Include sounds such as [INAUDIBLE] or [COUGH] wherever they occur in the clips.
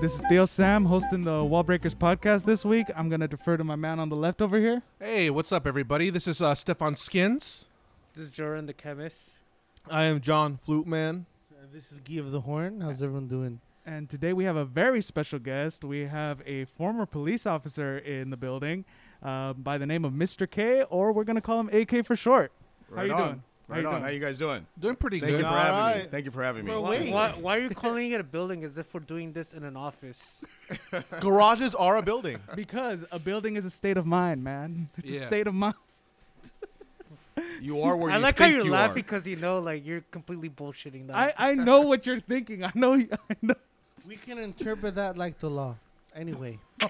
All right, all right. This is Tio Sam hosting the Wall Breakers podcast this week. I'm gonna defer to my man on the left over here. Hey, what's up, everybody? This is uh, Stefan Skins. This is Joran the chemist. I am John Flute Man. Uh, this is Guy of the Horn. How's everyone doing? And today we have a very special guest. We have a former police officer in the building uh, by the name of Mr. K, or we're gonna call him AK for short. How Right you on. doing? How Right you on. doing? How you guys doing? Doing pretty Thank good. you for All having me. Thank you for having me. Bro, Why, wait. why, why are you calling it a building as if we're doing this in an office? [LAUGHS] Garages are a building. [LAUGHS] Because a building is a state of mind, man. It's a state of mind. [LAUGHS] You are where I you like how you're you laughing because you know, like, you're completely bullshitting that. I, I know what you're thinking. I know. I know. We can interpret that like the law. Anyway, [LAUGHS]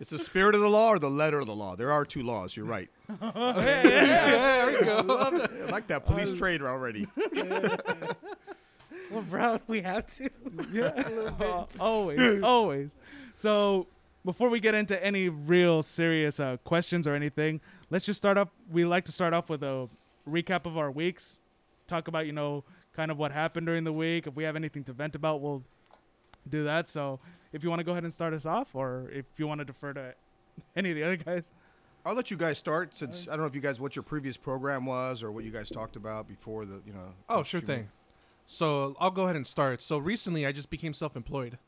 It's the spirit of the law or the letter of the law. There are two laws. You're right. [LAUGHS] yeah, there we go. I like that police trade already. [LAUGHS] well, bro, we have to. Yeah. Uh, always, always. So before we get into any real serious uh, questions or anything, let's just start off. We like to start off with a recap of our weeks. Talk about you know kind of what happened during the week. If we have anything to vent about, we'll do that. So if you want to go ahead and start us off, or if you want to defer to [LAUGHS] any of the other guys. I'll let you guys start since I don't know if you guys what your previous program was or what you guys talked about before the you know. Oh, sure thing. So I'll go ahead and start. So recently, I just became self-employed.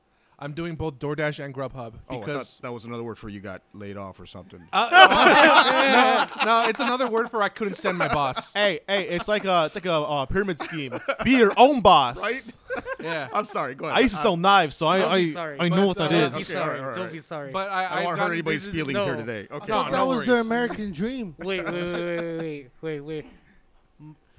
I'm doing both DoorDash and Grubhub Oh, I because thought that was another word for you got laid off or something. [LAUGHS] no, no, it's another word for I couldn't stand my boss. [LAUGHS] hey, hey, it's like a it's like a uh, pyramid scheme. Be your own boss. Right? [LAUGHS] Yeah, I'm sorry. Go ahead. I used to sell knives, so I I, sorry. I know But, what that uh, is. Don't be Okay, sorry. all right, all Don't be sorry. but I, I don't want to hurt anybody's feelings no. here today. Okay. No, that no was worries. their American dream. wait, wait, wait, wait, wait, wait, wait.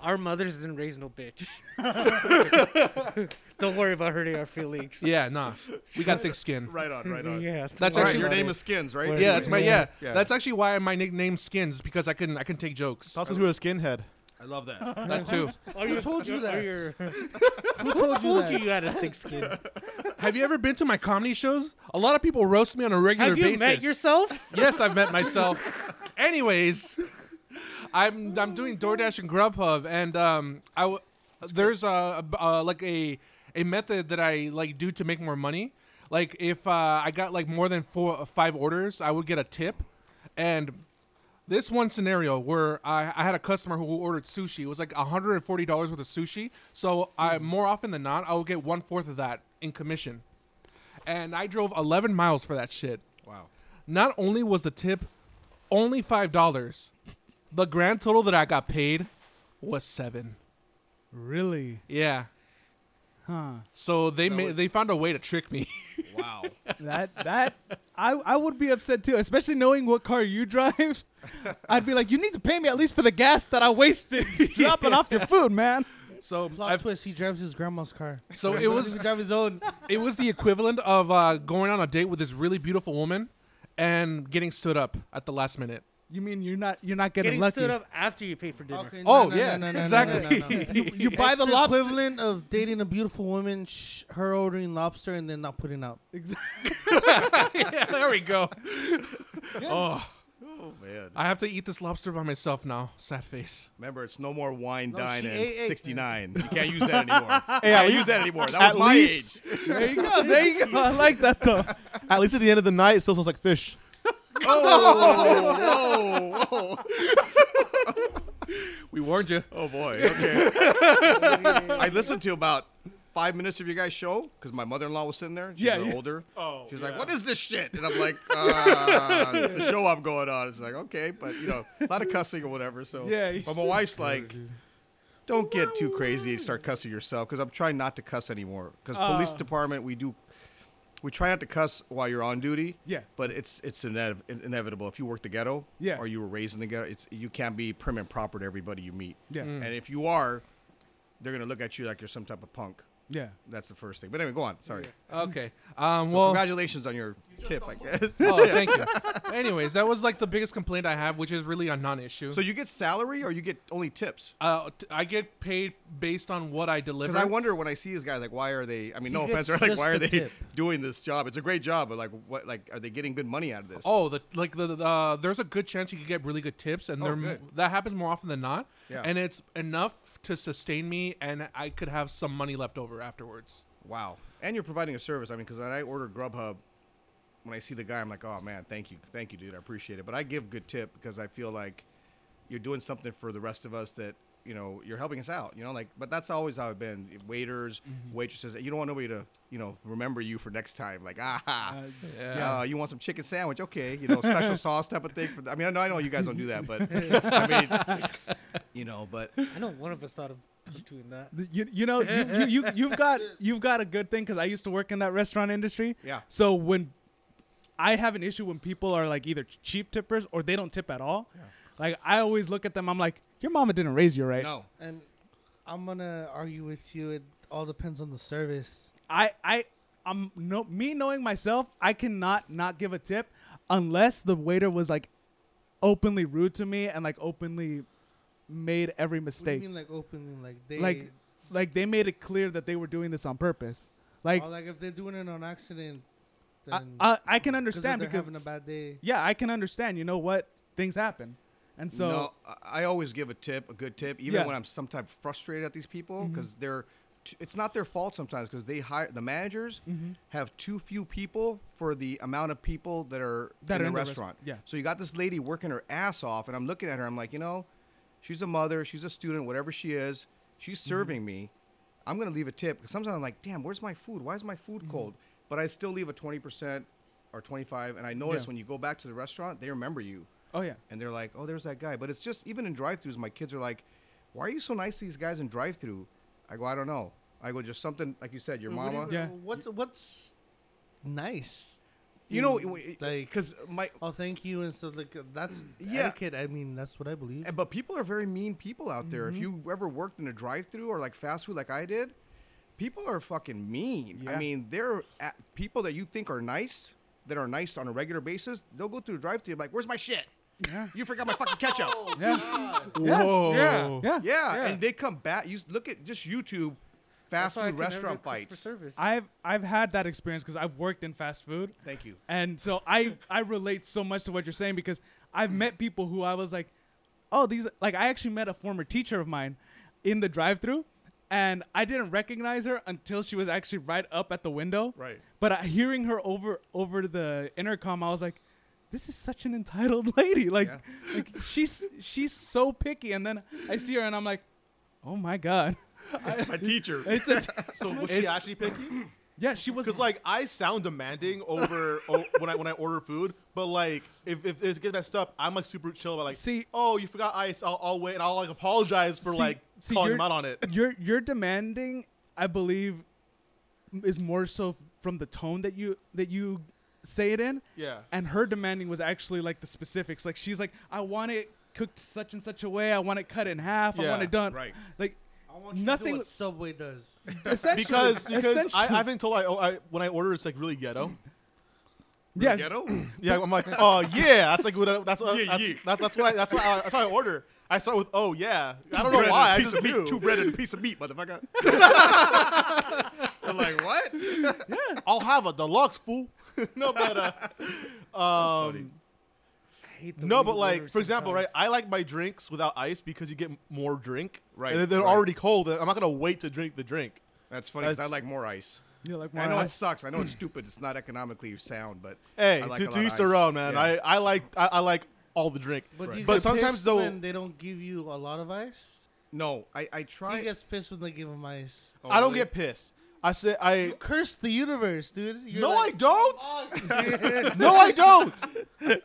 M- Our mothers didn't raise no bitch. [LAUGHS] Don't worry about hurting our feelings. Yeah, nah, we got thick skin. Right on. Right on. Yeah. That's don't All right, actually your name about is Skins, right? Word. Yeah, that's my yeah. Yeah. That's actually why my nickname Skins because I couldn't I couldn't take jokes. That's because we were a skinhead. I love that. [LAUGHS] That too. it. Oh, you Who told you that? you're- Who [LAUGHS] told you told that? you you had a thick skin? Have you ever been to my comedy shows? A lot of people roast me on a regular basis. Have you basis. met yourself? yes, I've met myself. Anyways, I'm I'm doing DoorDash and Grubhub, and um, I w- there's a, a like a a method that I like do to make more money. Like if uh, I got like more than four five orders, I would get a tip, and this one scenario where I, I had a customer who ordered sushi. It was like $140 worth of sushi. So I more often than not, I would get one fourth of that in commission. And I drove 11 miles for that shit. Wow. Not only was the tip only five dollars, the grand total that I got paid was seven. Really? Yeah. Huh. So they That made would- they found a way to trick me. [LAUGHS] Wow. That that I I would be upset too, especially knowing what car you drive. [LAUGHS] I'd be like, you need to pay me at least for the gas that I wasted [LAUGHS] dropping off your food, man. so Plot I've, twist: He drives his grandma's car. so it was drive his own. it was the equivalent of uh, going on a date with this really beautiful woman and getting stood up at the last minute. You mean you're not you're not getting, Getting lucky? stood up after you pay for dinner. Okay, Oh, no, yeah, no, no, no, exactly. no, no, no, no. [LAUGHS] You, you buy It's the lobster. equivalent of dating a beautiful woman, sh- her ordering lobster and then not putting out. [LAUGHS] yeah, there we go. Oh, Oh man. I have to eat this lobster by myself now. Sad face. Remember, it's no more wine, No, dine, she and ate- ate- 69. You can't use that anymore. [LAUGHS] Hey, at can't use that anymore. That was my least- age. There you go. There you go. I like that though. At least at the end of the night, it still smells like fish. Oh, whoa, whoa. We warned you. Oh boy. Okay. [LAUGHS] I listened to about five minutes of your guys' show because my mother-in-law was sitting there. She's Yeah, a yeah. older. Oh, She was like, "What is this shit?" And I'm like, uh, "It's the show I'm going on." It's like, okay, but you know, a lot of cussing or whatever. So Yeah, But my wife's like, "Don't get too crazy and start cussing yourself," because I'm trying not to cuss anymore. Because police Oh. department, we do. We try not to cuss while you're on duty. Yeah. But it's it's inev- inevitable. If you work the ghetto, Yeah. or you were raised in the ghetto, it's you can't be prim and proper to everybody you meet. Yeah. And if you are, they're gonna look at you like you're some type of punk. Yeah. That's the first thing. But anyway, go on. Sorry. Okay. Um. So well. congratulations on your tip, I guess. oh, thank you. [LAUGHS] Anyways, that was like the biggest complaint I have, which is really a non-issue. so you get salary or you get only tips? uh, t- I get paid based on what I deliver. Because I wonder when I see these guys, like, why are they? I mean, He no offense, gets like, just why are the they tip. doing this job? It's a great job, but like, what? Like, are they getting good money out of this? Oh, the like the, the uh, there's a good chance you could get really good tips, and Oh, they're good. that happens more often than not. Yeah. and it's enough to sustain me, and I could have some money left over afterwards. wow. And you're providing a service. I mean, because when I order Grubhub, when I see the guy, I'm like, oh man, thank you, thank you, dude, I appreciate it. But I give good tip because I feel like you're doing something for the rest of us that you know you're helping us out. You know, like, but that's always how I've been. Waiters, Mm-hmm. waitresses, you don't want nobody to you know remember you for next time. Like, ah. Uh, Yeah. Uh, you want some chicken sandwich? Okay, you know, special [LAUGHS] sauce type of thing. For the, I mean, I know, I know you guys don't do that, but [LAUGHS] I mean, you know, but I know one of us thought of doing that. you, you know you, you, you you've got you've got a good thing because I used to work in that restaurant industry. Yeah. So when I have an issue when people are like either cheap tippers or they don't tip at all. Like I always look at them. I'm like, your mama didn't raise you right. no, And I'm gonna argue with you. It all depends on the service. I I I'm no me knowing myself. I cannot not give a tip unless the waiter was like openly rude to me and like openly made every What do mistake. you mean, like openly, like they Like like they made it clear that they were doing this on purpose. Like or like if they're doing it on accident, I, then I, I can 'cause understand they're because having a bad day. yeah, I can understand. You know what? Things happen, and so no, I- I always give a tip, a good tip, even Yeah. when I'm sometimes frustrated at these people because they're. t- It's not their fault sometimes because they hire the managers Mhm. have too few people for the amount of people that are That in are the in the restaurant. rest- yeah. So you got this lady working her ass off, and I'm looking at her. I'm like, you know, she's a mother, she's a student, whatever she is. She's Mm-hmm. serving me. I'm gonna leave a tip because sometimes I'm like, damn, where's my food? Why is my food Mm-hmm. cold? But I still leave a 20% or 25, and I notice Yeah. when you go back to the restaurant, they remember you, oh yeah, and they're like, oh, there's that guy. But it's just even in drive-throughs, my kids are like, why are you so nice to these guys in drive-through? I go, I don't know. I go, just something like you said, your What do you- mama. Yeah. What's what's nice? You know, like because my oh thank you and stuff like that's Yeah. etiquette. I mean that's what I believe. But people are very mean people out there. Mm-hmm. If you ever worked in a drive-through or like fast food, like I did, people are fucking mean. I mean, they're at uh, people that you think are nice, that are nice on a regular basis. They'll go through the drive-through, like, "Where's my shit? yeah, You forgot my fucking ketchup." [LAUGHS] Oh, yeah, Whoa. Yeah. yeah. yeah, Yeah. and they come back. You look at just YouTube fast That's why I food restaurant fights. I've I've had that experience because I've worked in fast food. Thank you. And so I I relate so much to what you're saying because I've mm. met people who I was like, oh these like I actually met a former teacher of mine in the drive-through, and I didn't recognize her until she was actually right up at the window. Right. But I, hearing her over over the intercom, I was like, this is such an entitled [LAUGHS] lady. Like Yeah. like she's she's so picky, and then I see her and I'm like, oh my god, That's my teacher. [LAUGHS] it's a [LAUGHS] So was she actually picky? Yeah she was Because like I sound demanding [LAUGHS] over o- when I when I order food, but like if, if it gets messed up, I'm like super chill about like, See- oh you forgot ice, I'll, I'll wait and I'll like apologize for See- like see, calling him out on it. you're you're demanding i believe is more so from the tone that you that you say it in Yeah. and her demanding was actually like the specifics like she's like i want it cooked such and such a way i want it cut in half i want it done right. like I want you Nothing- to do what Subway does. [LAUGHS] essentially Because because I, essentially- I've been told I, oh, I when I order it's like really ghetto. yeah Ghetto? [CLEARS THROAT] Yeah, I'm like, oh yeah, that's like what I, that's what, Yeah, that's, yeah. That, that's what I, that's what I, that's how I order. I start with oh yeah. I don't know why. I piece just of meat, do. two bread and a piece of meat, motherfucker. [LAUGHS] I'm like, what? I'll have a deluxe fool. [LAUGHS] no, but uh, funny. um, I hate the no, but like order for example, right? I like my drinks without ice because you get more drink. Right, and they're right. already cold. I'm not gonna wait to drink the drink. That's funny 'cause I like more ice. you're like I know "Wow." it sucks. I know it's stupid. It's not economically sound, but Hey, I like to, a lot to each their own, man. Yeah. I, I like I, I like all the drink. But, do you But sometimes though, when they don't give you a lot of ice. no, I, I try. He gets pissed when they give him ice. Oh, I don't really? get pissed. I say I. You curse the universe, dude. You're no, like, I don't. [LAUGHS] no, I don't. [LAUGHS]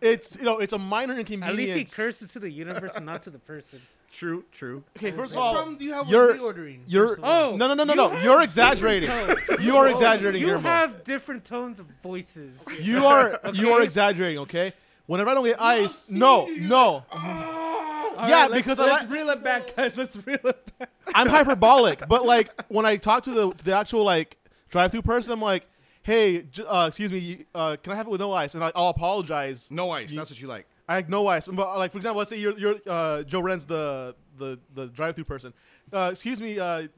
It's you know it's a minor inconvenience. At least he curses to the universe and not to the person. [LAUGHS] True, true. Okay, first of What all, problem do you have you're- with me ordering? you're first of all? Oh, no no no no you no. have You're different exaggerating. tones. You are oh. exaggerating You here, Mo. have different tones of voices. You are [LAUGHS] you are Okay. exaggerating. Okay. Whenever I don't get ice, no no. Ah. All yeah, right, let's- because I let's like- reel it back, guys. Let's reel it back. I'm hyperbolic, but like when I talk to the to the actual like drive-through person, I'm like, "Hey, j- uh, excuse me, uh, can I have it with no ice?" And I, I'll apologize. No ice. You- That's what you like. I like no ice. But like for example, let's say you're you're uh, Joe Ren's the the the drive-through person. Uh, excuse me, uh,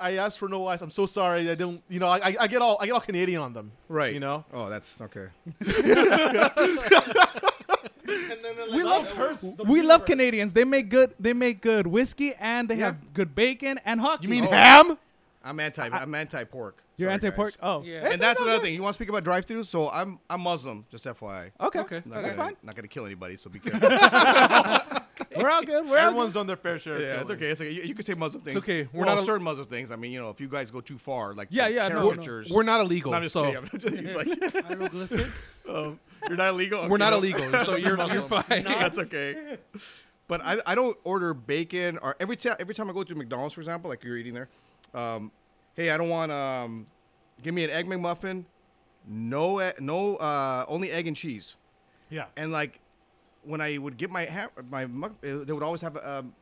I asked for no ice. I'm so sorry. I don't. You know, I, I- I get all I get all Canadian on them. Right. You know. Oh, that's okay. We love we love Canadians. They make good they make good whiskey and they Yeah. have good bacon and hockey. You mean Oh. ham? I'm anti. I'm anti pork. you're anti pork? Oh, Yeah. And that's another good. thing. You want to speak about drive-throughs? So I'm I'm Muslim. Just FYI. Okay, Okay. Not that's gonna, fine. Not gonna kill anybody. So be [LAUGHS] careful. [LAUGHS] We're all good. We're Everyone's done their fair share. of yeah, it's okay. It's okay. You, you can say Muslim things. okay. We're Well, not a- certain Muslim things. I mean, you know, if you guys go too far, like Yeah, yeah, no, no. caricatures. We're not illegal, No, I'm just so kidding. He's like, [LAUGHS] Hieroglyphics. um, you're not illegal. we're not illegal, so you're you're fine. That's okay. But I, I don't order bacon or every time every time I go to McDonald's, for example, like you're eating there. Um, hey, I don't want um, give me an egg McMuffin, no e- no uh, only egg and cheese. Yeah. And like when I would get my ham, my uh, they would always have um,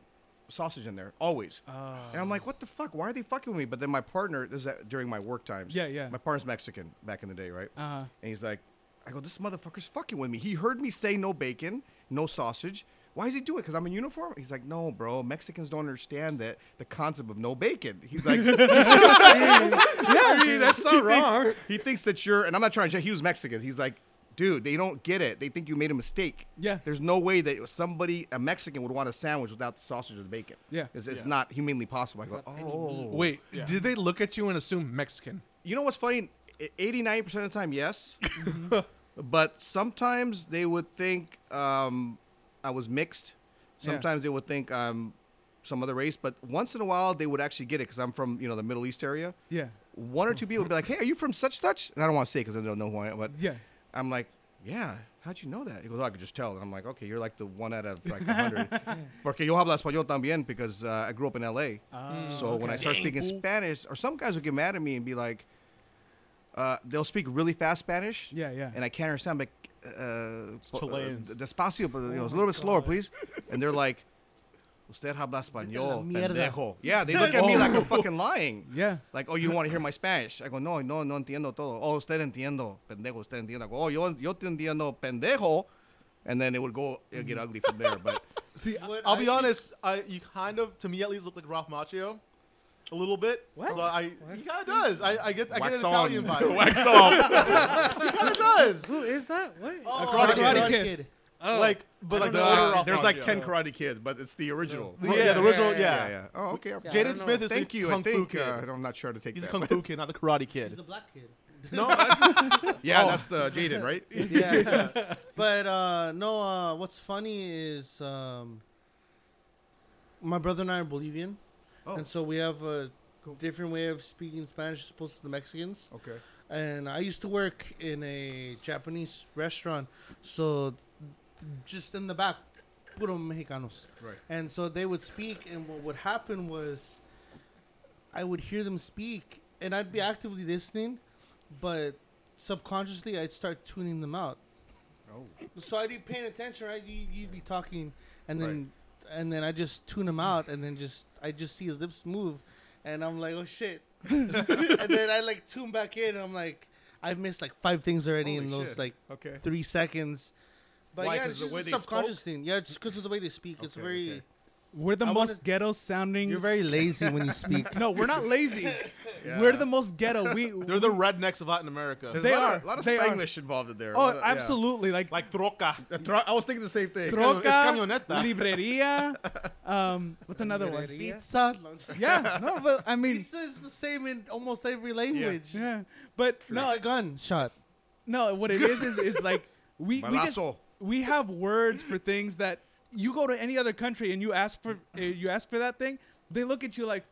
sausage in there, always. and I'm like, what the fuck? Why are they fucking with me? But then my partner, this is during my work times. Yeah, yeah. My partner's Mexican back in the day, right? Uh-huh. And he's like, I go, this motherfucker's fucking with me. He heard me say no bacon, no sausage. Why does he do it? Because I'm in uniform? He's like, no, bro. Mexicans don't understand that the concept of no bacon. He's like, [LAUGHS] [LAUGHS] yeah, I mean, that's not wrong. he thinks that you're, and I'm not trying to. He was Mexican. He's like, dude, they don't get it. They think you made a mistake. Yeah. There's no way that somebody, a Mexican, would want a sandwich without the sausage or the bacon. Yeah. It's, it's not humanly possible. I go, oh. Wait, did they look at you and assume Mexican? You know what's funny? 80, 90% of the time, yes. [LAUGHS] but sometimes they would think um, I was mixed. Yeah. Sometimes they would think I'm some other race. But once in a while, they would actually get it because I'm from, you know, the Middle East area. Yeah. One or two people would be like, hey, are you from such such? And I don't want to say because I don't know who I am. But Yeah. I'm like, yeah. How'd you know that? He goes, oh, I could just tell. And I'm like, okay, you're like the one out of like hundred. [LAUGHS] Porque yo hablo español también because uh, I grew up in LA. so when I start speaking Spanish, or some guys will get mad at me and be like, uh, they'll speak really fast Spanish. Yeah, yeah. And I can't understand, like, uh, Chileans. uh, despacio, but you know, it's a little bit slower, please. And they're like, usted habla español, pendejo. Yeah, they look at me like I'm fucking lying. [LAUGHS] Yeah. Like, oh, you want to hear my Spanish? I go, no, no, no entiendo todo. Oh, usted entiendo, pendejo, usted entiende. I go, oh, yo, yo te entiendo, pendejo. And then it would go, it would get ugly from there. But [LAUGHS] See, I'll I be honest. I, you kind of, to me at least, look like Ralph Macchio, a little bit. What? So I, he kind of does. I, I get, I get an Italian on. vibe. [LAUGHS] Wax off. [LAUGHS] he kind of does. Who is that? What? Oh, Karate Karate, Kid. Kid. Oh. Like, but like the No, order uh, there's like Macchio. 10 Karate Kids, but it's the original. Yeah, yeah, the original. yeah, Yeah, Yeah, yeah. Oh, okay. I Jaden Smith is Thank the you. Kung I think Fu kid. uh, I'm not sure to take He's the that. Kung Fu kid, not the Karate Kid. He's kid. the black kid. [LAUGHS] No, I- Yeah, Oh. that's the Jaden, right? Yeah. but uh, no, uh, what's funny is um, my brother and I are Bolivian, Oh. and so we have a different way of speaking Spanish as opposed to the Mexicans. Okay. And I used to work in a Japanese restaurant, so just in the back, puro Mexicanos. Right. And so they would speak, and what would happen was I would hear them speak, and I'd be actively listening, but subconsciously I'd start tuning them out. Oh. So I'd be paying attention, right? You, you'd be talking, and then and then I just tune him out, and then just I just see his lips move, and I'm like, oh shit, [LAUGHS] and then I like tune back in, and I'm like, I've missed like five things already Holy in those shit. like Okay. three seconds. But Why, yeah, it's the just way a subconscious spoke? thing. Yeah, just because of the way they speak. it's very. okay. We're the I most wanna- ghetto sounding. You're very lazy when you speak. [LAUGHS] No, we're not lazy. [LAUGHS] Yeah. We're the most ghetto. We [LAUGHS] they're the rednecks of Latin America. There's They a lot are. Of, a lot of They are. Spanglish involved in there. A Oh, of- yeah. absolutely. Like like troca. Tro- I was thinking the same thing. cami- troca, it's camioneta. libreria. Um, what's another one? Libreria. Pizza. Yeah, no, but I mean, Pizza is the same in almost every language. yeah, but No, no, a gun shot. no. What it is is is like we we just Balazo. we have words for things that you go to any other country and you ask for uh, you ask for that thing, they look at you like,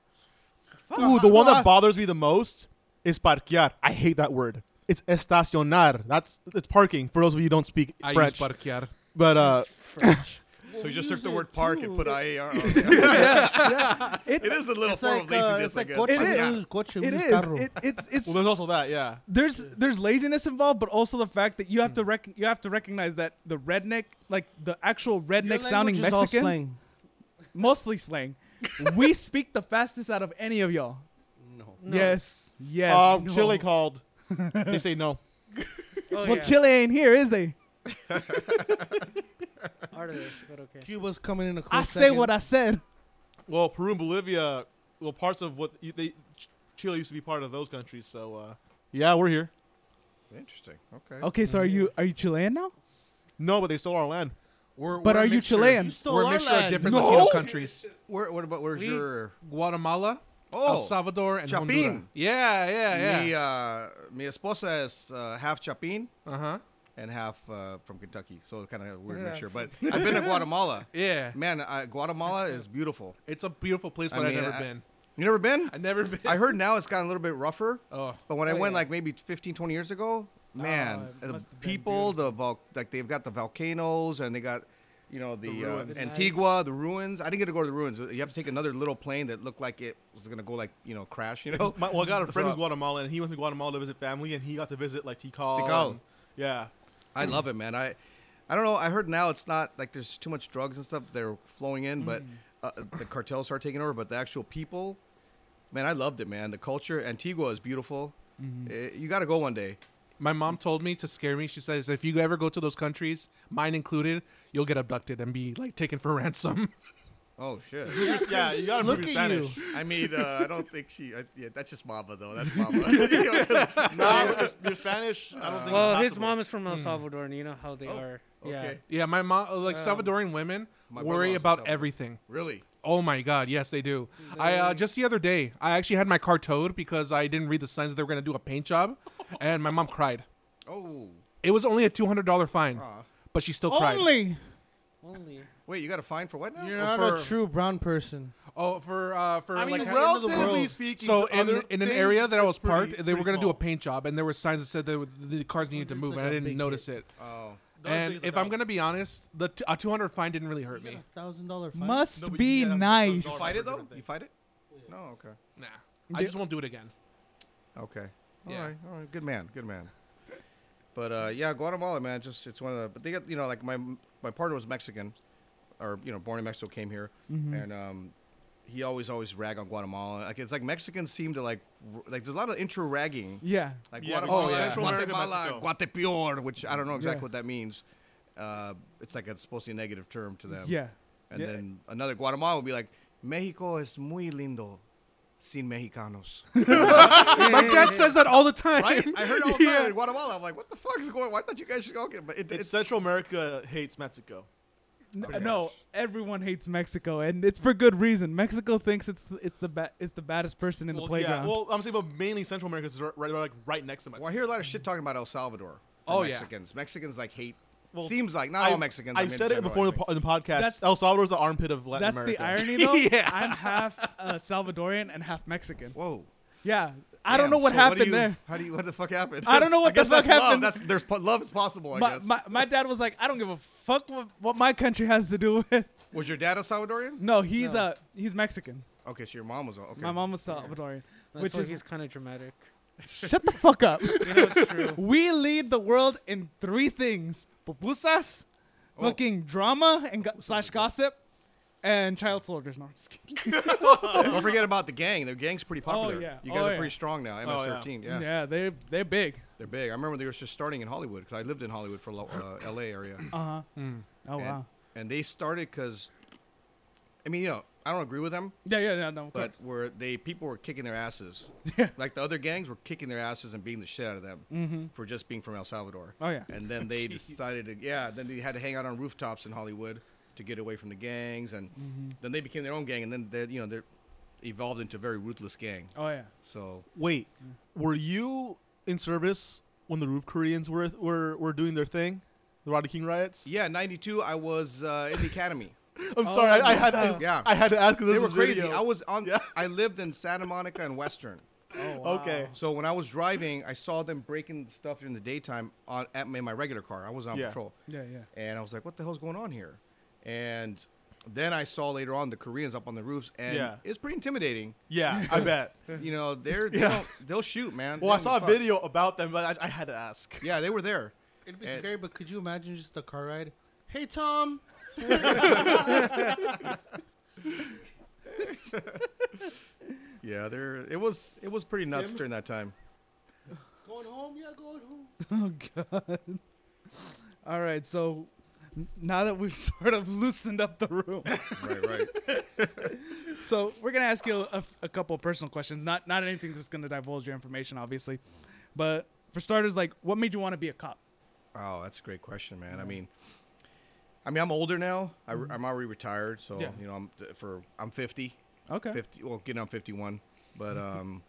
Ooh, the one that bothers me the most is parquear. I hate that word. It's estacionar. That's it's parking. For those of you who don't speak I French, use parquear. but uh, So you just took the word park too. and put IAR. [LAUGHS] it, It is a little It's form like, of uh, laziness, it's I like guess. It is. uno coche, it uno is. carro. It, it's it's well, there's also that. Yeah. there's there's laziness involved, but also the fact that you have to rec- you have to recognize that the redneck, like the actual redneck sounding language all Mexicans, slang. mostly slang. we [LAUGHS] speak the fastest out of any of y'all. No. No. Yes, yes. Um, No. Chile called. they [LAUGHS] say no. Oh, Well, yeah. Chile ain't here, is they? Artists, but okay. Cuba's coming in a close I say second. what I said. Well, Peru and Bolivia, well, parts of what you, they Chile used to be part of those countries. So uh, yeah, we're here. Interesting. Okay. Okay, so are you are you Chilean now? No, but they stole our land. We're, But we're a are you mixture- Chilean? You stole We're a our mixture of land. different No. Latino countries. Where, what about where's We- your Guatemala, Oh, El Salvador, and Chapin. Honduras. Yeah, yeah, Mi, yeah. uh, mi esposa is uh, half Chapin Uh huh. And half uh, from Kentucky, so kind of weird Yeah. mixture. But I've been to Guatemala. [LAUGHS] Yeah. Man, uh, Guatemala is beautiful. It's a beautiful place, I but I have mean, never I- been. You never been? I've never been. I heard now it's gotten a little bit rougher. Oh, But when I Oh, went yeah. like maybe 15, 20 years ago, man, it the must have been people, the vol- like they've got the volcanoes and they got, you know, the, The uh. Antigua, the ruins. I didn't get to go to the ruins. You have to take another little plane that looked like it was gonna go like you know crash. You know, My, well, I got a friend So- who's Guatemalan, and he went to Guatemala to visit family, and he got to visit like Tikal. Tikal. and- Yeah. I love it, man. I, I don't know. I heard now it's not like there's too much drugs and stuff they're flowing in, but uh, the cartels start taking over. But the actual people, man, I loved it, man. The culture, Antigua is beautiful. Eh, you got to go one day. my mom told me to scare me. She says if you ever go to those countries, mine included, you'll get abducted and be like taken for [LAUGHS] ransom. Oh shit. [LAUGHS] yeah, you gotta Look prove your at you. Spanish. I mean, uh, I don't think she. I, yeah, that's just Mama though. That's Mama. No, your, your Spanish, I don't think. Well, it's his possible. mom is from El Salvador, and you know how they are. Yeah. okay. yeah, my mom, like Um, Salvadoran women, my brother worry also about Salvador. everything. really? Oh my god, yes they do. I uh, just the other day, I actually had my car towed because I didn't read the signs that they were gonna do a paint job, [LAUGHS] and my mom cried. Oh. It was only a two hundred dollar fine, Aw. but she still cried. Only. Only. Wait, you got a fine for what now? You're Well, not a true brown person. Oh, for uh, for I mean, like ha- the relatively speaking, So to in, other in an area that I was pretty- parked, it's they were going to do a paint job, and there were signs that said that the cars needed to move, like and I didn't notice hit. it. Oh. That was And if I'm dog. going to be honest, the t- a 200 fine didn't really hurt me. thousand dollar fine. Must No, be gotta nice. You fight it though? You fight it? No. Okay. Nah, I just won't do it again. Okay. All Yeah. right. All right. Good man. Good man. But uh, yeah, Guatemala, man, just it's one of the. But they got you know like my my partner was Mexican, or you know born in Mexico, came here, and um, he always always rag on Guatemala. Like it's like Mexicans seem to like r- like there's a lot of intro ragging. Yeah. Like Yeah, Guatemala, because Central Guatemala, Mexico. Guatepeor, which I don't know exactly Yeah. what that means. Uh, it's like it's supposed to be a negative term to them. Yeah. And Yeah. then another Guatemala would be like, Mexico es muy lindo, sin mexicanos. [LAUGHS] My dad says that all the time. right? I heard all [LAUGHS] the time Yeah. in Guatemala. I'm like, what the fuck is going? Why thought you guys should go get? But it, It's it's Central America hates Mexico. N- Pretty no, much. everyone hates Mexico, and it's for good reason. Mexico thinks it's it's the ba- it's the baddest person in well, the playground. Yeah, well, I'm saying, but mainly Central America is right, right, like right next to Mexico. well, I hear a lot of shit talking about El Salvador. from Oh, yeah. Mexicans. Mexicans like hate. Well, seems like not I- all Mexicans. I've mean, said it before I the, po- in the podcast. That's- El Salvador is the armpit of Latin That's America. the irony, though. [LAUGHS] Yeah. I'm half uh, Salvadorian and half Mexican. Whoa. Yeah, I don't know what so happened do you- there. How do you? What the fuck happened? I don't know [LAUGHS] what the guess fuck that's love. happened. That's there's love is possible. I My, guess. my my dad was like, I don't give a fuck what, what my country has to do with. was your dad a Salvadorian? No, he's No. uh he's Mexican. Okay, so your mom was okay. My mom was Salvadorian. That's Which why is- he's kind of dramatic. Shut the fuck up. [LAUGHS] You know it's true. [LAUGHS] we lead the world in three things: pupusas, Oh. fucking drama and go- slash gossip, and child soldiers. No, I'm just kidding. [LAUGHS] Don't forget about the gang. The gang's pretty popular. Oh, yeah. You guys Oh, are yeah. pretty strong now. Oh, yeah. MS-13. Yeah. yeah, they they're big. they're big. I remember they were just starting in Hollywood because I lived in Hollywood for a lo- uh, L.A. area. [COUGHS] Uh huh. Mm. Oh and, wow. And they started because, I mean, you know, I don't agree with them, Yeah, yeah, yeah. No, of but course. were they people were kicking their asses. [LAUGHS] Yeah. Like the other gangs were kicking their asses and beating the shit out of them Mm-hmm. for just being from El Salvador. Oh yeah. And then they [LAUGHS] decided to, yeah, then they had to hang out on rooftops in Hollywood to get away from the gangs, and Mm-hmm. then they became their own gang, and then they, you know, they evolved into a very ruthless gang. Oh yeah. So Wait, were you in service when the Roof Koreans were were, were doing their thing, the Rodney King riots? yeah, '92, I was uh, in the academy. [LAUGHS] I'm sorry, I, I had I, Yeah. I had to ask because they were crazy. video. I was on. Yeah. I lived in Santa Monica and Western. Oh wow. Okay. So when I was driving, I saw them breaking stuff in the daytime on at in my regular car. I was on Yeah. patrol, Yeah, yeah. and I was like, "What the hell's going on here?" And then I saw later on the Koreans up on the roofs, and Yeah. it's pretty intimidating. Yeah, I bet. You know, they're they [LAUGHS] yeah. they'll shoot, man. Well, I saw a don't video about them, but I, I had to ask. Yeah, they were there. It'd be And- scary, but could you imagine just a car ride? Hey Tom. [LAUGHS] yeah, there. It was it was pretty nuts during that time. Going home? Yeah, going home. [LAUGHS] Oh god. All right, so n- now that we've [LAUGHS] sort of loosened up the room, Right, right. [LAUGHS] so we're gonna ask you a, a couple of personal questions. Not not anything that's gonna divulge your information, obviously, but for starters, like, what made you want to be a cop? Oh, that's a great question, man. I mean, I mean, I'm older now. I, am already retired, so Yeah. you know, I'm for I'm 50, Okay. 50. Well, getting on 51, but [LAUGHS] um,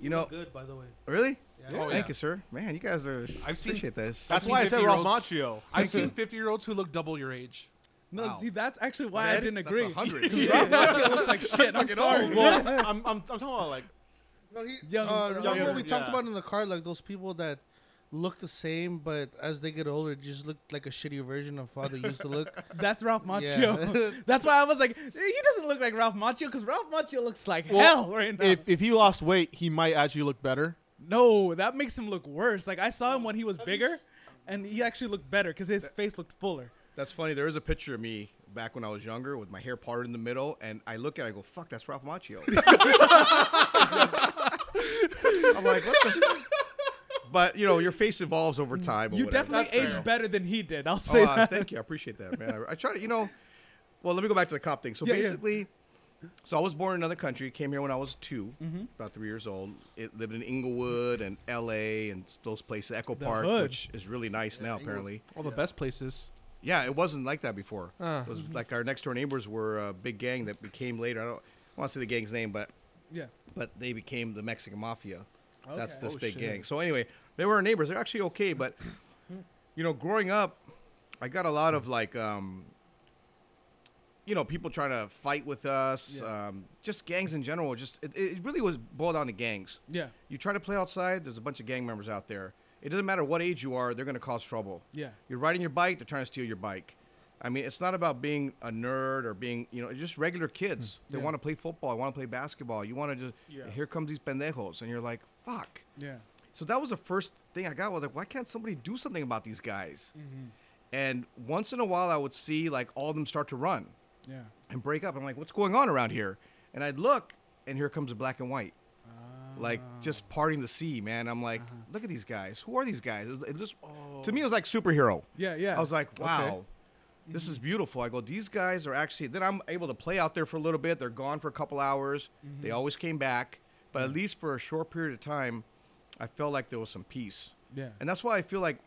you know, Good, by the way. really? Yeah. Oh, Thank yeah. you, sir. Man, you guys are. I've seen- appreciate this. That's seen why I said Ralph 50-year-olds. Macchio. I've seen [LAUGHS] 50 year olds who look double your age. No, Wow. see, that's actually why I That's- didn't that's agree. 100. [LAUGHS] 'Cause [LAUGHS] Ralph Macchio looks like shit. I'm Fucking sorry. old. but- I'm, I'm, I'm talking about like No, he. Young- uh, young- remember what we talked yeah. about in the car, like those people that look the same, but as they get older, just look like a shitty version of how they used to look. That's Ralph Yeah. Macchio. That's why I was like, he doesn't look like Ralph Macchio because Ralph Macchio looks like Well, hell right now. if if he lost weight, he might actually look better. No, that makes him look worse. Like I saw him when he was bigger, and he actually looked better because his face looked fuller. That's funny. There is a picture of me back when I was younger with my hair parted in the middle, and I look at it, I go, "Fuck, that's Ralph Macchio." [LAUGHS] I'm like, what the? But you know, your face evolves over time. You whatever. definitely That's aged fair. better than he did. I'll Oh, say uh, that. thank you. I appreciate that, man. I, I try to, you know. Well, let me go back to the cop thing. So Yeah, yeah. Basically, so I was born in another country. Came here when I was 2 Mm-hmm. about three years old. It lived in Inglewood and L.A. and those places, Echo The Park, hood. which is really nice now. Apparently, All the best places. yeah, it wasn't like that before. Uh. It was like our next door neighbors were a big gang that became later. I don't want to say the gang's name, but Yeah. but they became the Mexican Mafia. That's this Oh, big shit. gang. So anyway, they were our neighbors. They're actually okay, but you know, growing up, I got a lot of like, um, you know, people trying to fight with us. Yeah. Um, just gangs in general. Just it, it really was boiled down to gangs. Yeah. You try to play outside, there's a bunch of gang members out there. It doesn't matter what age you are, they're going to cause trouble. Yeah. You're riding your bike, they're trying to steal your bike. I mean, it's not about being a nerd or being, you know, just regular kids. They Yeah. want to play football, They want to play basketball. You want to just, Yeah. here comes these pendejos. And you're like, fuck. Yeah. So that was the first thing I got. was like, why can't somebody do something about these guys? Mm-hmm. And once in a while, I would see like all of them start to run Yeah. and break up. I'm like, what's going on around here? And I'd look, and here comes a black and white, like ah. just parting the sea, man. I'm like, uh-huh. look at these guys. Who are these guys? It, just to me, it oh. was like superhero. Yeah. Yeah. I was like, wow, this is mm-hmm. beautiful. I go, these guys are actually. Then I'm able to play out there for a little bit. They're gone for a couple hours. Mm-hmm. They always came back, but at least for a short period of time, I felt like there was some peace. yeah. And that's why I feel like,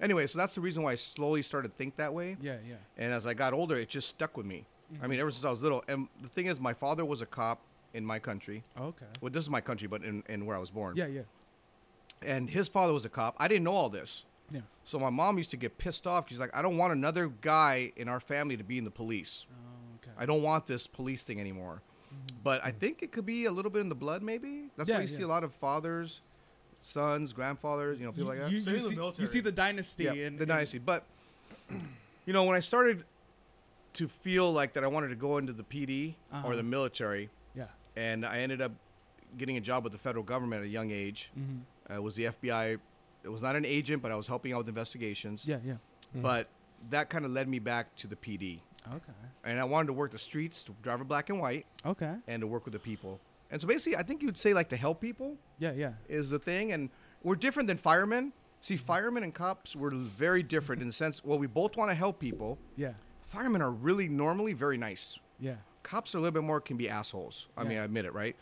anyway. So that's the reason why I slowly started to think that way. Yeah. Yeah. And as I got older, it just stuck with me. Mm-hmm. I mean, ever since I was little. And the thing is, my father was a cop in my country. Oh, okay. Well, this is my country, but in, in where I was born. Yeah. Yeah. And his father was a cop. I didn't know all this. Yeah. So my mom used to get pissed off. She's like, I don't want another guy in our family to be in the police. Oh, okay. I don't want this police thing anymore. Mm-hmm. But I mm-hmm. think it could be a little bit in the blood, maybe. That's Yeah, why you see a lot of fathers, sons, grandfathers, you know, people you, like that. you, Same you in the see, you see the dynasty yeah, in the in- dynasty. But [CLEARS THROAT] you know, when I started to feel like that, I wanted to go into the PD Uh-huh. or the military, Yeah. and I ended up getting a job with the federal government at a young age. Mm-hmm. Uh, it was the FBI. It was not an agent, but I was helping out with investigations. Yeah. Yeah. But that kind of led me back to the PD, Okay. and I wanted to work the streets, to drive a black and white, Okay. and to work with the people. And so basically, I think you'd say like to help people Yeah. Yeah. is the thing, and we're different than firemen. See, firemen and cops were very different in the sense. Well, we both want to help people. Yeah. Firemen are really normally very nice. Yeah. Cops are a little bit more can be assholes. I mean, I admit it, right?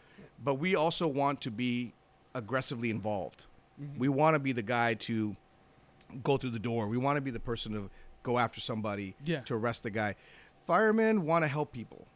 But we also want to be aggressively involved. Mm-hmm. We want to be the guy to go through the door. We want to be the person to go after somebody Yeah. to arrest the guy. Firemen want to help people.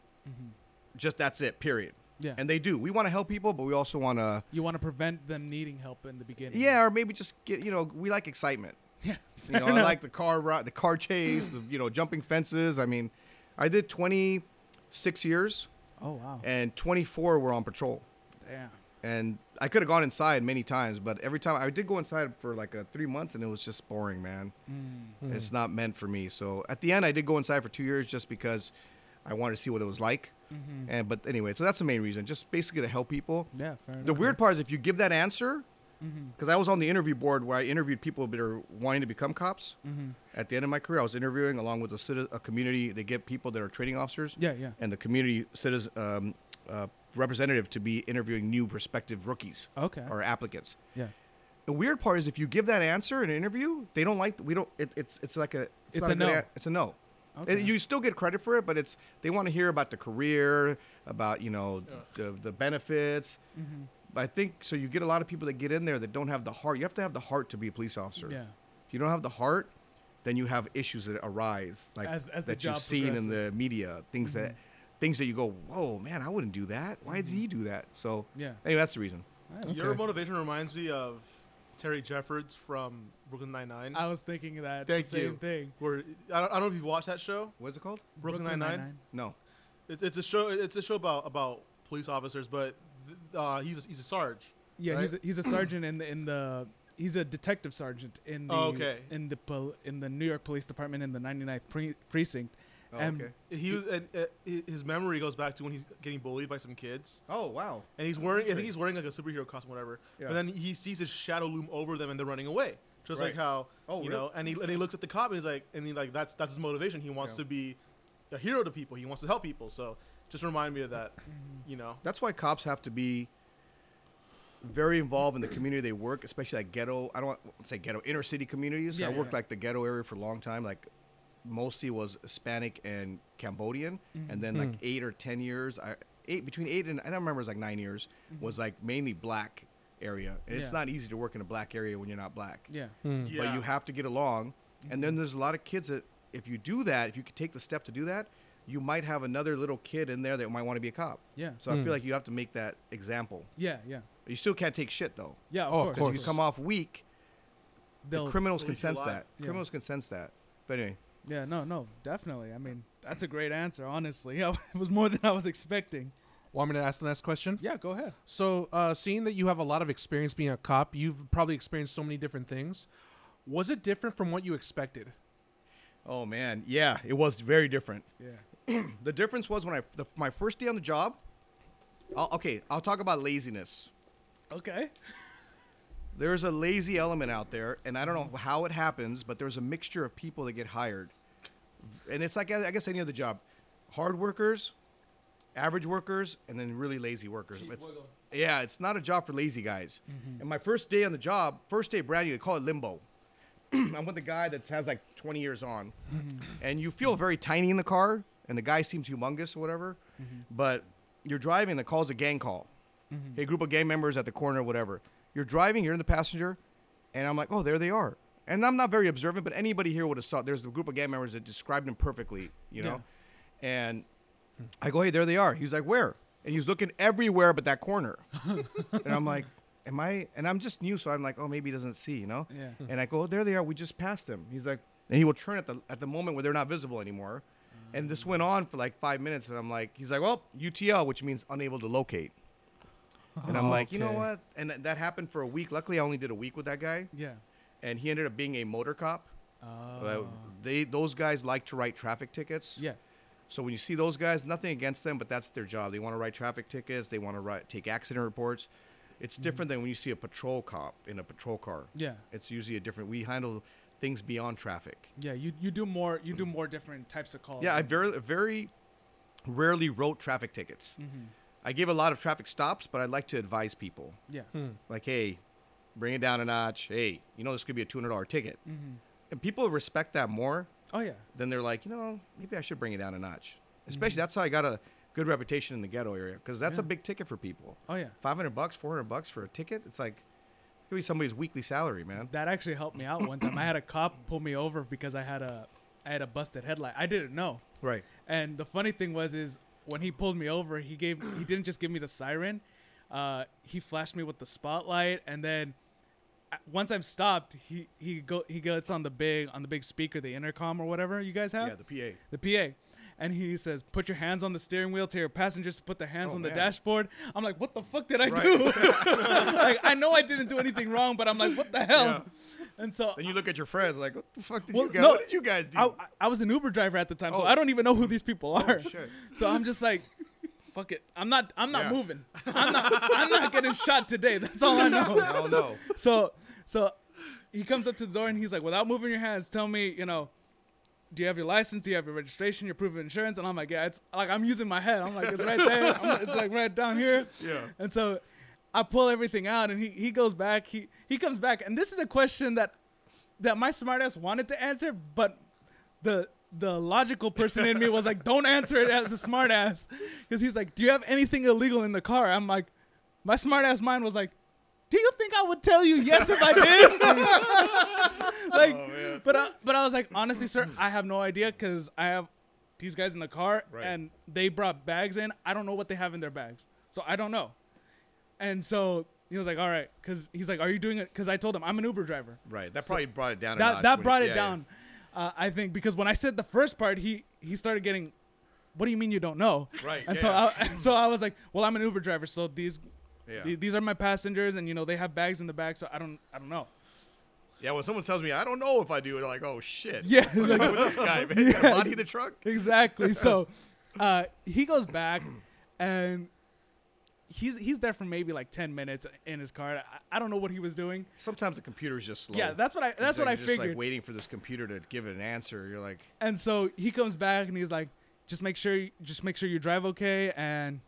Just that's it. Period. Mm-hmm. Yeah. And they do. We want to help people, but we also want to. You want to prevent them needing help in the beginning. Yeah, or maybe just get. You know, we like excitement. Yeah. You know, Fair I [LAUGHS] like the car ride, the car chase, the you know jumping fences. I mean, I did 26 years, Oh wow. and 24 were on patrol. Damn. And I could have gone inside many times, but every time I did go inside for like a three months, and it was just boring, man. Mm. It's not meant for me. So at the end, I did go inside for two years just because I wanted to see what it was like. Mm-hmm. And but anyway, so that's the main reason, just basically to help people. Yeah. Fair enough. The weird part is if you give that answer, because I was on the interview board where I interviewed people that are wanting to become cops. At the end of my career, I was interviewing along with a, citi- a community. They get people that are training officers. Yeah, yeah. And the community citizen um, uh, representative to be interviewing new prospective rookies Okay. or applicants. Yeah. The weird part is if you give that answer in an interview, they don't like. We don't. It, it's it's like a. It's, It's not a good no. a- it's a no. Okay. And you still get credit for it, but it's they want to hear about the career, about you know the the benefits. Mm-hmm. But I think so. You get a lot of people that get in there that don't have the heart. You have to have the heart to be a police officer. Yeah. If you don't have the heart, then you have issues that arise, like As- as the that you've seen in. Mm-hmm. the media, things that things that you go, whoa, man, I wouldn't do that. Why did he do that? So Yeah. anyway, that's the reason. Okay. Your motivation reminds me of Terry Jeffords from Brooklyn Nine Nine. I was thinking of that Thank same you. thing. Where I don't, I don't know if you've watched that show, What's it called? Brooklyn Nine Nine. No. It's, it's a show. It's a show about about police officers, but th- uh, he's a, he's a sarge. Yeah, he's a, he's a sergeant in the in the he's a detective sergeant in the Oh, okay. in the pol- in the New York Police Department in the 99th pre- precinct. Oh, And- okay. He was, and, uh, his memory goes back to when he's getting bullied by some kids, Oh wow. and he's wearing. I think he's wearing like a superhero costume, whatever. Yeah. But then he sees his shadow loom over them, and they're running away. Just like how Oh, you really? know, and he and he looks at the cop and he's like, and he like that's that's his motivation. He wants Yeah. to be a hero to people. He wants to help people. So just remind me of that. You know. That's why cops have to be very involved in the community they work, especially like ghetto. I don't want to say ghetto, inner city communities. Yeah, I worked yeah. like the ghetto area for a long time. Like mostly was Hispanic and Cambodian, mm-hmm. and then like hmm. eight or ten years, I, eight between eight and I don't remember it was like nine years mm-hmm. was like mainly black area. And it's not easy to work in a black area when you're not black. Yeah. Hmm. But you have to get along. And then mm-hmm. there's a lot of kids that if you do that, if you could take the step to do that, you might have another little kid in there that might want to be a cop. Yeah. So I feel like you have to make that example. Yeah, yeah. You still can't take shit though. Yeah, of Oh, of course. Because if you come off weak, They'll- the criminals can sense that. Yeah. Criminals can sense that. But anyway, Yeah, no, no, definitely. I mean, that's a great answer, honestly. [LAUGHS] it was more than I was expecting. Want me to ask the next question? Yeah, go ahead. So, uh, seeing that you have a lot of experience being a cop, you've probably experienced so many different things. Was it different from what you expected? oh man, yeah, it was very different. Yeah. [CLEARS THROAT] The difference was when I the, my first day on the job. I'll, okay, I'll talk about laziness. Okay. There's a lazy element out there, and I don't know how it happens, but there's a mixture of people that get hired, and it's like I guess any other job, hard workers, average workers, and then really lazy workers. It's, yeah, it's not a job for lazy guys. Mm-hmm. And my first day on the job, first day brand new, they call it limbo. [CLEARS THROAT] I'm with the guy that has like 20 years on, mm-hmm. and you feel very tiny in the car, and the guy seems humongous or whatever, mm-hmm. but you're driving, the call's a gang call. Mm-hmm. Hey, group of gang members at the corner, whatever. You're driving, you're in the passenger, and I'm like, oh, there they are. And I'm not very observant, but anybody here would have saw. There's a group of gang members that described them perfectly, you know. And I go, hey, there they are. He's like, where? And he's looking everywhere but that corner. [LAUGHS] and I'm like, am I? And I'm just new, so I'm like, oh, maybe he doesn't see, you know. Yeah. And I go, oh, there they are. We just passed them. He's like, and he will turn at the at the moment where they're not visible anymore. And this went on for like five minutes, and I'm like, he's like, well, UTL, which means unable to locate. And I'm like, you know what? And th- that happened for a week. Luckily, I only did a week with that guy, Yeah. and he ended up being a motor cop. Uh, Oh. they those guys like to write traffic tickets. yeah. So when you see those guys, nothing against them, but that's their job. They want to write traffic tickets. They want to write take accident reports. It's different than when you see a patrol cop in a patrol car. Yeah. It's usually a different. We handle things beyond traffic. Yeah. You you do more you do more different types of calls. Yeah, I very very rarely wrote traffic tickets. Mm-hmm. I gave a lot of traffic stops, but I like to advise people. yeah. Hmm. like, hey, bring it down a notch. Hey, you know this could be a two hundred dollar ticket, mm-hmm. and people respect that more. Oh yeah. Then they're like, you know, maybe I should bring it down a notch. Mm-hmm. Especially that's how I got a good reputation in the ghetto area because that's a big ticket for people. Oh yeah. Five hundred bucks, four hundred bucks for a ticket. It's like it could be somebody's weekly salary, man. That actually helped me out one time. I had a cop pull me over because I had a I had a busted headlight. I didn't know. Right. And the funny thing was is when he pulled me over, he gave he didn't just give me the siren. Uh, he flashed me with the spotlight, and then uh, once I'm stopped, he he go he gets on the big on the big speaker, the intercom or whatever you guys have, Yeah, the PA. the PA, and he says, "Put your hands on the steering wheel. Tell your passengers to put their hands Oh, on the man. dashboard." I'm like, "What the fuck did I Right. do?" [LAUGHS] [LAUGHS] like I know I didn't do anything wrong, but I'm like, "What the hell?" And so Then you look at your friends like, what the fuck did Well, you guys? no, what did you guys do? I, I was an Uber driver at the time, so Oh. I don't even know who these people oh, are. shit. So I'm just like, fuck it. I'm not. I'm not Yeah. moving. I'm not. I'm not getting shot today. That's all I [LAUGHS] know. Oh no. So so he comes up to the door and he's like, without moving your hands, tell me, you know, do you have your license? Do you have your registration? Your proof of insurance? And I'm like, yeah, it's like I'm using my head. I'm like, it's right there. I'm, it's like right down here. Yeah. And so I pull everything out and he, he goes back. He he comes back and this is a question that that my smartass wanted to answer, but the the logical person in me was like, don't answer it as a smartass. Because he's like, do you have anything illegal in the car? I'm like, my smartass mind was like, do you think I would tell you yes if I did? [LAUGHS] like, but I, but I was like, honestly, sir, I have no idea because I have these guys in the car Right. and they brought bags in. I don't know what they have in their bags, so I don't know. And so he was like, all right, because he's like, are you doing it? Because I told him I'm an Uber driver. Right. That probably brought it down. a That notch that brought you- it yeah, down. Uh, I think because when I said the first part, he he started getting, what do you mean you don't know? Right, And yeah. so I, [LAUGHS] so I was like, well, I'm an Uber driver, so these Yeah. th- these are my passengers, and you know they have bags in the back, so I don't I don't know. Yeah. When someone tells me I don't know if I do I'm like, oh shit. Yeah, like- with this guy, man? [LAUGHS] A body the truck. [LAUGHS] exactly. So uh, he goes back, and he's he's there for maybe like ten minutes in his car. I, I don't know what he was doing. Sometimes the computer's just slow. Yeah, that's what I that's what I you're just, figured. Like waiting for this computer to give it an answer. You're like, And so he comes back and he's like, just make sure you, just make sure you drive okay and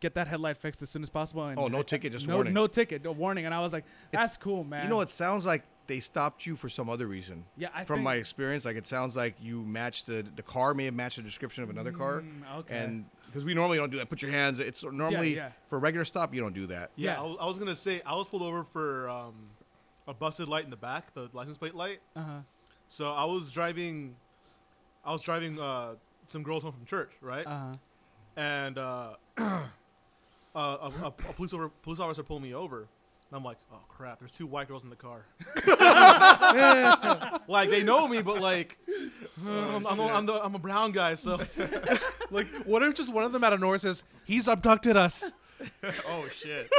get that headlight fixed as soon as possible. And oh, no ticket, just no warning. no ticket, no warning. And I was like, that's cool, man. You know, it sounds like they stopped you for some other reason. Yeah, I from think- my experience, like it sounds like you matched the the car may have matched the description of another car. Mm, okay. And because we normally don't do that, put your hands. It's normally yeah. for a regular stop, you don't do that. Yeah, Yeah. I, was, I was gonna say I was pulled over for um, a busted light in the back, the license plate light. Uh huh. So I was driving, I was driving uh, some girls home from church, right? Uh huh. and uh, [CLEARS THROAT] uh, a, a, a police over, police officer pulled me over. And I'm like, oh crap! There's two white girls in the car. [LAUGHS] like they know me, but like, uh, I'm, I'm, I'm, the, I'm a brown guy, so [LAUGHS] Like, what if just one of them out of nowhere says, he's abducted us? [LAUGHS] oh shit!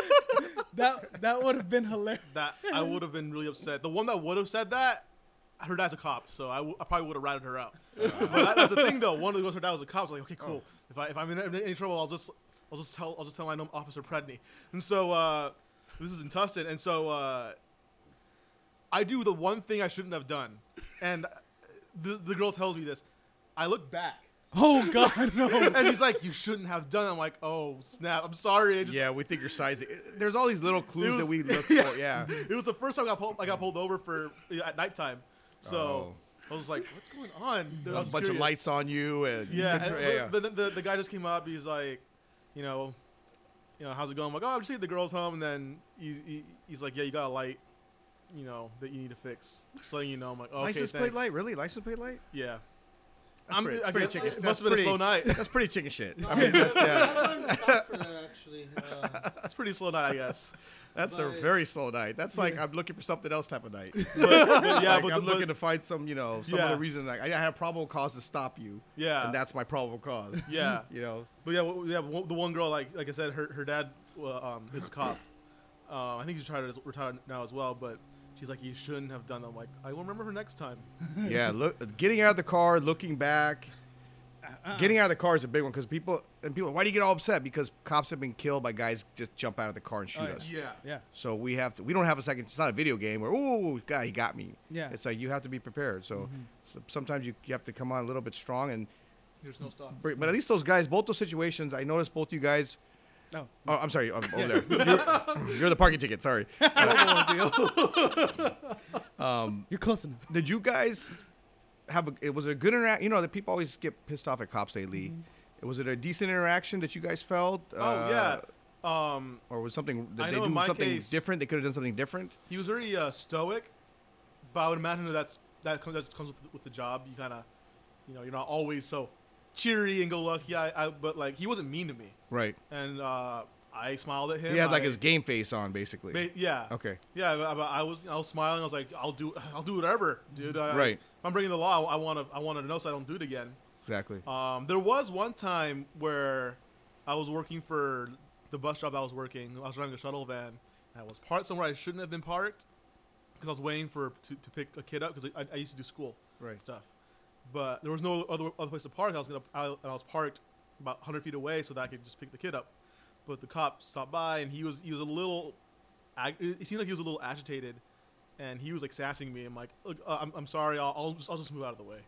That that would have been hilarious. that I would have been really upset. The one that would have said that, her dad's a cop, so I, w- I probably would have ratted her out. but that, that's the thing, though. One of the girls, her dad was a cop. I was like, okay, cool. If I if I'm in, in any trouble, I'll just I'll just tell I'll just tell my name, Officer Predney. And so uh, this is in Tustin, and so uh, I do the one thing I shouldn't have done, and the, the girl tells me this. I look back. Oh God, [LAUGHS] no. And she's like, "You shouldn't have done." it." I'm like, "Oh snap! I'm sorry." Just, Yeah, we think your size. There's all these little clues It that we look [LAUGHS] for. Yeah. it was the first time I got pulled, I got pulled over for at nighttime. So Oh. I was like, "What's going on?" I A was just bunch of lights on you and Yeah, [LAUGHS] and, yeah, yeah. but then the, the guy just came up. He's like, you know, you know, how's it going? I'm like, oh, I'm just taking the girls home, and then he's he, he's like, yeah, you got a light, you know, that you need to fix. Just letting you know. I'm like, okay, license plate thanks. light, really? License plate light? Yeah. That's I'm, pretty- I that's pretty guess- chicken- It that's must have been a slow night. That's pretty chicken shit. [LAUGHS] I mean, that- yeah, Stop for that actually. Uh, [LAUGHS] It's pretty slow night, I guess. That's a very slow night. That's like I'm looking for something else type of night. But, but yeah, [LAUGHS] Like, but, I'm the- looking but, to find some, you know, some Yeah. other reason. Like I had a probable cause to stop you, yeah, and that's my probable cause. [LAUGHS] yeah. [LAUGHS] You know, But yeah, w- yeah. The one girl, like like I said, her her dad, uh, um, is a cop. Uh, I think he's retired retired now as well. But she's like, you shouldn't have done that. I'm like, I will remember her next time. yeah. Look, getting out of the car, looking back, Uh-uh. getting out of the car is a big one because people and people. Why do you get all upset? Because cops have been killed by guys just jump out of the car and shoot Oh, yeah. us. Yeah. Yeah. So we have to. We don't have a second. It's not a video game where oh, guy, he got me. Yeah. Mm-hmm. It's like you have to be prepared. So, so sometimes you, you have to come on a little bit strong and. There's no stop. But at least those guys, both those situations, I noticed both you guys. No. Oh, I'm sorry, um, over there. [LAUGHS] You're, you're the parking ticket. Sorry. [LAUGHS] [LAUGHS] um, You're close enough. did you guys have a? It was a good interaction. You know that people always get pissed off at cops lately. Mm-hmm. Was it a decent interaction that you guys felt? Oh Uh, yeah. Um, Or was something? Did I they know do something case- different? They could have done something different. he was very uh, stoic, but I would imagine that that's that comes that comes with, with the job. You kind of, you know, you're not always so cheery and go lucky. I, I but like he wasn't mean to me, Right. and uh, I smiled at him. He had like I- his game face on, basically. Ba- yeah. Okay. Yeah, but, but I was I was smiling. I was like, I'll do I'll do whatever, dude. I, Right. If I'm breaking the law, I want to I want to know so I don't do it again. Exactly. Um, there was one time where I was working for the bus job I was working. I was driving a shuttle van. And I was parked somewhere I shouldn't have been parked because I was waiting for to, to pick a kid up because I, I used to do school Right. stuff. But there was no other other place to park. I was gonna I, and I was parked about 100 feet away so that I could just pick the kid up. But the cop stopped by and he was he was a little, it seemed like he was a little agitated, and he was like sassing me. I'm like, Look, uh, I'm, I'm sorry, I'll, I'll just I'll just move out of the way,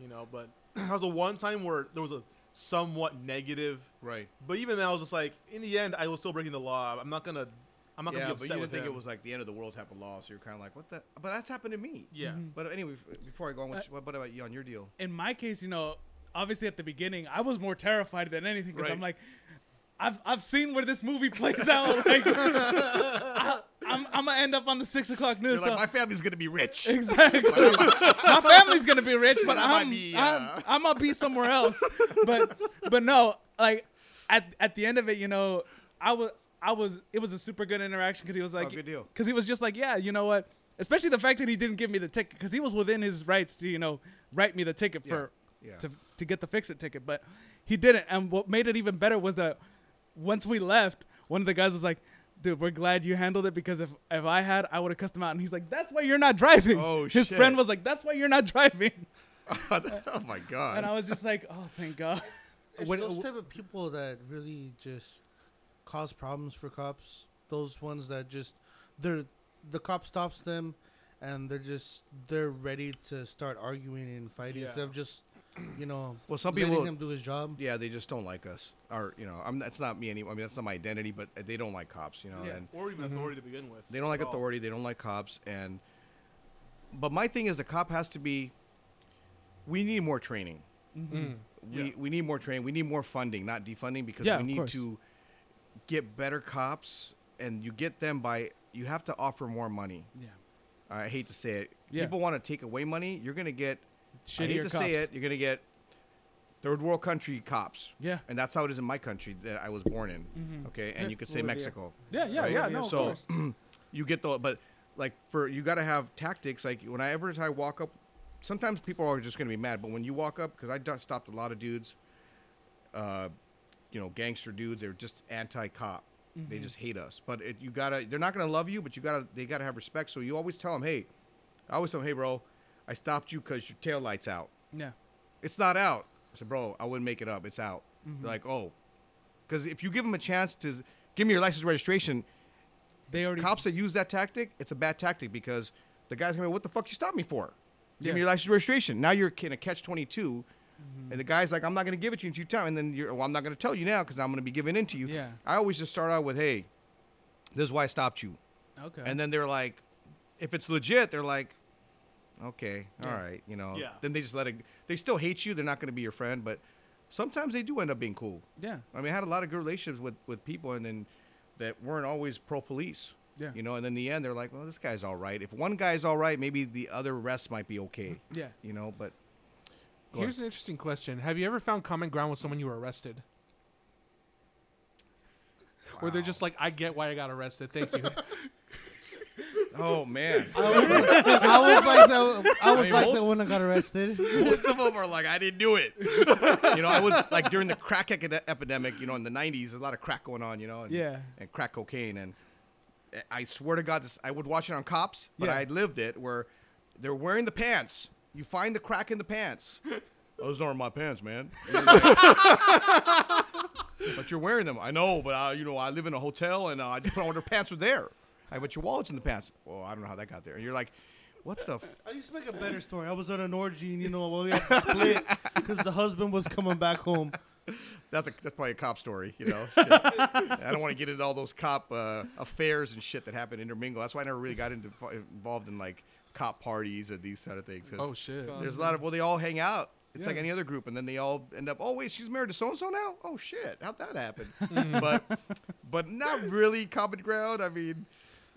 you know. But [CLEARS THROAT] that was a one time where there was a somewhat negative, Right. but even then I was just like, in the end, I was still breaking the law. I'm not gonna, I'm not gonna Yeah, be but you upset didn't think him. it was like the end of the world type of law, so you're kind of like, what the? But that's happened to me. yeah. But anyway, before I go on, what, what about you on your deal? in my case, you know, obviously at the beginning, I was more terrified than anything because I'm like, I've I've seen where this movie plays out. Like, [LAUGHS] I, am I'm gonna end up on the six o'clock news. like, so- my family's gonna be rich. Exactly. [LAUGHS] my family's gonna be rich, but [LAUGHS] I'm, be, I'm uh, I'm gonna be somewhere else. But but no, like at at the end of it, you know, I was I was it was a super good interaction because he was like, Oh, good deal. Because he was just like, yeah, you know what? Especially the fact that he didn't give me the ticket because he was within his rights to you know write me the ticket for Yeah. to to get the fix it ticket, but he didn't. And what made it even better was that once we left, one of the guys was like. Dude, we're glad you handled it because if, if I had, I would have cussed him out. And he's like, "That's why you're not driving." Oh, His shit. friend was like, "That's why you're not driving," [LAUGHS] [LAUGHS] oh my god. and I was just like, "Oh, thank God." It's When- those uh, type of people that really just cause problems for cops. Those ones that just they're the cop stops them, and they're just they're ready to start arguing and fighting Yeah. instead of just you know Well, some letting people- him do his job. yeah, they just don't like us, or you know, I'm, that's not me anymore. I mean, that's not my identity, but they don't like cops, you know, Yeah, and or even authority to begin with. they don't like at all. authority. They don't like cops, and but my thing is, a cop has to be. We need more training. Mm, We yeah. we need more training. We need more funding, not defunding, because Yeah, we need to get better cops, and you get them by you have to offer more money. Yeah, I hate to say it. Yeah. People want to take away money. You're gonna get. I hate to cops. say it. You're gonna get third world country cops. Yeah, and that's how it is in my country that I was born in. Okay, and Yeah, you could say Bolivia. Mexico. yeah, yeah, Right? yeah. No, so course. [CLEARS THROAT] you get the but like for you got to have tactics. Like whenever I walk up, sometimes people are just gonna be mad, but when you walk up, because I stopped a lot of dudes, uh, you know, gangster dudes. They're just anti-cop. They just hate us. But it, you gotta, they're not gonna love you, but you gotta, they gotta have respect. So you always tell them, hey, I always tell them, hey, bro, I stopped you because your tail light's out. Yeah, It's not out. I said, bro, I wouldn't make it up. It's out. They're like, oh, because if you give them a chance to give me your license registration, they already. cops that use that tactic, it's a bad tactic because the guy's gonna be, what the fuck you stopped me for? Give Yeah. me your license registration. Now you're in a catch twenty two, mm-hmm. and the guy's like, I'm not gonna give it to you until you tell. me. And then you're, well, I'm not gonna tell you now because I'm gonna be giving in to you. Yeah. I always just start out with, hey, this is why I stopped you, Okay. and then they're like, if it's legit, they're like, okay, all Yeah. right, you know. Yeah. Then they just let it. They still hate you. They're not gonna be your friend, but sometimes they do end up being cool. yeah, I mean, I had a lot of good relationships with, with people, and then that weren't always pro police. Yeah. You know, and in the end, they're like, well, this guy's all right. If one guy's all right, maybe the other rest might be okay. [LAUGHS] yeah. You know, but Here's an interesting question: Have you ever found common ground with someone you were arrested? Where they're just like, I get why I got arrested. Thank you. [LAUGHS] [LAUGHS] oh man, I was like the I was mean, like most- the one that got arrested. most of them are like, I didn't do it. you know, I was like during the crack ec- epidemic. You know, in the '90s, there's a lot of crack going on. You know, and, Yeah. and crack cocaine, and I swear to God, this I would watch it on Cops, but Yeah. I lived it where they're wearing the pants. You find the crack in the pants. Those aren't my pants, man. [LAUGHS] But you're wearing them. I know, but uh, you know, I live in a hotel, and uh, I just put on their pants were there. I but your wallet's in the pants. Well, I don't know how that got there. And you're like, what the? F-? I used to make a better story. I was at an orgy, and you know, well, we had to split [LAUGHS] because the husband was coming back home. That's a that's probably a cop story, you know. [LAUGHS] I don't want to get into all those cop uh, affairs and shit that happen intermingle. That's why I never really got into involved in like cop parties and these sort of things. oh shit! There's a lot of well, they all hang out. It's like any other group, and then they all end up. Oh wait, she's married to so and so now. Oh shit, how'd that happen? [LAUGHS] but but not really common ground. I mean,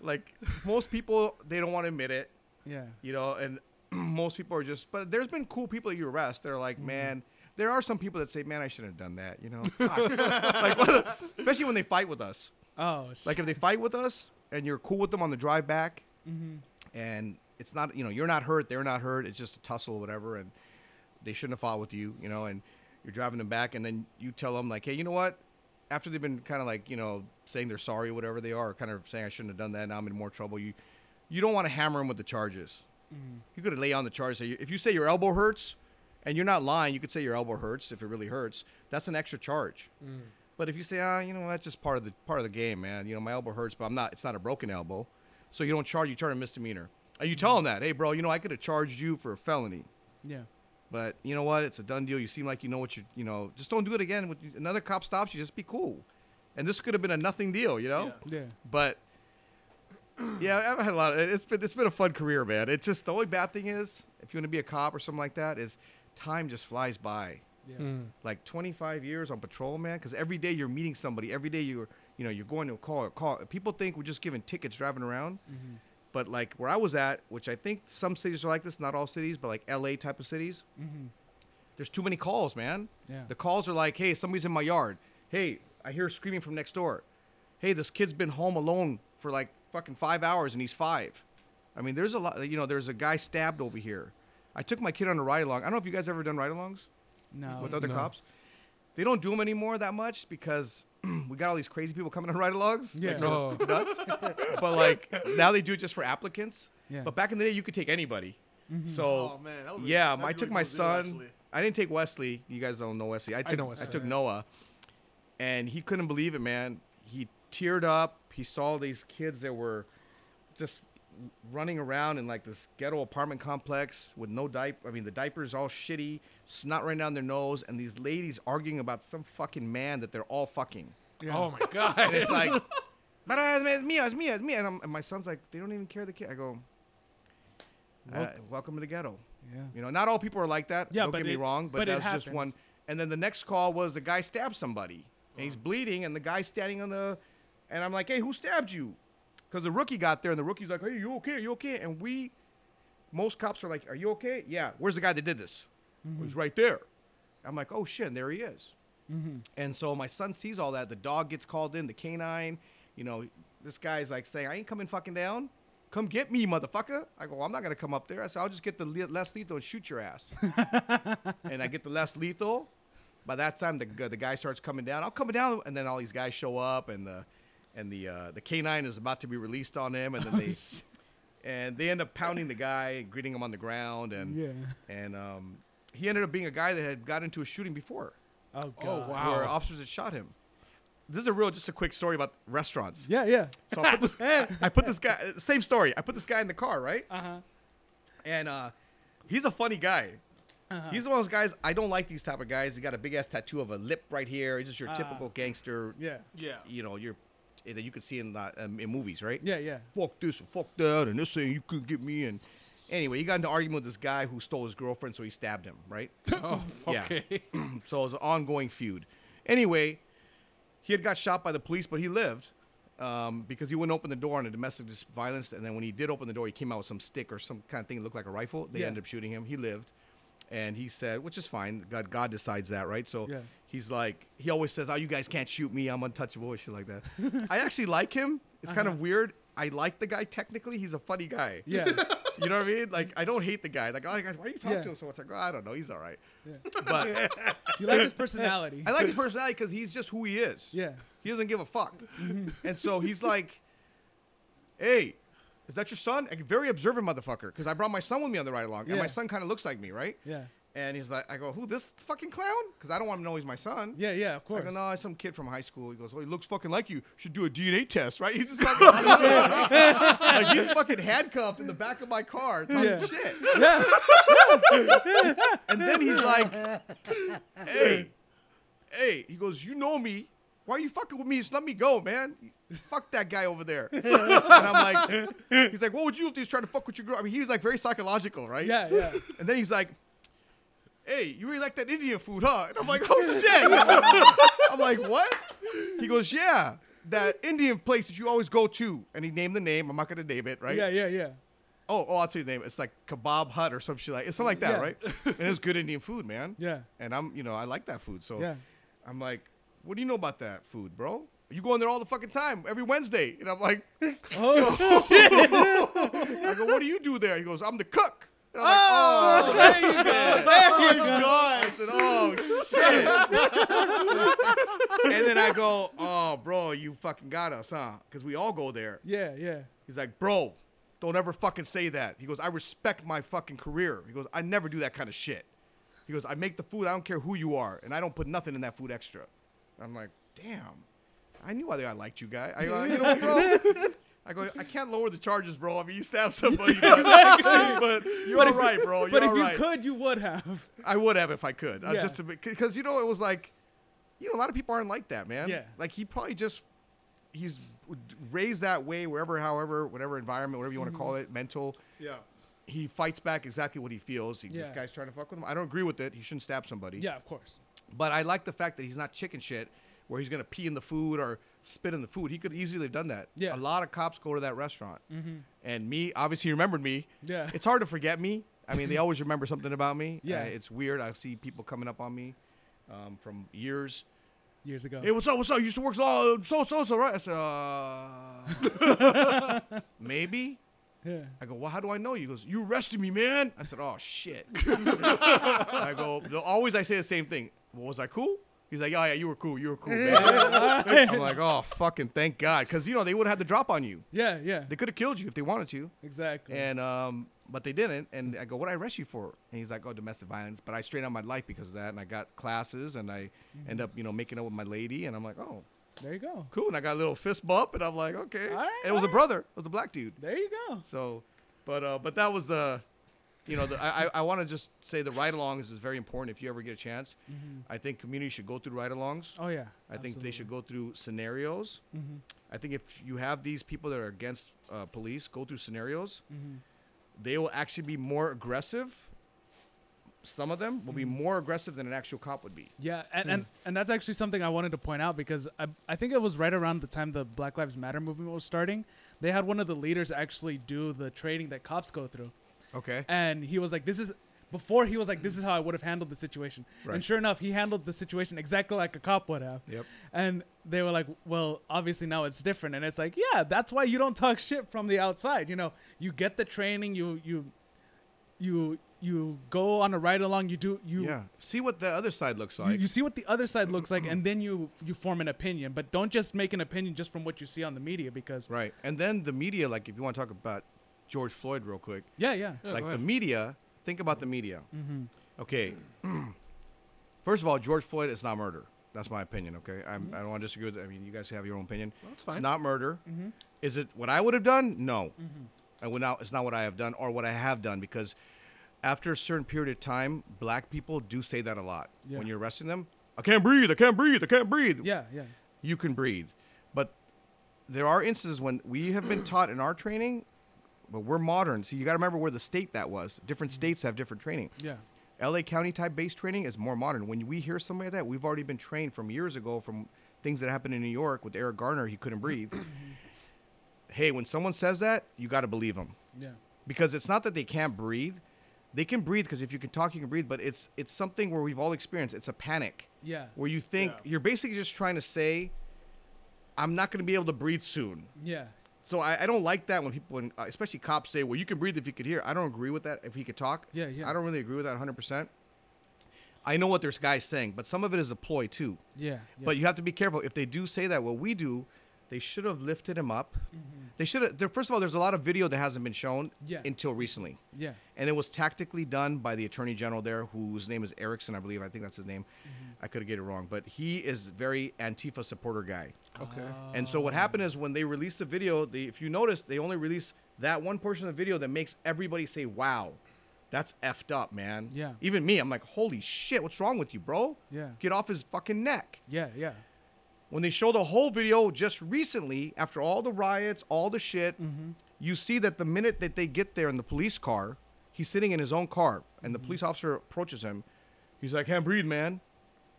like most people, they don't want to admit it Yeah. you know, and [CLEARS THROAT] most people are just. But there's been cool people that you arrest. They're like, man. There are some people that say, "Man, I shouldn't have done that," you know. [LAUGHS] Like, especially when they fight with us. Oh. sh- Like, if they fight with us and you're cool with them on the drive back, Mhm. and it's not, you know, you're not hurt, they're not hurt. It's just a tussle, or whatever, and they shouldn't have fought with you, you know. And you're driving them back, and then you tell them like, "Hey, you know what?" After they've been kind of like, you know, saying they're sorry, or whatever they are, kind of saying I shouldn't have done that. Now I'm in more trouble. You, you don't want to hammer them with the charges. Mm-hmm. You could lay on the charge. Say, if you say your elbow hurts, and you're not lying, you could say your elbow hurts if it really hurts. That's an extra charge. Mm. But if you say, ah, you know, that's just part of the part of the game, man. You know, my elbow hurts, but I'm not. It's not a broken elbow, so you don't charge. You charge a misdemeanor. And you mm. tell them that, hey, bro, you know, I could have charged you for a felony. Yeah. But you know what? It's a done deal. You seem like you know what you you know. Just don't do it again. When another cop stops you, just be cool. And this could have been a nothing deal, you know. Yeah. Yeah. But [CLEARS THROAT] yeah, I've had a lot. Of, it's been it's been a fun career, man. It's just the only bad thing is if you want to be a cop or something like that, is time just flies by. Yeah. Like 25 years on patrol, man. Because every day you're meeting somebody. Every day you're you know you're going to a call. Call. People think we're just giving tickets driving around. Mm-hmm. But like where I was at, which I think some cities are like this, not all cities, but like LA type of cities, Mm-hmm. there's too many calls, man. Yeah. The calls are like, hey, somebody's in my yard. Hey, I hear screaming from next door. Hey, this kid's been home alone for like fucking five hours and he's five. I mean, there's a lot, you know, there's a guy stabbed over here. I took my kid on a ride along. I don't know if you guys ever done ride alongs No. with other no. cops. They don't do them anymore that much because [CLEARS THROAT] we got all these crazy people coming on ride alongs. Yeah. Like, Oh. [LAUGHS] nuts. [LAUGHS] but like now they do it just for applicants. Yeah. But back in the day, you could take anybody. Mm-hmm. So Oh man, that yeah, that'd I really took cool my son. actually. I didn't take Wesley. You guys don't know Wesley. I took, I know Wesley. took Yeah. Noah, and he couldn't believe it, man. He teared up. He saw these kids that were just running around in like this ghetto apartment complex with no diaper. I mean, the diapers all shitty, snot running down their nose, and these ladies arguing about some fucking man that they're all fucking. Yeah. Oh my god. And it's like, [LAUGHS] but uh, it's me, it's me, it's me. And, I'm, and my son's like, they don't even care the kid. I go, uh, welcome to the ghetto. Yeah. You know, not all people are like that. Yeah, don't but get me wrong, but, but that's just one. And then the next call was the guy stabbed somebody, and he's bleeding, and the guy's standing on the, and I'm like, hey, who stabbed you? Because the rookie got there, and the rookie's like, hey, you okay? You okay? And we, most cops are like, are you okay? Yeah. Where's the guy that did this? Mm-hmm. He's right there. I'm like, oh shit, and there he is. Mm-hmm. And so my son sees all that. The dog gets called in, the canine. You know, this guy's like saying, I ain't coming fucking down. Come get me, motherfucker. I go, I'm not going to come up there. I said, I'll just get the le- less lethal and shoot your ass. [LAUGHS] and I get the less lethal. By that time, the, the guy starts coming down. I'll come down, and then all these guys show up, and the and the uh, the canine is about to be released on him, and then they and they end up pounding the guy, greeting him on the ground, and Yeah. and um, he ended up being a guy that had got into a shooting before Oh Oh, wow. where officers had shot him. This is a real, just a quick story about restaurants. Yeah. Yeah. So I put this, [LAUGHS] I put this guy, same story. I put this guy in the car, right? Uh huh. And uh, he's a funny guy. Uh-huh. He's one of those guys. I don't like these type of guys. He got a big ass tattoo of a lip right here. He's just your Ah. typical gangster. Yeah. Yeah. You know, you're that you could see in the, um, in movies, right? Yeah. Yeah. Fuck this and fuck that, and this thing you could get me. And anyway, he got into an argument with this guy who stole his girlfriend, so he stabbed him, right? [LAUGHS] oh, Yeah. okay. [CLEARS THROAT] so it was an ongoing feud. Anyway, he had got shot by the police, but he lived um, because he wouldn't open the door on a domestic violence. And then when he did open the door, he came out with some stick or some kind of thing that looked like a rifle. They Yeah. ended up shooting him. He lived. And he said, which is fine. God, God decides that, right? So Yeah. he's like, he always says, "Oh, you guys can't shoot me. I'm untouchable," or shit like that. I actually like him. It's kind of uh-huh. weird. I like the guy technically. He's a funny guy. Yeah. [LAUGHS] You know what I mean? Like, I don't hate the guy. Like, oh, guys, why are you talking Yeah. to him so much? Like, oh, I don't know. He's all right. Yeah. [LAUGHS] But [LAUGHS] You like his personality. I like his personality because he's just who he is. Yeah. He doesn't give a fuck. Mm-hmm. and so he's like, hey, is that your son? A very observant motherfucker. Because I brought my son with me on the ride along. And Yeah. my son kind of looks like me, right? Yeah. And he's like, I go, who, this fucking clown? Because I don't want him to know he's my son. Yeah. Yeah. Of course. I course. go, no, it's some kid from high school. He goes, oh, he looks fucking like you. Should do a DNA test, right? [LAUGHS] He's just talking [LAUGHS] shit. [LAUGHS] like he's fucking handcuffed in the back of my car talking Yeah. shit. Yeah. And then he's like, hey, hey, he goes, you know me. Why are you fucking with me? Just let me go, man. Fuck that guy over there. [LAUGHS] and I'm like, he's like, what would you do if he was trying to fuck with your girl? I mean, he was like very psychological, right? Yeah. Yeah. And then he's like, hey, you really like that Indian food, huh? And I'm like, oh [LAUGHS] shit. I'm like, what? He goes, yeah, that Indian place that you always go to. And he named the name. I'm not going to name it, right? Yeah. Yeah. Yeah. Oh, oh, I'll tell you the name. It's like Kebab Hut or some shit like it's something like that, Yeah. right? and it was good Indian food, man. Yeah. And I'm, you know, I like that food. So Yeah. I'm like, what do you know about that food, bro? You go in there all the fucking time, every Wednesday. And I'm like, [LAUGHS] Oh. [LAUGHS] I go, what do you do there? He goes, I'm the cook. And I'm like, oh, oh there you go. There you oh, go. I said, oh, shit. and then I go, oh, bro, you fucking got us, huh? Because we all go there. Yeah. Yeah. He's like, bro, don't ever fucking say that. He goes, I respect my fucking career. He goes, I never do that kind of shit. He goes, I make the food. I don't care who you are, and I don't put nothing in that food extra. I'm like, damn. I knew I, I liked you, guy. I, uh, you know, bro. [LAUGHS] I go, I can't lower the charges, bro. I mean, you stab somebody, [LAUGHS] but, but you're But all if- right, bro. You're but if you right. could, you would have. I would have if I could, uh, Yeah. just to because you know it was like, you know, a lot of people aren't like that, man. Yeah. Like he probably just he's raised that way wherever, however, whatever environment, whatever you want to Mm-hmm. call it, mental. Yeah. He fights back exactly what he feels. He, This guy's trying to fuck with him. I don't agree with it. He shouldn't stab somebody. Yeah, of course. But I like the fact that he's not chicken shit, where he's gonna pee in the food or spit in the food. He could easily have done that. Yeah. A lot of cops go to that restaurant, and me obviously he remembered me. Yeah. It's hard to forget me. I mean, they always remember something about me. Yeah. Uh, it's weird. I see people coming up on me um, from years. Years ago. Hey, what's up? What's up? You used to work so so so so right? I said, uh, [LAUGHS] maybe. yeah. I go, well, how do I know you? He goes, you arrested me, man. I said, oh shit. [LAUGHS] I go, always I say the same thing. Well, was I cool? He's like, oh yeah, you were cool. You were cool, [LAUGHS] man. I'm like, oh fucking thank God, because you know they would have had the drop on you. Yeah, yeah. They could have killed you if they wanted to, Exactly. and um, but they didn't. And I go, what did I arrest you for? And he's like, oh, domestic violence. But I straightened out my life because of that, and I got classes, and I end up, you know, making up with my lady, and I'm like, oh, there you go. cool. And I got a little fist bump, and I'm like, okay. All right, And it was a brother. It was a black dude. There you go. So, but uh, but that was the, you know, the, I I- I want to just say the ride-alongs is very important if you ever get a chance. I think communities should go through ride-alongs. Oh yeah. I think they should go through scenarios. Mhm. I think if you have these people that are against uh, police go through scenarios, Mhm. they will actually be more aggressive. Some of them will be Mm-hmm. more aggressive than an actual cop would be. Yeah, and, and and that's actually something I wanted to point out because I I think it was right around the time the Black Lives Matter movement was starting. They had one of the leaders actually do the training that cops go through, Okay. and he was like, "This is." Before he was like, "This is how I would have handled the situation," Right. and sure enough, he handled the situation exactly like a cop would have. Yep. And they were like, "Well, obviously now it's different," and it's like, "Yeah, that's why you don't talk shit from the outside. You know, you get the training, you you you you go on a ride along, you do you yeah. See what the other side looks you, like. you see what the other side looks like, [CLEARS THROAT] and then you you form an opinion. But don't just make an opinion just from what you see on the media, because right. And then the media, like if you want to talk about George Floyd real quick, yeah, yeah, Yeah, like the media, think about the media. mm-hmm. Okay. [CLEARS THROAT] First of all, George Floyd is not murder. That's my opinion. Okay, I'm, I don't want to disagree with. I mean, you guys have your own opinion. That's It's fine. not murder. Mm-hmm. Is it what I would have done? No. I would not. It's not what I have done or what I have done because after a certain period of time, black people do say that a lot Yeah. when you're arresting them. I can't breathe. I can't breathe. I can't breathe. yeah, yeah, You can breathe, but there are instances when we have been taught in our training, but we're modern. So you got to remember where the state that was. Different mm-hmm. states have different training. yeah, LA County type based training is more modern. When we hear somebody like that, we've already been trained from years ago from things that happened in New York with Eric Garner. He couldn't breathe. [COUGHS] Mm-hmm. hey, when someone says that, you got to believe them yeah, because it's not that they can't breathe. They can breathe because if you can talk, you can breathe. But it's it's something where we've all experienced. It's a panic yeah, where you think Yeah. you're basically just trying to say, "I'm not going to be able to breathe soon." yeah, So I, I don't like that when people, when, uh, especially cops, say, "Well, you can breathe if you could hear." I don't agree with that. If he could talk, Yeah, yeah. I don't really agree with that 100. percent I know what this guys saying, but some of it is a ploy too. yeah, yeah. But you have to be careful. If they do say that, what we do, they should have lifted him up. Mm-hmm. They should have. there- First of all, there's a lot of video that hasn't been shown Yeah. until recently, yeah, and it was tactically done by the attorney general there, whose name is Erickson, I believe. I think that's his name. Mm-hmm. I could get it wrong, but he is very Antifa supporter guy. Okay. And so what happened is when they released the video, they, if you notice, they only release that one portion of the video that makes everybody say, "Wow, that's effed up, man." Yeah. Even me, I'm like, "Holy shit, what's wrong with you, bro? Yeah. Get off his fucking neck." yeah, yeah, When they show the whole video just recently, after all the riots, all the shit, mm-hmm. you see that the minute that they get there in the police car, he's sitting in his own car, and the mm-hmm. police officer approaches him. He's like, "Can't breathe, man."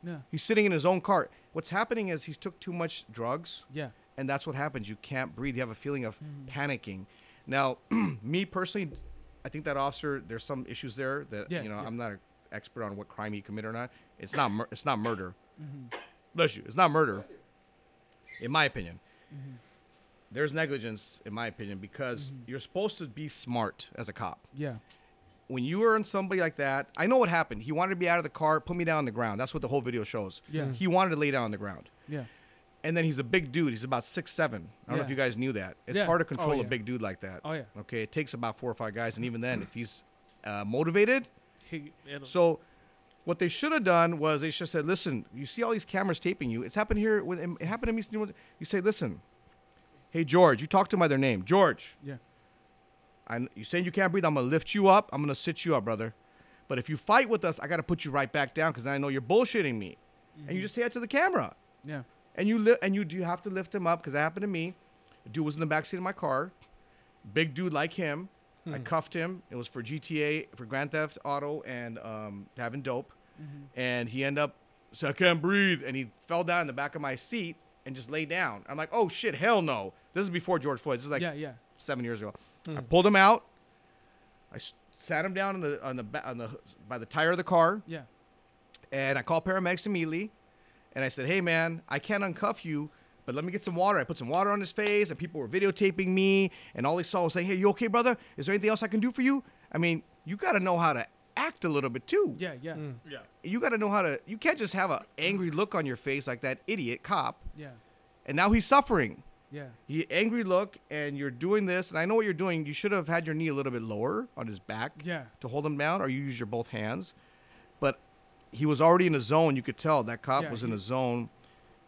yeah, He's sitting in his own car. What's happening is he's took too much drugs yeah, and that's what happens. You can't breathe. You have a feeling of mm-hmm. panicking. Now, [CLEARS THROAT] me personally, I think that officer. There's some issues there that Yeah, you know. yeah. I'm not an expert on what crime he committed or not. It's not. Mur- it's not murder. Bless you. It's not murder. In my opinion, there's negligence. In my opinion, because you're supposed to be smart as a cop. yeah, When you are in somebody like that, I know what happened. He wanted to be out of the car, put me down on the ground. That's what the whole video shows. Yeah. He wanted to lay down on the ground yeah, and then he's a big dude. He's about six seven. I don't know if you guys knew that. It's Yeah. hard to control Oh, a big dude like that. Oh, yeah. Okay, it takes about four or five guys, and even then, if he's uh, motivated, he, so What they should have done was they should have said, "Listen, you see all these cameras taping you. It's happened here. With, it happened to me. You say, listen, hey George, you talk to them by their name, George. Yeah. I, you saying you can't breathe? I'm gonna lift you up. I'm gonna sit you up, brother. But if you fight with us, I gotta put you right back down because I know you're bullshitting me. And you mm-hmm. just say it to the camera. Yeah. And you li- and you do have to lift him up because that happened to me. A dude was in the backseat of my car, big dude like him. I hmm. cuffed him. It was for GTA, for Grand Theft Auto, and um, having dope. Mm-hmm. And he ended up said, "I can't breathe," and he fell down in the back of my seat and just lay down. I'm like, "Oh shit, hell no!" This is before George Floyd. This is like yeah, yeah. seven years ago. Hmm. I pulled him out. I sat him down on the on the on the by the tire of the car Yeah. and I called paramedics immediately, and I said, "Hey, man, I can't uncuff you, but let me get some water." I put some water on his face, and people were videotaping me, and all they saw was saying, "Hey, you okay, brother? Is there anything else I can do for you?" I mean, you got to know how to act a little bit too. Yeah, yeah. Mm. Yeah. You got to know how to. You can't just have an angry look on your face like that idiot cop, Yeah. and now he's suffering. Yeah. He angry look, and you're doing this, and I know what you're doing. You should have had your knee a little bit lower on his back Yeah. to hold him down, or you use your both hands. But he was already in a zone. You could tell that cop Yeah, was in he- a zone,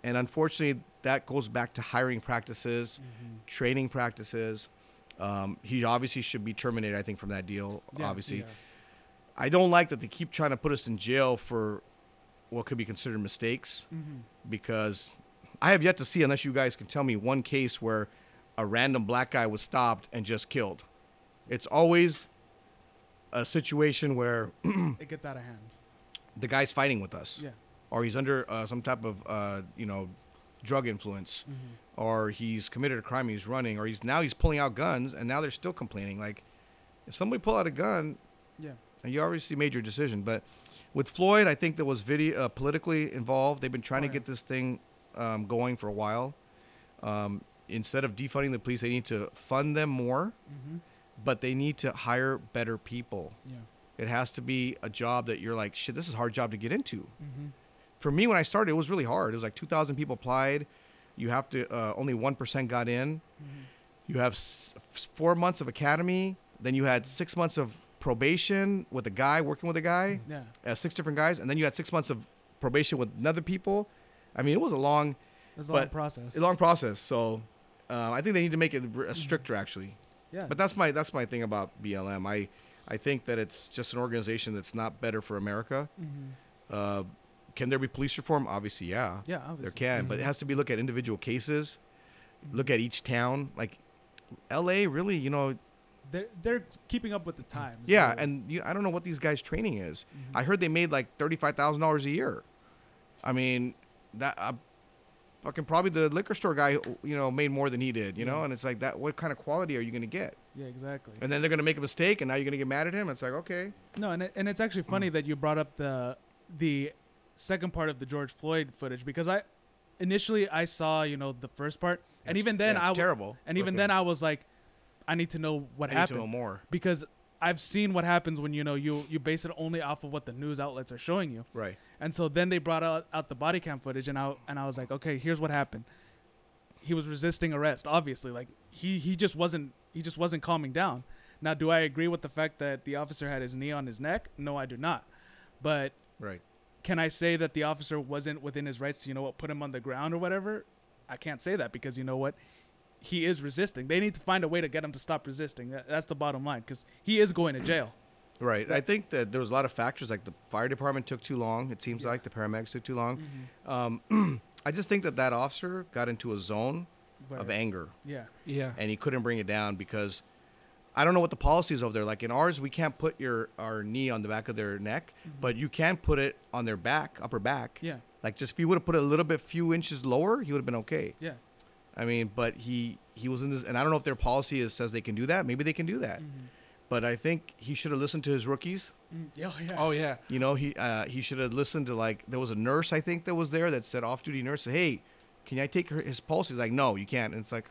and unfortunately, that goes back to hiring practices, Mm-hmm. training practices. Um, he obviously should be terminated. I think from that deal. Yeah, obviously, yeah. I don't like that they keep trying to put us in jail for what could be considered mistakes Mm-hmm. because I have yet to see, unless you guys can tell me, one case where a random black guy was stopped and just killed. It's always a situation where It gets out of hand. [CLEARS THROAT] the guy's fighting with us, Yeah. Or he's under uh, some type of uh, you know drug influence, Mm-hmm. or he's committed a crime, he's running, or he's now he's pulling out guns, and now they're still complaining. Like, if somebody pull out a gun, Yeah. and you obviously made your decision. But with Floyd, I think there was video uh, politically involved. They've been trying Oh, to yeah. get this thing um, going for a while. Um, instead of defunding the police, they need to fund them more, Mm-hmm. but they need to hire better people. Yeah. It has to be a job that you're like, shit, this is a hard job to get into. Mm-hmm. For me, when I started, it was really hard. It was like 2,000 people applied. You have to, uh, only 1% got in. Mm-hmm. You have s- four months of academy. Then you had six months of probation with a guy, working with a guy, Yeah. uh, six different guys. And then you had six months of probation with another people. I mean, it was a long, It's a long process. a long process. So uh, I think they need to make it r- stricter, actually. yeah. But that's my that's my thing about BLM. I I think that it's just an organization that's not better for America. Mhm. Can there be police reform? Obviously, yeah. Yeah, There obviously. can, but it has to be look at individual cases, look at each town. Like L.A. really, you know, They're they're keeping up with the times. yeah. so- And you, I don't know what these guys' training is. Mm-hmm. I heard they made like thirty five thousand dollars a year. I mean, that uh, fucking probably the liquor store guy, you know, made more than he did. You know, Yeah. and it's like that. What kind of quality are you going to get? yeah, exactly. And then they're going to make a mistake, and now you're going to get mad at him. It's like okay. No, and it, and it's actually Mm. funny that you brought up the the second part of the George Floyd footage because I initially I saw you know the first part, and even then yeah, I it's w- terrible. and even Okay. then I was like, I need to know what I happened know more. because I've seen what happens when you know you you base it only off of what the news outlets are showing you. Right. And so then they brought out, out the body cam footage, and I and I was like, okay, here's what happened. He was resisting arrest, obviously. Like he he just wasn't he just wasn't calming down. Now, do I agree with the fact that the officer had his knee on his neck? No, I do not. But Right. Can I say that the officer wasn't within his rights to you know what put him on the ground or whatever? I can't say that because you know what. He is resisting. They need to find a way to get him to stop resisting. That's the bottom line because he is going to jail. Right. I think that there was a lot of factors like the fire department took too long. It seems like the paramedics took too long. Mm-hmm. Um, [CLEARS THROAT] I just think that that officer got into a zone But, of anger yeah. Yeah. and he couldn't bring it down because I don't know what the policy is over there. Like in ours, we can't put your our knee on the back of their neck, but you can put it on their back, upper back. Mm-hmm. Yeah. Like just if you would have put it a little bit few inches lower, he would have been okay. Yeah. I mean, but he he was in this, and I don't know if their policy is says they can do that. Maybe they can do that. Mm-hmm. But I think he should have listened to his rookies. Mm, yeah. yeah. Oh yeah. You know, he uh, he should have listened to like there was a nurse I think that was there that said off duty nurse said, "Hey, can I take her, his pulse?" He's like, "No, you can't." And it's like,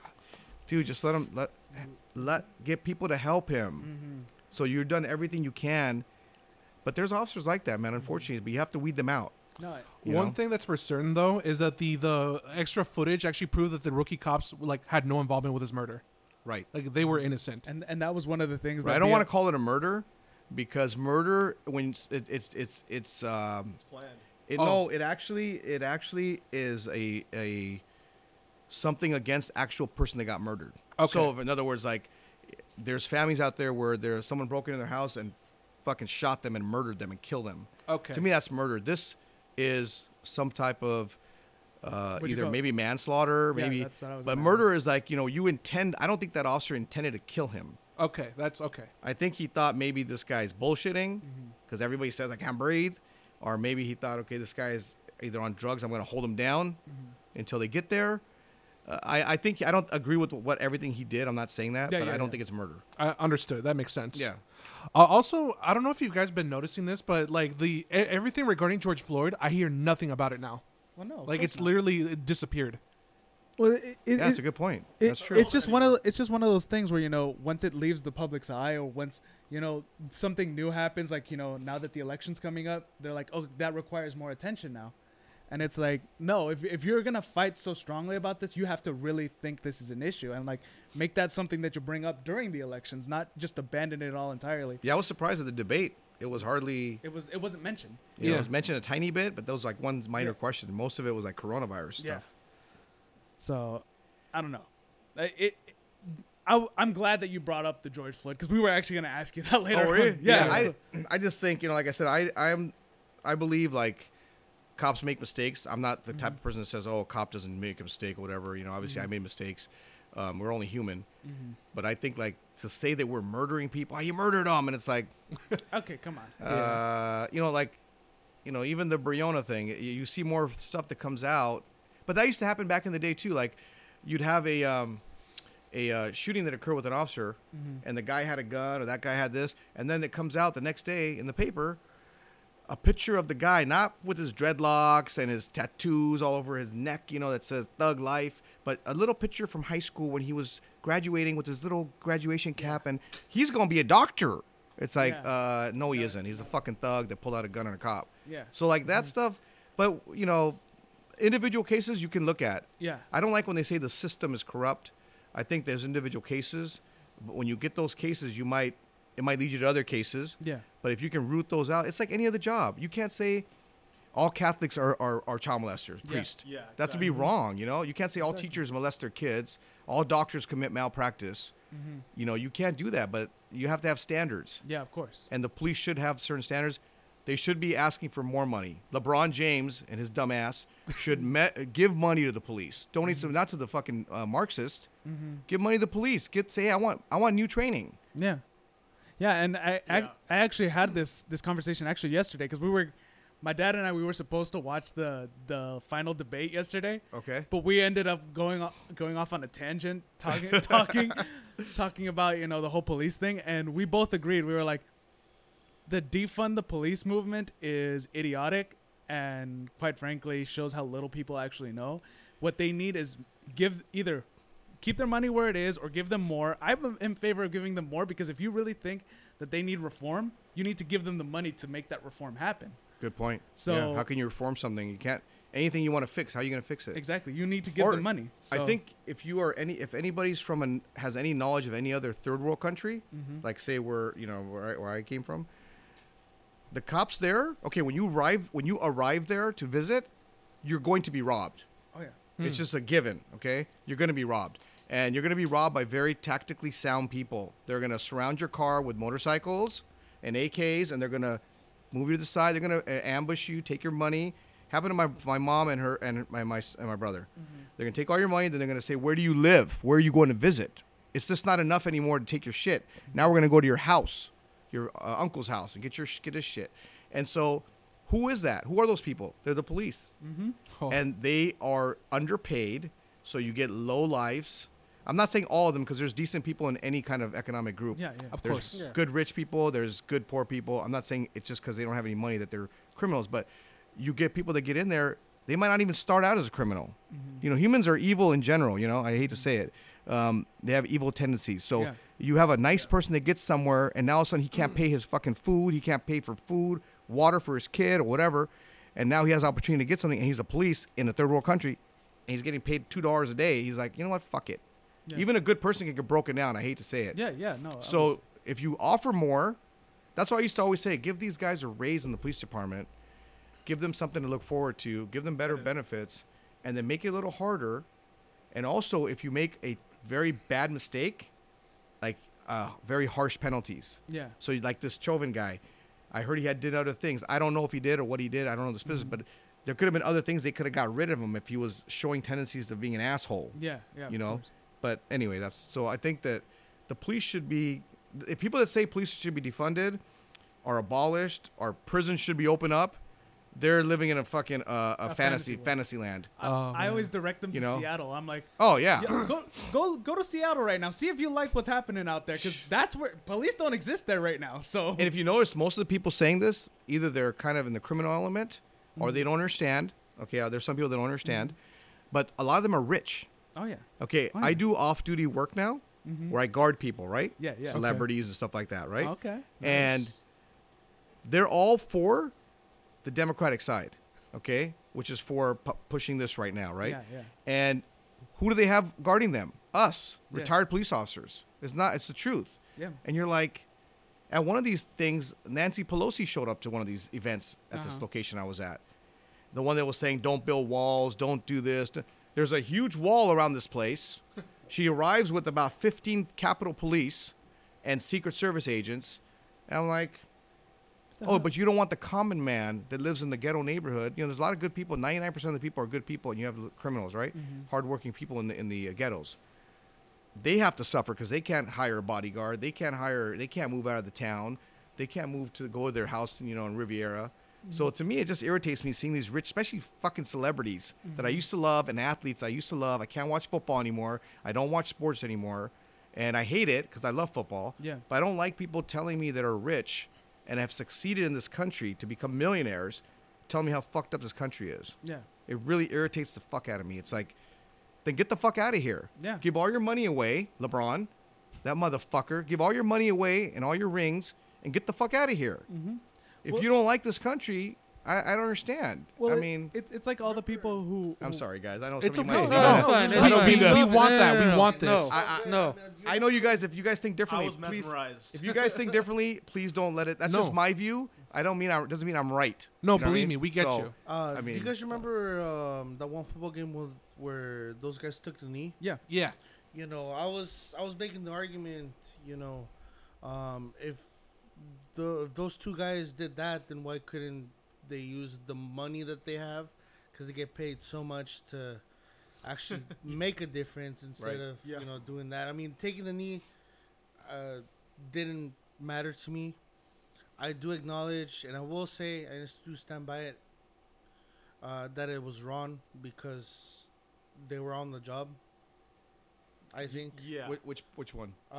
dude, just let him let let get people to help him. Mm-hmm. So you've done everything you can, but there's officers like that, man. Unfortunately, but you have to weed them out. No. I- One know? thing that's for certain though is that the the extra footage actually proved that the rookie cops like had no involvement with his murder. Right. Like they were innocent. and and that was one of the things. Right. That I don't want to call it a murder, because murder when it's it, it's it's it's um It's planned. it, Oh. no it actually it actually is a a something against actual person that got murdered. Okay. So in other words, like there's families out there where there's someone broke into their house and fucking shot them and murdered them and killed them. Okay. To me, that's murder. This is some type of uh, either maybe manslaughter, Yeah, maybe. that's what I was but murder is like you know you intend. I don't think that officer intended to kill him. Okay, that's okay. I think he thought maybe this guy's bullshitting Mm-hmm. because everybody says I can't breathe, or maybe he thought, okay, this guy is either on drugs. I'm going to hold him down Mm-hmm. until they get there. Uh, I, I think I don't agree with what everything he did. I'm not saying that, Yeah, but yeah, I don't yeah. think it's murder. I understood. That makes sense. Yeah. Uh, also, I don't know if you guys been noticing this, but like the e- everything regarding George Floyd, I hear nothing about it now. Well, no, Like it's not. literally it disappeared. Well, it, it, that's it- a good point. it- that's true. It's It's just one of it's just one of those things where you know once it leaves the public's eye or once you know something new happens like you know now that the election's coming up they're like oh that requires more attention now and it's like no if, if you're gonna fight so strongly about this you have to really think this is an issue and like make that something that you bring up during the elections not just abandon it all entirely yeah, I was surprised at the debate. It was hardly. it was it wasn't mentioned You know, Yeah. it was mentioned a tiny bit, but those like one minor Yeah. question. Most of it was like coronavirus Yeah. stuff. So, I don't know. I- It, it I, am glad that you brought up the George Floyd because we were actually going to ask you [LAUGHS] that later. Oh, really? on. Yeah. I, I just think you know, like I said, I I'm I believe like cops make mistakes. I'm not the type Mm-hmm. of person that says, "Oh, a cop doesn't make a mistake" or whatever. You know, obviously I made mistakes. Um, we're only human. Mm-hmm. But I think like to say that we're murdering people, oh, you murdered them, and it's like, [LAUGHS] okay, come on. uh, you know, like, you know, even the Breonna thing, you, you see more stuff that comes out. But that used to happen back in the day too. Like, you'd have a um, a uh, shooting that occurred with an officer, and the guy had a gun or that guy had this, and then it comes out the next day in the paper, a picture of the guy not with his dreadlocks and his tattoos all over his neck, you know, that says Thug Life, but a little picture from high school when he was graduating with his little graduation cap, and he's gonna be a doctor. It's like, Yeah. uh, no, he isn't. He's a fucking thug that pulled out a gun on a cop. Yeah. So like that stuff, but you know, individual cases you can look at. Yeah. I don't like when they say the system is corrupt. I think there's individual cases, but when you get those cases, you might it might lead you to other cases. Yeah. But if you can root those out, it's like any other job. You can't say all Catholics are, are, are child molesters, Yeah. priests. Yeah, That's to be wrong. You know, you can't say all Exactly. teachers molest their kids, all doctors commit malpractice. Mm-hmm. You know, you can't do that, but you have to have standards Yeah, of course. and the police should have certain standards. They should be asking for more money. LeBron James and his dumb ass should [LAUGHS] me- give money to the police. Donate some, not to the fucking uh, Marxist. Give money to the police. Get say, I want, I want new training. Yeah. Yeah, and I I, Yeah. I actually had this this conversation actually yesterday because we were my dad and I we were supposed to watch the the final debate yesterday. Okay. But we ended up going off, going off on a tangent, talking [LAUGHS] talking talking about you know the whole police thing, and we both agreed. We were like, the defund the police movement is idiotic, and quite frankly, shows how little people actually know. What they need is give either keep their money where it is or give them more. I'm in favor of giving them more because if you really think that they need reform, you need to give them the money to make that reform happen. Good point. So- yeah. how can you reform something? You can't. Anything you want to fix, how are you going to fix it? Exactly. You need to give Or- them money. I think if you are any, if anybody's from an has any knowledge of any other third world country, Mm-hmm. like say where you know where I, where I came from, the cops there. Okay, when you arrive when you arrive there to visit, you're going to be robbed. Oh yeah. It's just a given. Okay, you're going to be robbed, and you're going to be robbed by very tactically sound people. They're going to surround your car with motorcycles and AKs, and they're going to move you to the side. They're going to uh, ambush you, take your money. Happened to my my mom and her and my my and my brother. They're going to take all your money. Then they're going to say, "Where do you live? Where are you going to visit?" It's just not enough anymore to take your shit. Now we're going to go to your house, your uh, uncle's house, and get your get his shit. And so, who is that? Who are those people? They're the police Oh. and they are underpaid, so you get low lives. I'm not saying all of them because there's decent people in any kind of economic group. Yeah, yeah. Of There's course. Yeah. good rich people. There's good poor people. I'm not saying it's just because they don't have any money that they're criminals, but you get people that get in there. They might not even start out as a criminal. Mm-hmm. You know, humans are evil in general. You know, I hate to say it. Um, they have evil tendencies. So Yeah. you have a nice person that gets somewhere, and now all of a sudden he can't pay his fucking food. He can't pay for food, water for his kid, or whatever. And now he has opportunity to get something, and he's a police in a third world country, and he's getting paid two dollars a day. He's like, you know what? Fuck it. Yeah. Even a good person can get broken down. I hate to say it. Yeah, yeah, no. So was- if you offer more, That's why I used to always say, give these guys a raise in the police department, give them something to look forward to, give them better benefits, and then make it a little harder. And also, if you make a very bad mistake, like uh, very harsh penalties. Yeah. So like this Chauvin guy, I heard he had did other things. I don't know if he did or what he did. I don't know the Mm-hmm. specifics, but there could have been other things they could have got rid of him if he was showing tendencies of being an asshole. Yeah. Yeah. you know. course. But anyway, that's so. I think that the police should be. If people that say police should be defunded, are abolished, or prison should be opened up, they're living in a fucking uh, a, A fantasy fantasy world. fantasy land. I, Oh, I always direct them You to know? Seattle. I'm like, Oh yeah. yeah, go go go to Seattle right now. See if you like what's happening out there, because that's where police don't exist there right now. So And if you notice, most of the people saying this, either they're kind of in the criminal element, or Mm-hmm. they don't understand. Okay, uh, there's some people that don't understand, but a lot of them are rich. Oh yeah, Okay, Oh, I do off-duty work now, where I guard people, right? Yeah, yeah. Celebrities and stuff like that, right? okay, And they're all for the Democratic side, okay, which is for pu- pushing this right now, right? Yeah, yeah. And who do they have guarding them? Us, Yeah. retired police officers. It's not. It's the truth. Yeah. And you're like, at one of these things, Nancy Pelosi showed up to one of these events at this Uh-huh. location I was at. The one that was saying, "Don't build walls, don't do this." There's a huge wall around this place. she arrives with about 15 Capitol Police and Secret Service agents, and I'm like, "Oh, but you don't want the common man that lives in the ghetto neighborhood. You know, there's a lot of good people. 99% of the people are good people, and you have criminals, right? Hardworking people in the in the uh, ghettos." they have to suffer because they can't hire a bodyguard. They can't hire. They can't move out of the town. They can't move to go to their house, you know, in Riviera. So to me, it just irritates me seeing these rich, especially fucking celebrities that I used to love and athletes I used to love. I can't watch football anymore. I don't watch sports anymore, and I hate it because I love football. Yeah. But I don't like people telling me that are rich and have succeeded in this country to become millionaires, telling me how fucked up this country is. yeah, It really irritates the fuck out of me. It's like, then get the fuck out of here. Yeah. Give all your money away, LeBron, that motherfucker. Give all your money away and all your rings and get the fuck out of here. Mm-hmm. If Well- you don't like this country, I, I don't understand. Well, I mean, it's it's like all the people who. I'm sorry, guys. I know It's some of you okay. might- No, No, no, it's fine. we- It's we- we- we want that. We want this. I, I, No. I know you guys. If you guys think I differently, was please. If you guys think differently, please don't let it. That's No. just my view. I don't mean I doesn't mean I'm right. No, You know what I believe mean? me, we get So, you. Uh, I do you guys remember um, that one football game with, where those guys took the knee? Yeah, Yeah. You know, I was I was making the argument. You know, um, if the if those two guys did that, then why couldn't they use the money that they have? Because they get paid so much to actually [LAUGHS] make a difference instead Right. of Yeah. you know doing that. I mean, taking the knee uh, didn't matter to me. I do acknowledge, and I will say, I just do stand by it, uh, that it was wrong because they were on the job. I think. yeah. Which which, which one? Uh,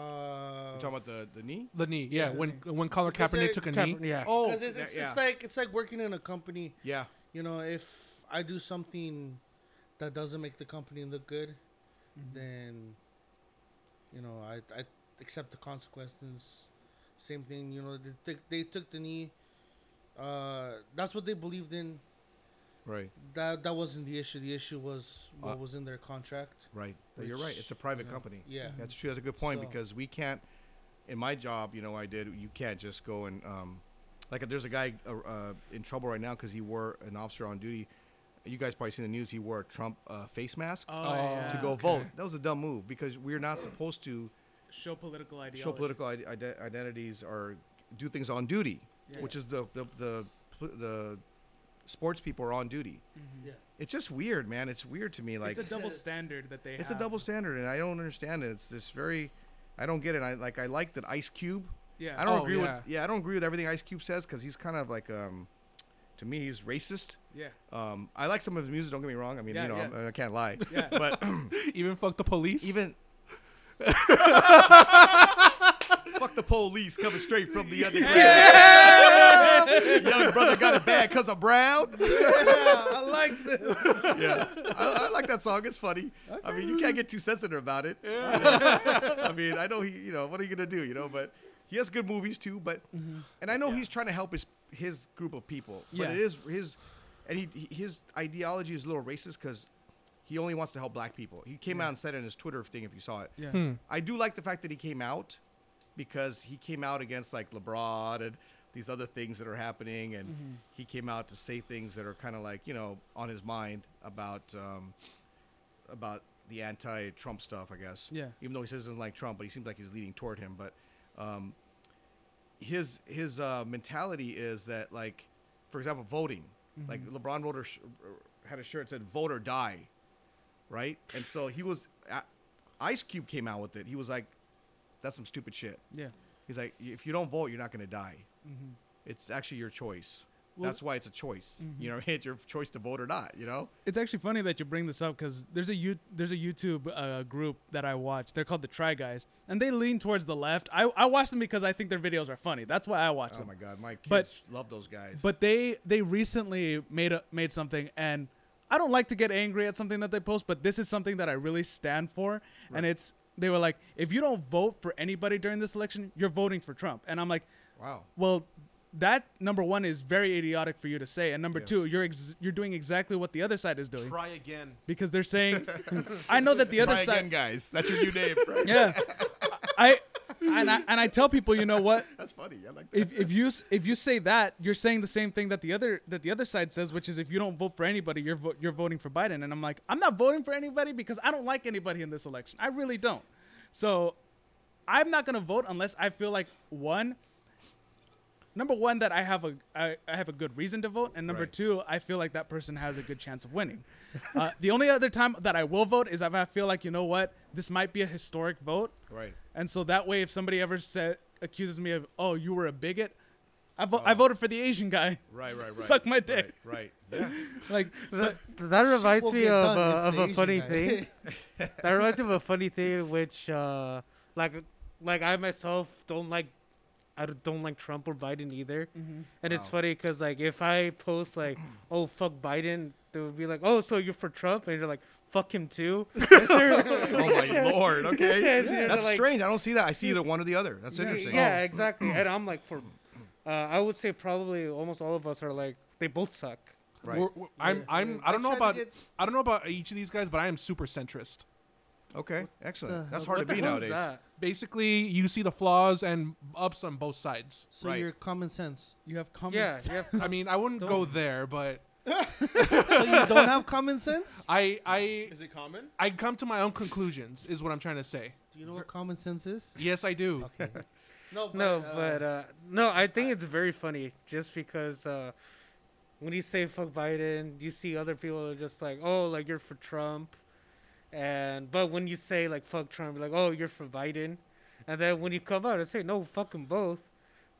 You talking about the the knee? The knee. Yeah. Yeah, the when knee. when Colin Because Kaepernick they- took a Tap- knee. Yeah. Oh, 'cause it's, it's, yeah, it's like it's like working in a company. yeah. You know, if I do something that doesn't make the company look good, then you know I I accept the consequences. Same thing, you know, they took, they took the knee. Uh, that's what they believed in. Right. That that wasn't the issue. The issue was what Uh, was in their contract. Right. No, You're right. It's a private you know, company. Yeah. That's true. That's a good point So- because we can't. In my job, you know, I did. You can't just go and um, like there's a guy uh, uh, in trouble right now because he wore an officer on duty. You guys probably seen the news. He wore a Trump uh, face mask Oh, Oh. yeah, to go okay. vote. That was a dumb move because we're not supposed to Show political ideology. show political ide- ide- identities or do things on duty, Yeah. which is the the, the the sports people are on duty. Yeah. It's just weird, man. It's weird to me. Like it's a double standard that they. it's have. a double standard, and I don't understand it. It's just very, I don't get it. I like I like that Ice Cube. Yeah. I don't Oh, agree yeah. with yeah, I don't agree with everything Ice Cube says because he's kind of like um, to me he's racist. Yeah. Um, I like some of his music. Don't get me wrong. I mean, Yeah, you know, yeah. I'm- I can't lie. [LAUGHS] Yeah. But [LAUGHS] Even fuck the police. even [LAUGHS] fuck the police coming straight from the underground. [LAUGHS] Young brother got it bad because I'm brown. [LAUGHS] I like this. yeah, I, I like that song. It's funny. I mean, you can't get too sensitive about it. [LAUGHS] I mean, I know he, you know, what are you gonna do, you know? But he has good movies too. But and I know he's trying to help his his group of people. But Yeah. it is his, and he he- his ideology is a little racist because he only wants to help black people. He came out and said it in his Twitter thing. If you saw it, Yeah. Hmm. I do like the fact that he came out because he came out against like LeBron and these other things that are happening, and Mm-hmm. he came out to say things that are kind of like you know on his mind about um, about the anti-Trump stuff, I guess. Yeah. Even though he says he doesn't like Trump, but he seems like he's leaning toward him. But um, his his uh, mentality is that like, for example, voting. Like LeBron wrote sh- had a shirt that said "Vote or Die," right? And so he was. Uh, Ice Cube came out with it. He was like, "That's some stupid shit." Yeah. He's like, "If you don't vote, you're not gonna die. It's actually your choice. Well- That's why it's a choice. You know, [LAUGHS] it's your choice to vote or not. You know." It's actually funny that you bring this up because there's a you there's a YouTube uh, group that I watch. They're called the Try Guys, and they lean towards the left. I, I watch them because I think their videos are funny. That's why I watch Oh them. Oh my god, my kids But- love those guys. But they they recently made a, made something, and I don't like to get angry at something that they post, but this is something that I really stand for, and it's they were like, if you don't vote for anybody during this election, you're voting for Trump, and I'm like, wow. well. That number one is very idiotic for you to say, and number Yes. two, you're ex- you're doing exactly what the other side is doing Try again. because they're saying, [LAUGHS] I know that the other Try side, again, guys. That's your new name. Right? [LAUGHS] yeah, I and I and I tell people, you know what? [LAUGHS] That's funny. I like that. If, if you if you say that, you're saying the same thing that the other that the other side says, which is if you don't vote for anybody, you're vo- you're voting for Biden. And I'm like, I'm not voting for anybody because I don't like anybody in this election. I really don't. So I'm not gonna vote unless I feel like one. Number one, that I have a I, I have a good reason to vote, and number Right. two, I feel like that person has a good chance of winning. uh, [LAUGHS] the only other time that I will vote is if I feel like you know what, this might be a historic vote, right. and so that way, if somebody ever said accuses me of, oh, you were a bigot, I, vo- I voted for the Asian guy. Right, right, right. [LAUGHS] Suck my dick. Right, right. Yeah. [LAUGHS] Like, That, that reminds me of, uh, of a Asian funny guy- thing. that reminds me of a funny thing, which uh, like like I myself don't like. I don't- don't like Trump or Biden either, and it's funny because like if I post like, "Oh fuck Biden," they would be like, "Oh, so you're for Trump?" and you're like, "Fuck him too." [LAUGHS] [LAUGHS] Oh my [LAUGHS] lord. Okay. And That's like- strange. I don't see that. I see either one or the other. That's interesting. Yeah, exactly. And I'm like, for, [CLEARS THROAT] uh, I would say probably almost all of us are like, they both suck. Right. We're- we're- I'm, Yeah. I'm, I I don't know about, get- I don't know about each of these guys, but I am super centrist. Okay. Excellent. the That's hard to be hell nowadays. that? Basically, you see the flaws and ups on both sides. So Right. you're common sense. you have common Yeah, sense. yeah. [LAUGHS] I mean, I wouldn't go there, but So you don't have common sense? [LAUGHS] I, I, Is it common? I come to my own conclusions. Is what I'm trying to say. Do you know what common sense is? Yes, I do. [LAUGHS] No, but, No, but uh, no, I think it's very funny just because uh, when you say fuck Biden, you see other people are just like, oh, like you're for Trump, and but when you say like fuck Trump, you're like, oh, you're for Biden, and then when you come out and say no, fuck them both,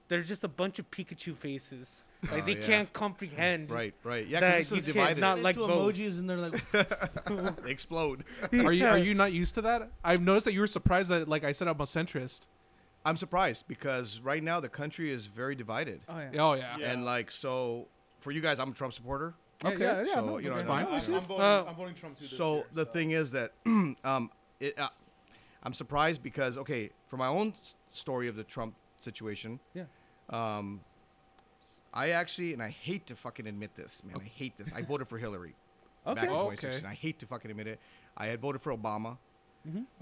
they're just a bunch of Pikachu faces. Like Oh, they yeah. can't comprehend. Right, right. Yeah, That because you this can't divided. not Not like like both. emojis, and they're like, [LAUGHS] [LAUGHS] they explode. Are you, are you not used to that? I've noticed that you were surprised that, like I said, I'm a centrist. I'm surprised because right now the country is very divided. Oh yeah. Oh yeah. Yeah. And like so for you guys I'm a Trump supporter. Yeah, Okay. yeah, yeah, So, no, you know, that's I- fine. I'm, I'm voting, Uh, I'm voting Trump too. This So year, the thing is that [CLEARS THROAT] um it, uh, I'm surprised because okay, for my own story of the Trump situation, Yeah. um I actually and I hate to fucking admit this, man. I hate this. I [LAUGHS] voted for Hillary. Back Okay. in Okay. 2016. I hate to fucking admit it. I had voted for Obama.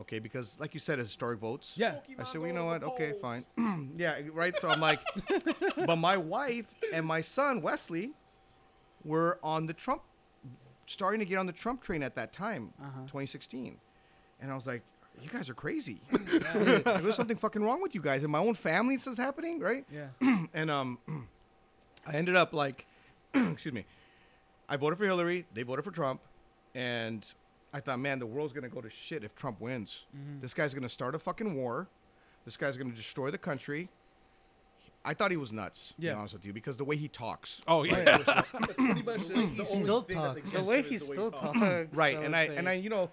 Okay, because like you said, it's historic votes. Yeah. I said, well, you know what? Okay, fine. [CLEARS THROAT] yeah, right. So I'm like, [LAUGHS] but my wife and my son Wesley were on the Trump, starting to get on the Trump train at that time, Uh-huh. 2016, and I was like, you guys are crazy. [LAUGHS] There's something fucking wrong with you guys. In my own family, this is happening, right? Yeah. [CLEARS THROAT] and um, [CLEARS THROAT] I ended up like, [CLEARS THROAT] excuse me, I voted for Hillary. They voted for Trump, and I thought, man, the world's gonna go to shit if Trump wins. This guy's gonna start a fucking war. This guy's gonna destroy the country. I thought he was nuts. To be honest with you, because the way he talks. Oh yeah. That's [LAUGHS] pretty much the only still thing talks. The way him he still talks. talks. Right, I and would I and I, you know,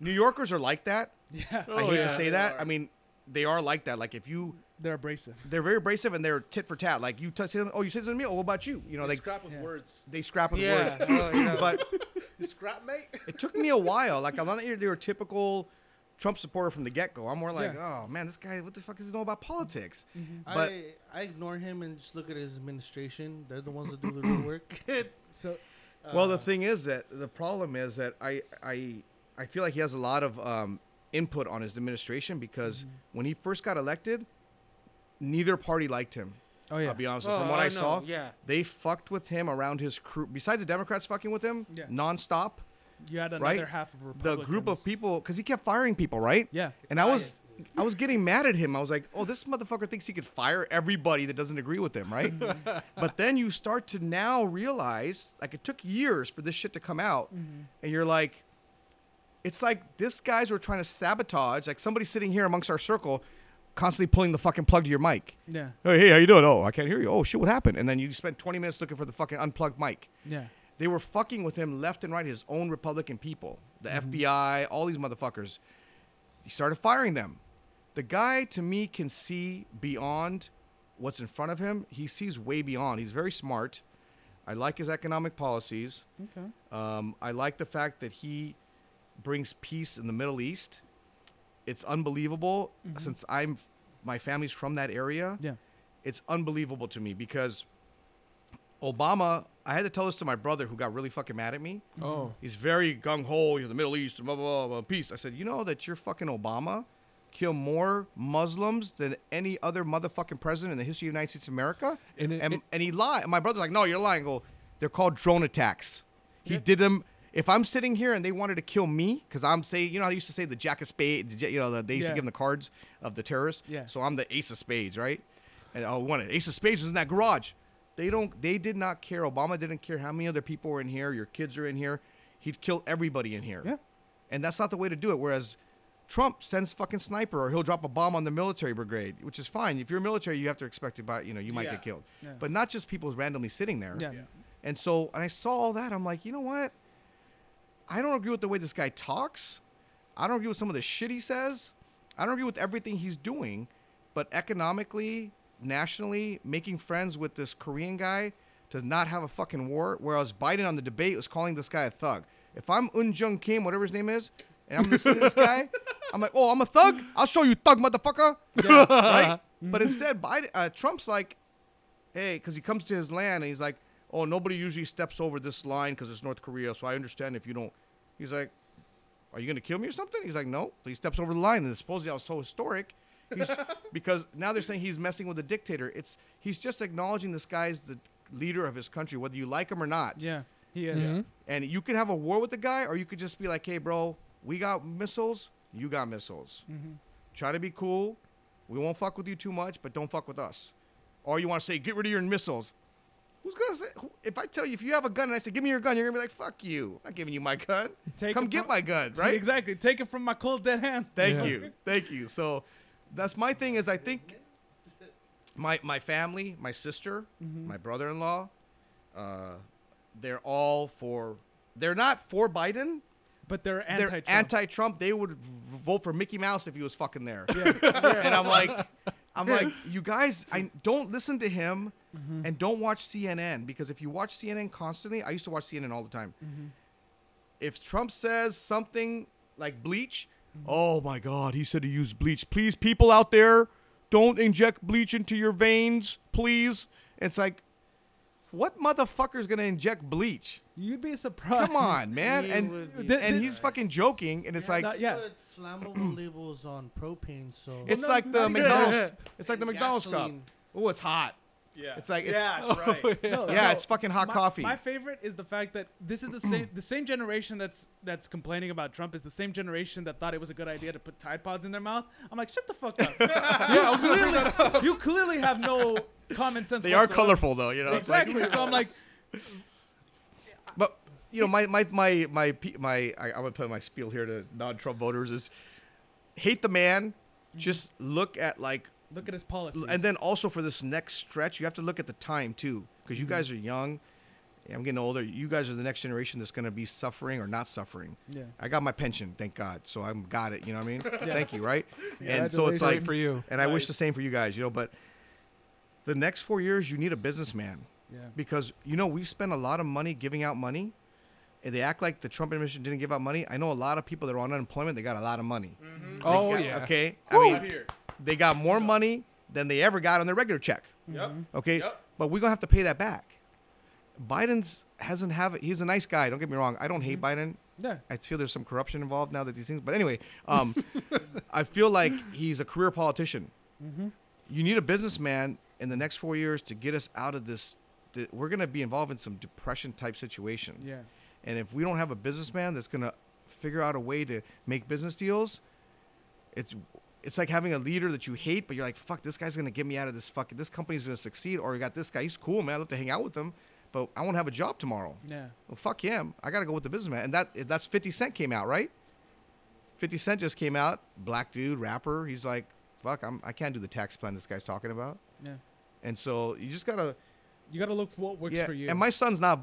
New Yorkers are like that. Yeah. I Oh, hate yeah, to say that. are. I mean, they are like that. Like if you, They're abrasive. they're very abrasive and they're tit for tat. Like you t- say, them, oh, you say something to me. Oh, what about you? You know, They they scrap with yeah. words. they scrap with Yeah, words. well, you know. But You scrap, mate. it took me a while. Like I'm not you're a typical Trump supporter from the get go. I'm more like, oh man, this guy, what the fuck does he know about politics? Mm-hmm. But I, I ignore him and just look at his administration. They're the ones that do the real [COUGHS] work. [LAUGHS] So uh, well, the thing is that the problem is that I I I feel like he has a lot of um, input on his administration because mm-hmm. when he first got elected, neither party liked him. Oh yeah. I'll be honest. with. Oh, From what I I know, saw, yeah. they fucked with him around his crew. Besides the Democrats fucking with him, Yeah. nonstop. You had another right? half of The group of people, because he kept firing people, right? Yeah. And I was, I was getting mad at him. I was like, "Oh, this motherfucker thinks he could fire everybody that doesn't agree with him, right?" Mm-hmm. [LAUGHS] but then you start to now realize, like, it took years for this shit to come out, mm-hmm. and you're like, it's like this guys were trying to sabotage, like somebody sitting here amongst our circle, constantly pulling the fucking plug to your mic. Yeah. Hey, hey, how you doing? Oh, I can't hear you. Oh shit, what happened? And then you spend 20 minutes looking for the fucking unplugged mic. Yeah. They were fucking with him left and right, his own Republican people, the FBI, all these motherfuckers. He started firing them. The guy, to me, can see beyond what's in front of him. He sees way beyond. He's very smart. I like his economic policies. Okay. Um, I like the fact that he brings peace in the Middle East. It's unbelievable since I'm, my family's from that area Yeah. it's unbelievable to me because Obama, I had to tell this to my brother who got really fucking mad at me. Oh. He's very gung ho, you're the Middle East, blah, blah, blah, blah, peace. I said, you know that you're fucking Obama kill more Muslims than any other motherfucking president in the history of the United States of America? And And, it- and, he lied. My brother's like, no, you're lying. I go, they're called drone attacks. He did them. If I'm sitting here and they wanted to kill me, because I'm saying, you know, I used to say the jack of spades, you know, the, they used Yeah. to give them the cards of the terrorists. Yeah. So I'm the ace of spades, right? And oh, one ace of spades was in that garage. They don't. They did not care. Obama didn't care how many other people were in here. Your kids are in here. He'd kill everybody in here. Yeah. And that's not the way to do it. Whereas Trump sends fucking sniper, or he'll drop a bomb on the military brigade, which is fine. If you're a military, you have to expect it. By you know, you might Yeah. get killed. Yeah. But not just people randomly sitting there. Yeah. And so, and I saw all that. I'm like, you know what? I don't agree with the way this guy talks. I don't agree with some of the shit he says. I don't agree with everything he's doing. But economically, nationally, making friends with this Korean guy to not have a fucking war, whereas Biden on the debate was calling this guy a thug. If I'm Un Jung Kim, whatever his name is, and I'm listening to this guy, [LAUGHS] I'm like, oh, I'm a thug? I'll show you thug, motherfucker. [LAUGHS] right? But instead, Biden, uh, Trump's like, hey, because he comes to his land and he's like, oh, nobody usually steps over this line because it's North Korea, so I understand if you don't. He's like, are you gonna kill me or something? He's like, no. So he steps over the line, and supposedly I was so historic, because now they're saying he's messing with a dictator. It's he's just acknowledging this guy's the leader of his country, whether you like him or not. Yeah. He is. Mm-hmm. And you could have a war with the guy, or you could just be like, hey, bro, we got missiles, you got missiles. Mm-hmm. Try to be cool. We won't fuck with you too much, but don't fuck with us. Or you want to say, get rid of your missiles. Who's gonna say? If I tell you, if you have a gun and I say, give me your gun, you're gonna be like, fuck you. I'm not giving you my gun. Take Come get from- my gun, [LAUGHS] right? Exactly. Take it from my cold dead hands. Thank Yeah. you, thank you. So that's my thing. Is I think my my family, my sister, mm-hmm. my brother-in-law, uh, they're all for. They're not for Biden. But they're They're anti-Trump. anti-Trump. They would v- vote for Mickey Mouse if he was fucking there. [LAUGHS] and I'm like, I'm like, [LAUGHS] you guys, I don't listen to him, mm-hmm. and don't watch CNN because if you watch CNN constantly, I used to watch CNN all the time. Mm-hmm. If Trump says something like bleach, oh my God, he said to use bleach. Please, people out there, don't inject bleach into your veins, please. It's like, what motherfucker's gonna inject bleach? You'd be surprised. Come on, [LAUGHS] man. He and would be Th- and th- he's fucking joking, and it's like that- yeah. Put flammable [CLEARS THROAT] labels on propane, so it's no, like the McDonald's. It's like the And [LAUGHS] McDonald's cup. Oh, it's hot. Yeah. It's like it's, yeah, that's [LAUGHS] right. No, Yeah, no, it's fucking hot my, coffee. My favorite is the fact that this is the same [CLEARS THROAT] the same generation that's that's complaining about Trump is the same generation that thought it was a good idea to put Tide Pods in their mouth. I'm like, shut the fuck up. [LAUGHS] yeah, I was clearly, you clearly have no common sense. they are colorful though, you know. It's like- Exactly. so I'm like, but you know, my my my my my I, I'm gonna put my spiel here to non-Trump voters is hate the man. Just look at like, look at his policies. and then also for this next stretch, you have to look at the time too, because you mm-hmm. guys are young. I'm getting older. You guys are the next generation that's gonna be suffering or not suffering. yeah. I got my pension, thank God. So I'm got it. You know what I mean? [LAUGHS] Thank you, right? [LAUGHS] Yeah, and so it's like Great for you. And I wish the same for you guys. You know, but the next four years, you need a businessman Yeah. because you know we've spent a lot of money giving out money, and they act like the Trump administration didn't give out money. I know a lot of people that are on unemployment. They got a lot of money. Mm-hmm. They Oh got- yeah. Okay. I Right mean, here. They got more money than they ever got on their regular check. Yep. Mm-hmm. Okay. Yep. But we're gonna have to pay that back. Biden's hasn't have it. He's a nice guy. Don't get me wrong. I don't hate mm-hmm. Biden. Yeah. I feel there's some corruption involved now that these things. But anyway, um, [LAUGHS] I feel like he's a career politician. Mm-hmm. you need a businessman in the next four years to get us out of this. th- We're going to be involved in some depression type situation. Yeah. And if we don't have a businessman that's going to figure out a way to make business deals, it's it's like having a leader that you hate, but you're like, fuck, this guy's going to get me out of this fucking. This company's going to succeed. Or you got this guy, he's cool, man. I love to hang out with him, but I won't have a job tomorrow. Yeah. Well, fuck him. I got to go with the businessman. And that that's 50 Cent came out, right? 50 Cent just came out, black dude, rapper. He's like, fuck, I'm, I can't do the tax plan this guy's talking about. Yeah. And so you just got to You got to look for what works yeah, for you. and my son's not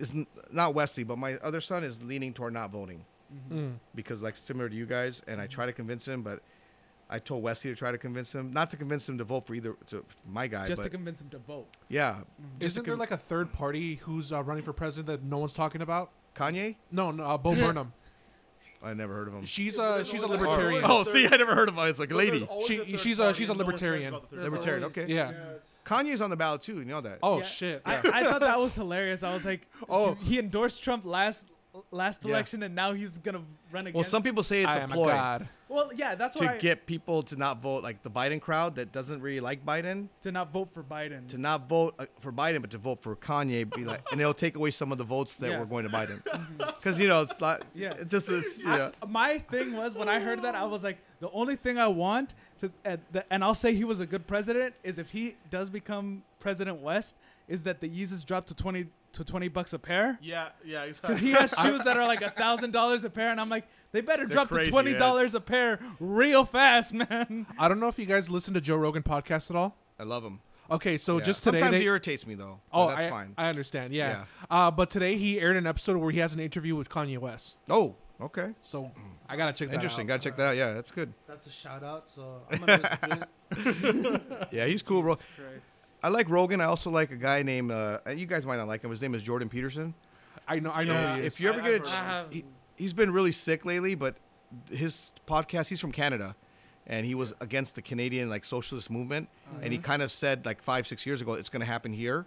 is not Wesley, but my other son is leaning toward not voting Mm. because like similar to you guys, and I try to convince him, but I told Wesley to try to convince him, not to convince him to vote for either to my guy, just to convince him to vote. yeah, just to Isn't there con- like a third party who's uh, running for president that no one's talking about? Kanye? No, no, uh, Bo [LAUGHS] Burnham. I never heard of him. She's a she's a always- libertarian. there's Oh, see, I never heard of her. It's like a lady. She- a she's a- she's a and no libertarian. about the third There's party. Libertarian, always- okay. Yeah. it's- Kanye's on the ballot too. You know that? Oh Yeah. shit! I, I thought that was hilarious. I was like, Oh. he endorsed Trump last last Yeah. election, and now he's gonna run against. well, some people say it's I a am a ploy god. Well, yeah, that's what to I get people to not vote, like the Biden crowd that doesn't really like Biden, to not vote for Biden. to not vote uh, for Biden, but to vote for Kanye. Be like, and it'll take away some of the votes that Yeah. were going to Biden, [LAUGHS] because you know it's not. Yeah. it's just it's, I- yeah. my thing was when I heard that, I was like, the only thing I want, to, and, the, and I'll say he was a good president, is if he does become President West, is that the Yeezys drop to twenty to twenty bucks a pair. Yeah, yeah, Because he has [LAUGHS] shoes that are like a thousand dollars a pair, and I'm like, they better drop crazy, to twenty dollars a pair real fast, man. I don't know if you guys listen to Joe Rogan podcast at all. I love him. Okay, so Yeah. just today sometimes they, he irritates me though. Oh, that's I, fine. I understand. Yeah. Yeah. Uh, but today he aired an episode where he has an interview with Kanye West. oh, okay, So I gotta check that out interesting. out. Got to check that out. Yeah, that's good. That's a shout out. So I'm gonna listen to it. [LAUGHS] Yeah, he's cool, bro. I like Rogan. I also like a guy named. Uh, you guys might not like him. His name is Jordan Peterson. I know. I know Yeah, who he is. If you ever I- get, a heard ch- I have- he, he's been really sick lately, but his podcast. He's from Canada, and he was against the Canadian like socialist movement, and he kind of said like five six years ago it's going to happen here,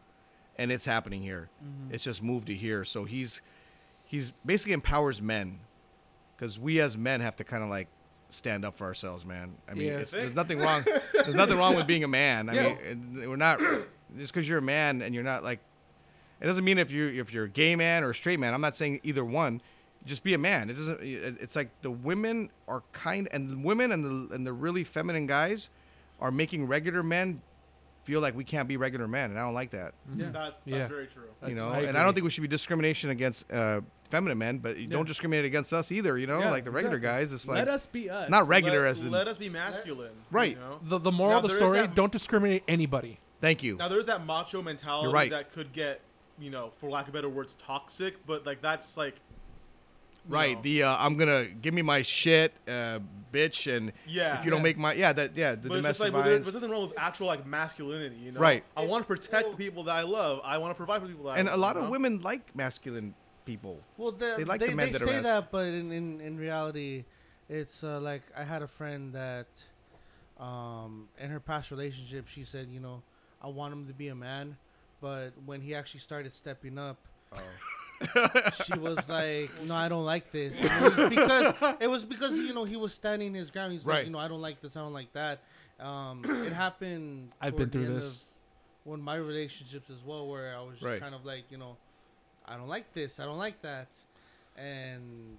and it's happening here. It's just moved to here. So he's he's basically empowers men, because we as men have to kind of like stand up for ourselves, man. I mean, Yeah. it's, there's nothing wrong. There's nothing wrong with being a man. I Yeah. mean, we're not just because you're a man and you're not like. It doesn't mean if you if you're a gay man or a straight man. I'm not saying either one. Just be a man. It doesn't. It's like the women are kind and the women and the and the really feminine guys are making regular men feel like we can't be regular men, and I don't like that. Yeah. That's, that's Yeah. very true. You That's- know, I and I don't think we should be discrimination against uh, feminine men, but you Yeah. don't discriminate against us either. You know, Yeah, like the regular exactly. guys. It's like Let us be us. not regular let, as in. let us be masculine. Right. You know? The, the moral Now, of the story: that- don't discriminate anybody. Thank you. Now there's that macho mentality right. that could get, you know, for lack of better words, toxic. But like that's like, you Right. know, The uh, I'm gonna give me my shit, uh, bitch, and Yeah. if you don't Yeah. make my yeah that yeah the but it's just domestic like, but there's nothing wrong with actual like masculinity. You know. Right. I want to protect the people that I love. I want to provide for the people that I and love. a lot you of know? women like masculine people. Well, the, They like they, the men they that say as- that, but in, in, in reality, it's uh, like I had a friend that, um, in her past relationship, she said, you know, I want him to be a man, but when he actually started stepping up, she was like, "No, I don't like this." It was because it was because you know he was standing his ground. He's Right. like, "You know, I don't like this. I don't like that." Um, it happened. I've been through this. One of my relationships as well, where I was just Right. kind of like, you know, I don't like this. I don't like that, and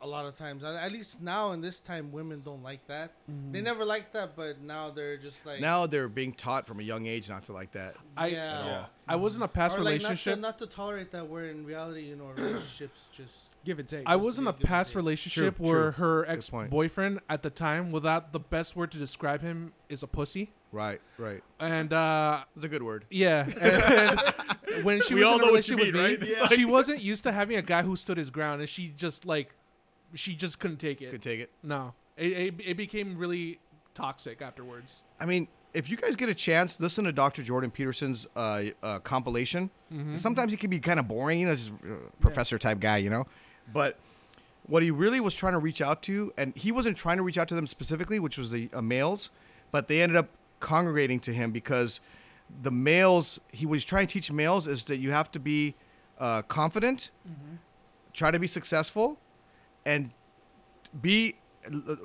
a lot of times, at at least now in this time, women don't like that. They never liked that, but now they're just like Now they're being taught from a young age not to like that. I yeah. Yeah. I was in a past or like not relationship. to, not to tolerate that. Where in reality, you know, relationships just Give and take. I was in a past relationship True, where true. her ex boyfriend at the time, without the best word to describe him, is a pussy. Right. Right. And uh, That's a good word. yeah, [LAUGHS] and when she We was all in a know what you relationship mean, with me, right? she wasn't used to having a guy who stood his ground, and she just like, she just couldn't take it. Could take it. No, it, it, it became really toxic afterwards. I mean, if you guys get a chance, listen to Dr. Jordan Peterson's uh, uh, compilation. Sometimes he can be kind of boring, you know, just uh, professor type guy, you know. But what he really was trying to reach out to, and he wasn't trying to reach out to them specifically, which was the uh, males, but they ended up congregating to him because the males he was trying to teach males is that you have to be uh, confident, try to be successful, and be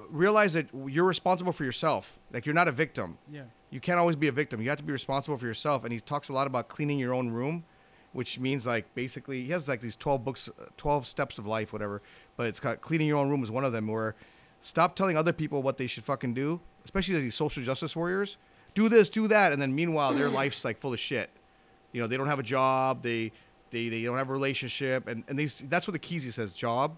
realize that you're responsible for yourself. Like you're not a victim. Yeah. You can't always be a victim. You have to be responsible for yourself. And he talks a lot about cleaning your own room, which means like basically he has like these 12 books, uh, 12 steps of life, whatever. But it's got cleaning your own room is one of them. Where stop telling other people what they should fucking do, especially these social justice warriors. Do this, do that, and then meanwhile their life's like full of shit. You know, they don't have a job. They they, they don't have a relationship, and and they that's what the keys he says: job,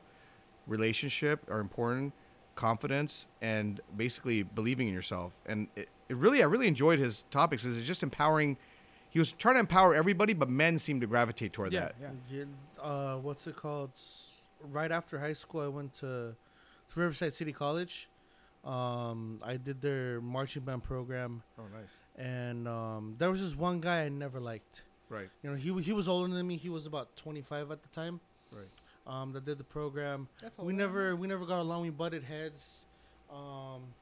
relationship are important, confidence, and basically believing in yourself. And it, it really, I really enjoyed his topics. is It's just empowering. He was trying to empower everybody, but men seem to gravitate toward Yeah. that. Yeah. Yeah, uh, what's it called? Right after high school, I went to, to Riverside City College. Um, I did their marching band program, Oh, nice. and um, there was this one guy I never liked. Right. You know, he he was older than me. He was about 25 at the time. Right. Um, that did the program. That's We never we never got along. We butted heads. Um,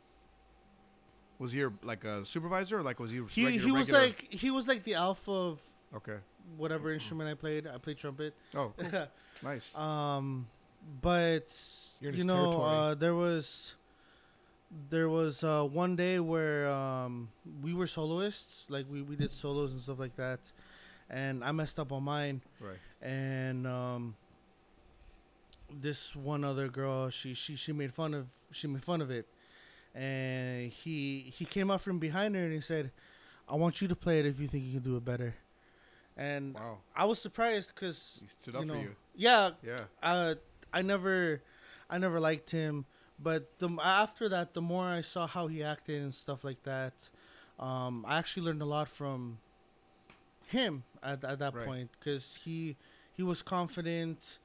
Was he your, like a supervisor, or like was he? he regular- he was regular- like he was like the alpha of Okay. whatever instrument I played. I played trumpet. Oh, cool. [LAUGHS] nice. Um, but You're you know, uh, there was there was uh, one day where um, we were soloists, like we, we did solos and stuff like that, and I messed up on mine, right. and um, this one other girl, she she she made fun of she made fun of it, and he he came up from behind her and he said, "I want you to play it if you think you can do it better," and Wow. I was surprised because He stood up you know, for you. yeah, Yeah. uh, I never, I never liked him. But the after that, the more I saw how he acted and stuff like that, um, I actually learned a lot from him at, at that Right. point because he he was confident.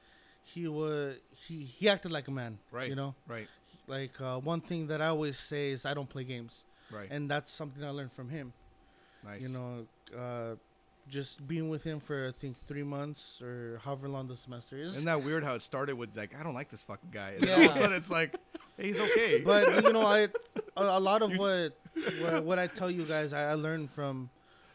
He was he he acted like a man. Right. You know, Right. like uh, one thing that I always say is I don't play games, Right. and that's something I learned from him. nice. You know, uh, just being with him for I think three months or however long the semester is. Isn't that weird how it started with like I don't like this fucking guy, and then all of a sudden it's like hey, he's okay. but you know, I a, a lot of what, what what I tell you guys, I, I learned from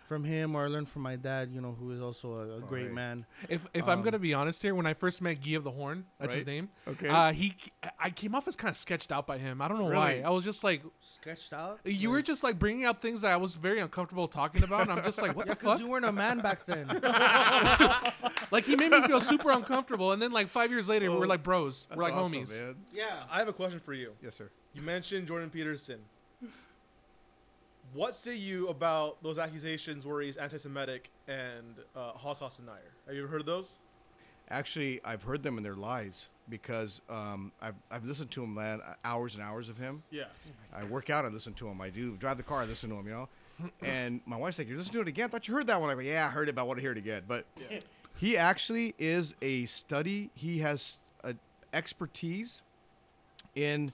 from him or I learned from my dad. You know, who is also a, a great Right. man. If if I'm Um, gonna be honest here, when I first met Guy of the Horn, that's his name. okay. Uh, he I came off as kind of sketched out by him. I don't know why. I was just like, Sketched out. you were just like bringing up things that I was very uncomfortable talking about, and I'm just like, what yeah, the because fuck? you weren't a man back then. [LAUGHS] Like he made me feel super uncomfortable, and then like five years later, we we're like bros, That's we're like awesome, homies. man. yeah. I have a question for you. Yes, sir. You mentioned Jordan Peterson. What say you about those accusations where he's anti-Semitic and uh, Holocaust denier? Have you ever heard of those? Actually, I've heard them and they're lies because um, I've, I've listened to him, man, hours and hours of him. Yeah. I work out, I listen to him. I do drive the car, I listen to him, you know? And my wife's like, You're listening to it again? I thought you heard that one. I go, Yeah, I heard it, but I want to hear it again. But Yeah. he actually is a study, he has expertise in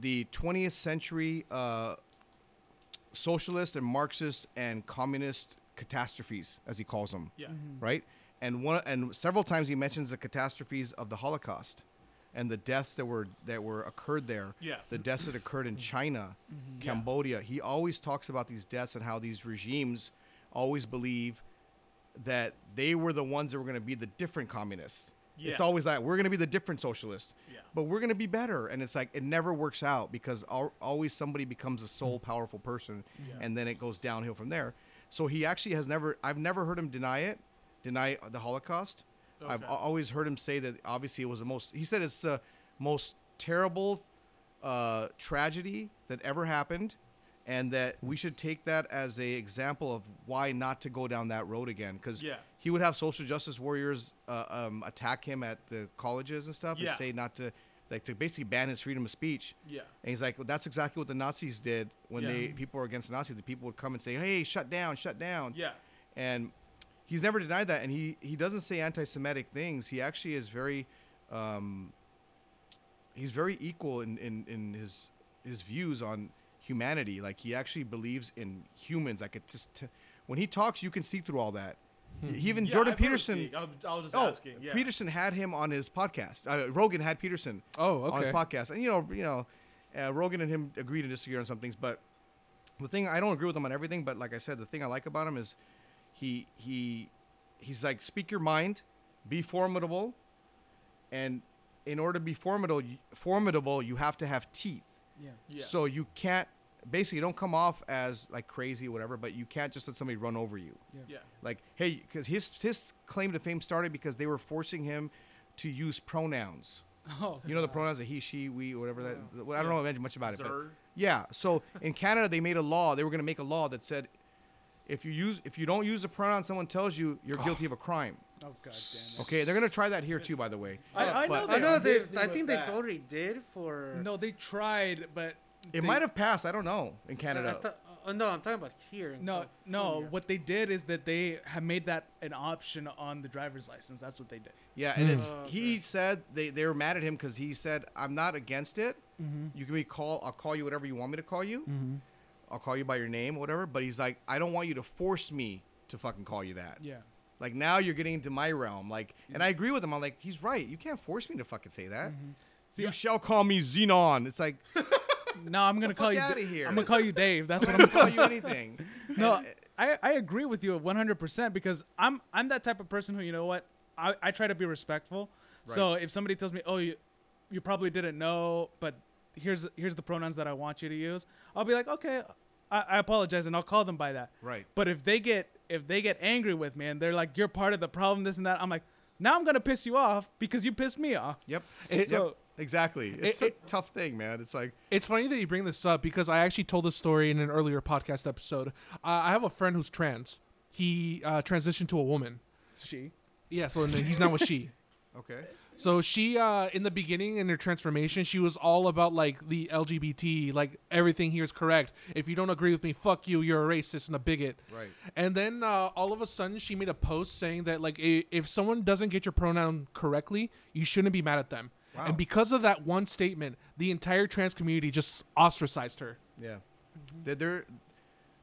the 20th century uh, socialist and Marxist and communist catastrophes, as he calls them Yeah. Mm-hmm. right? And one and several times he mentions the catastrophes of the Holocaust and the deaths that were that were occurred there. Yeah. The deaths that occurred in China, mm-hmm. Yeah. Cambodia. He always talks about these deaths and how these regimes always believe that they were the ones that were going to be the different communists. It's always like we're going to be the different socialists. Yeah. But we're going to be better and it's like it never works out because al- always somebody becomes a sole powerful person Yeah. and then it goes downhill from there. So he actually has never I've never heard him deny it, deny the Holocaust. I've always heard him say that obviously it was the most he said it's the most terrible uh, tragedy that ever happened and that we should take that as a example of why not to go down that road again because Yeah. He would have social justice warriors uh, um, attack him at the colleges and stuff Yeah. and say not to like to basically ban his freedom of speech. Yeah. and he's like well, that's exactly what the nazis did when Yeah. they people were against the nazis. The people would come and say hey shut down shut down. Yeah. and he's never denied that. And he he doesn't say anti-semitic things. He actually is very um he's very equal in in, in his his views on humanity. Like he actually believes in humans. Like it just t- when he talks you can see through all that he even Yeah, jordan I've peterson. I was, just oh asking. Yeah. peterson had him on his podcast uh, rogan had peterson Oh, on his podcast. And you know, you know, uh, Rogan and him agree to disagree on some things, but the thing I don't agree with him on everything. But like I said, the thing I like about him is he he he's like speak your mind, be formidable, and in order to be formidable, formidable, you have to have teeth. Yeah. Yeah. So you can't basically you don't come off as like crazy or whatever, but you can't just let somebody run over you. yeah. Like, hey, because his his claim to fame started because they were forcing him to use pronouns. Oh. You know the pronouns that he, she, we, whatever that. well, I don't know much about it. But yeah. So in Canada, they made a law. They were going to make a law that said, if you use if you don't use the pronoun someone tells you, you're oh. guilty of a crime. Oh god damn it. Okay, they're going to try that here too, by the way. I, I But- know I they know are. they. I think they that. already did for. No, they tried, but It they- might have passed. I don't know in I Canada. thought- uh, no, I'm talking about here. In No, no. What they did is that they have made that an option on the driver's license. That's what they did. Yeah, and it's Oh, he okay. said they they were mad at him because he said I'm not against it. Mm-hmm. You can be call. I'll call you whatever you want me to call you. Mm-hmm. I'll call you by your name, or whatever. But he's like, I don't want you to force me to fucking call you that. Yeah. Like now you're getting into my realm. Like, and I agree with him. I'm like, he's right. You can't force me to fucking say that. Mm-hmm. See, you I- shall call me Xenon. It's like [LAUGHS] No, I'm gonna call you. outta Da- here. I'm gonna call you Dave. That's what I'm gonna call you anything. [LAUGHS] No, And, I, I agree with you 100% because I'm I'm that type of person who you know what I, I try to be respectful. Right. So if somebody tells me, oh, you you probably didn't know, but here's here's the pronouns that I want you to use, I'll be like, okay, I, I apologize, and I'll call them by that. Right. But if they get if they get angry with me and they're like, you're part of the problem, this and that, I'm like, now I'm gonna piss you off because you pissed me off. Yep. It- [LAUGHS] So- yep. Exactly. It's It- a tough thing, man. It's like It's funny that you bring this up because I actually told this story in an earlier podcast episode. Uh, I have a friend who's trans. He uh, transitioned to a woman. She. Yeah, so then he's now a she. [LAUGHS] okay. So she, uh, in the beginning in her transformation, she was all about like the LGBT, like everything here is correct. If you don't agree with me, fuck you, you're a racist and a bigot. Right. And then uh, all of a sudden, she made a post saying that like if someone doesn't get your pronoun correctly, you shouldn't be mad at them. Wow. And because of that one statement, the entire trans community just ostracized her. Yeah, they're, they're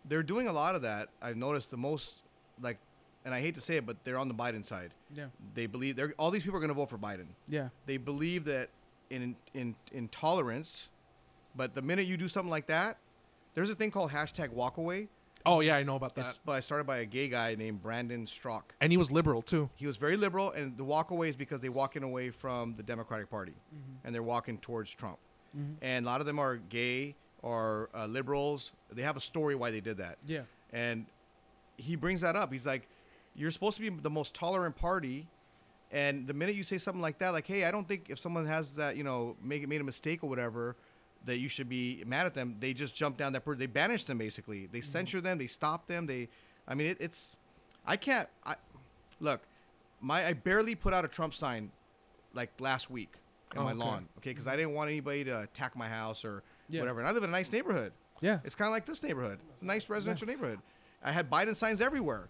they're doing a lot of that. I've noticed the most like, and I hate to say it, but they're on the Biden side. Yeah. They believe they're all these people are going to vote for Biden. Yeah. They believe that in in intolerance, but the minute you do something like that, there's a thing called hashtag walkaway. Oh yeah, I know about that. It's by started by a gay guy named Brandon Straka. and he was liberal too. He was very liberal, and the walkaway is because they're walking away from the Democratic Party, and they're walking towards Trump. And a lot of them are gay or uh, liberals. They have a story why they did that. Yeah. And he brings that up. He's like, "You're supposed to be the most tolerant party." And the minute you say something like that, like, "Hey, I don't think if someone has that, you know, make made a mistake or whatever, that you should be mad at them," they just jump down that. Per- they banish them basically. They mm-hmm. censure them. They stop them. They, I mean, it, it's. I can't. I look. My I barely put out a Trump sign, like last week in Oh, my okay. lawn. Okay, because I didn't want anybody to attack my house or Yeah. whatever. And I live in a nice neighborhood. Yeah. It's kind of like this neighborhood, nice residential neighborhood. I had Biden signs everywhere,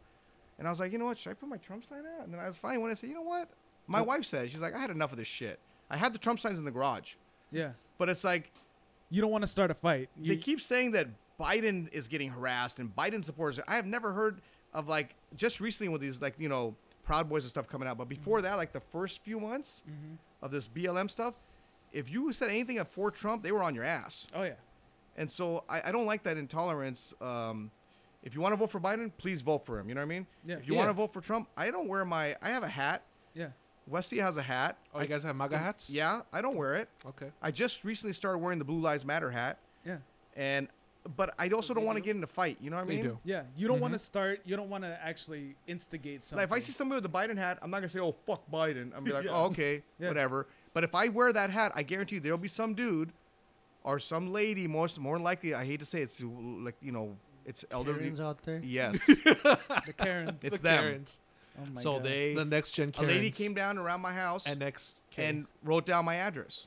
and I was like, you know what? Should I put my Trump sign out? And then I was fine when I said, you know what? My wife said, she's like, I had enough of this shit. I had the Trump signs in the garage, Yeah. but it's like You don't want to start a fight. You, they keep saying that Biden is getting harassed and Biden supporters. I have never heard of like just recently with these like you know Proud Boys and stuff coming out, but before that, like the first few months of this BLM stuff, if you said anything for Trump, they were on your ass. oh yeah. And so I, I don't like that intolerance. Um, if you want to vote for Biden, please vote for him. You know what I mean? Yeah. If you Yeah. want to vote for Trump, I don't wear my. I have a hat. Yeah. Wesley has a hat. Oh, I, you guys have MAGA hats? yeah, I don't wear it. Okay. I just recently started wearing the Blue Lives Matter hat, Yeah. and but I also don't want to get in a fight. You know what I They mean? do. Yeah. You don't want to mm-hmm. start. You don't want to actually instigate something. Like if I see somebody with a Biden hat, I'm not gonna say, "Oh fuck Biden." I'm be like, Yeah. "Oh okay, Yeah. whatever." But if I wear that hat, I guarantee you there'll be some dude or some lady. Most more than likely, I hate to say it's like you know, it's elderly. Karens out there. Yes, [LAUGHS] the Karens. It's the them. Karens. Oh my so God. they The next gen a lady came down around my house and and, next K. wrote down my address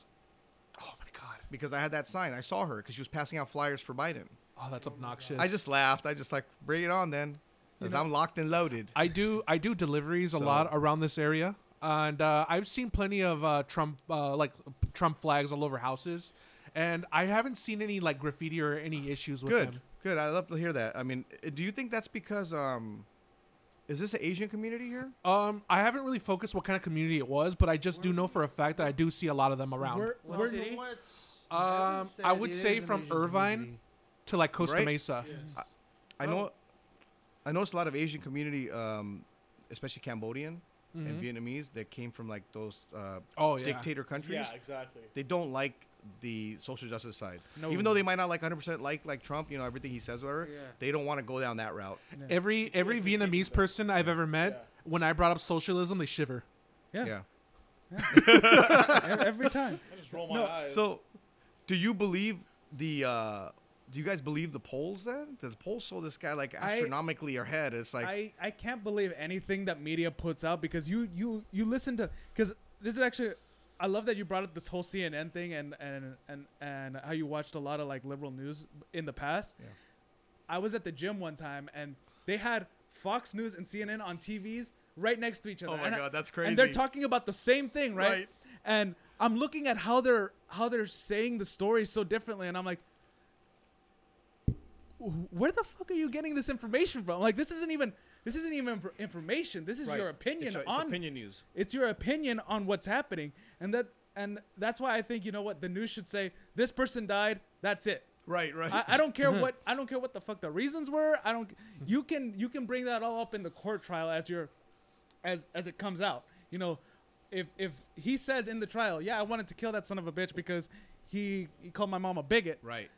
oh my god. because I had that sign. I saw her because she was passing out flyers for Biden. Oh, that's obnoxious. I just laughed. I just like bring it on then, because know- I'm locked and loaded. I do I do deliveries a lot around this area, and uh, I've seen plenty of uh, Trump uh, like Trump flags all over houses, and I haven't seen any like graffiti or any issues with Good, them. good. I love to hear that. I mean, uh, do you think that's because um, is this an Asian community here? Um, I haven't really focused what kind of community it was, but I just do know for a fact that I do see a lot of them around. We're, What we're, city? Um, I would say from Irvine to like Costa Right? Mesa. I know, I noticed a lot of Asian community, um, especially Cambodian. and Vietnamese that came from like those uh, Oh, yeah. dictator countries. Yeah, exactly. They don't like the social justice side. No. Even though they might not like 100% like like Trump, you know, everything he says, whatever, Yeah. they don't want to go down that route. Every every Seriously, Vietnamese person I've ever met, Yeah. when I brought up socialism, they shiver. Yeah. Yeah. [LAUGHS] Every, every time. I just roll my No, eyes. So, do you believe the? uh Do you guys believe the polls? Then does the polls show this guy like I- astronomically ahead? It's like I, I can't believe anything that media puts out because you you you listen to because this is actually I love that you brought up this whole CNN thing and and and and how you watched a lot of like liberal news in the past. Yeah. I was at the gym one time and they had Fox News and CNN on TVs right next to each other. Oh my And I- God, that's crazy. And they're talking about the same thing, right? Right. And I'm looking at how they're how they're saying the story so differently, and I'm like, where the fuck are you getting this information from? Like, this isn't even this isn't even infor- information. This is Right. your opinion It's, a- it's on opinion news. it's your opinion on what's happening, and that and that's why I think you know what the news should say. This person died. That's it. Right, right. I, I don't care [LAUGHS] what I don't care what the fuck the reasons were. I don't. You can you can bring that all up in the court trial as your as as it comes out. You know, if if he says in the trial, yeah, I wanted to kill that son of a bitch because he he called my mom a bigot. right.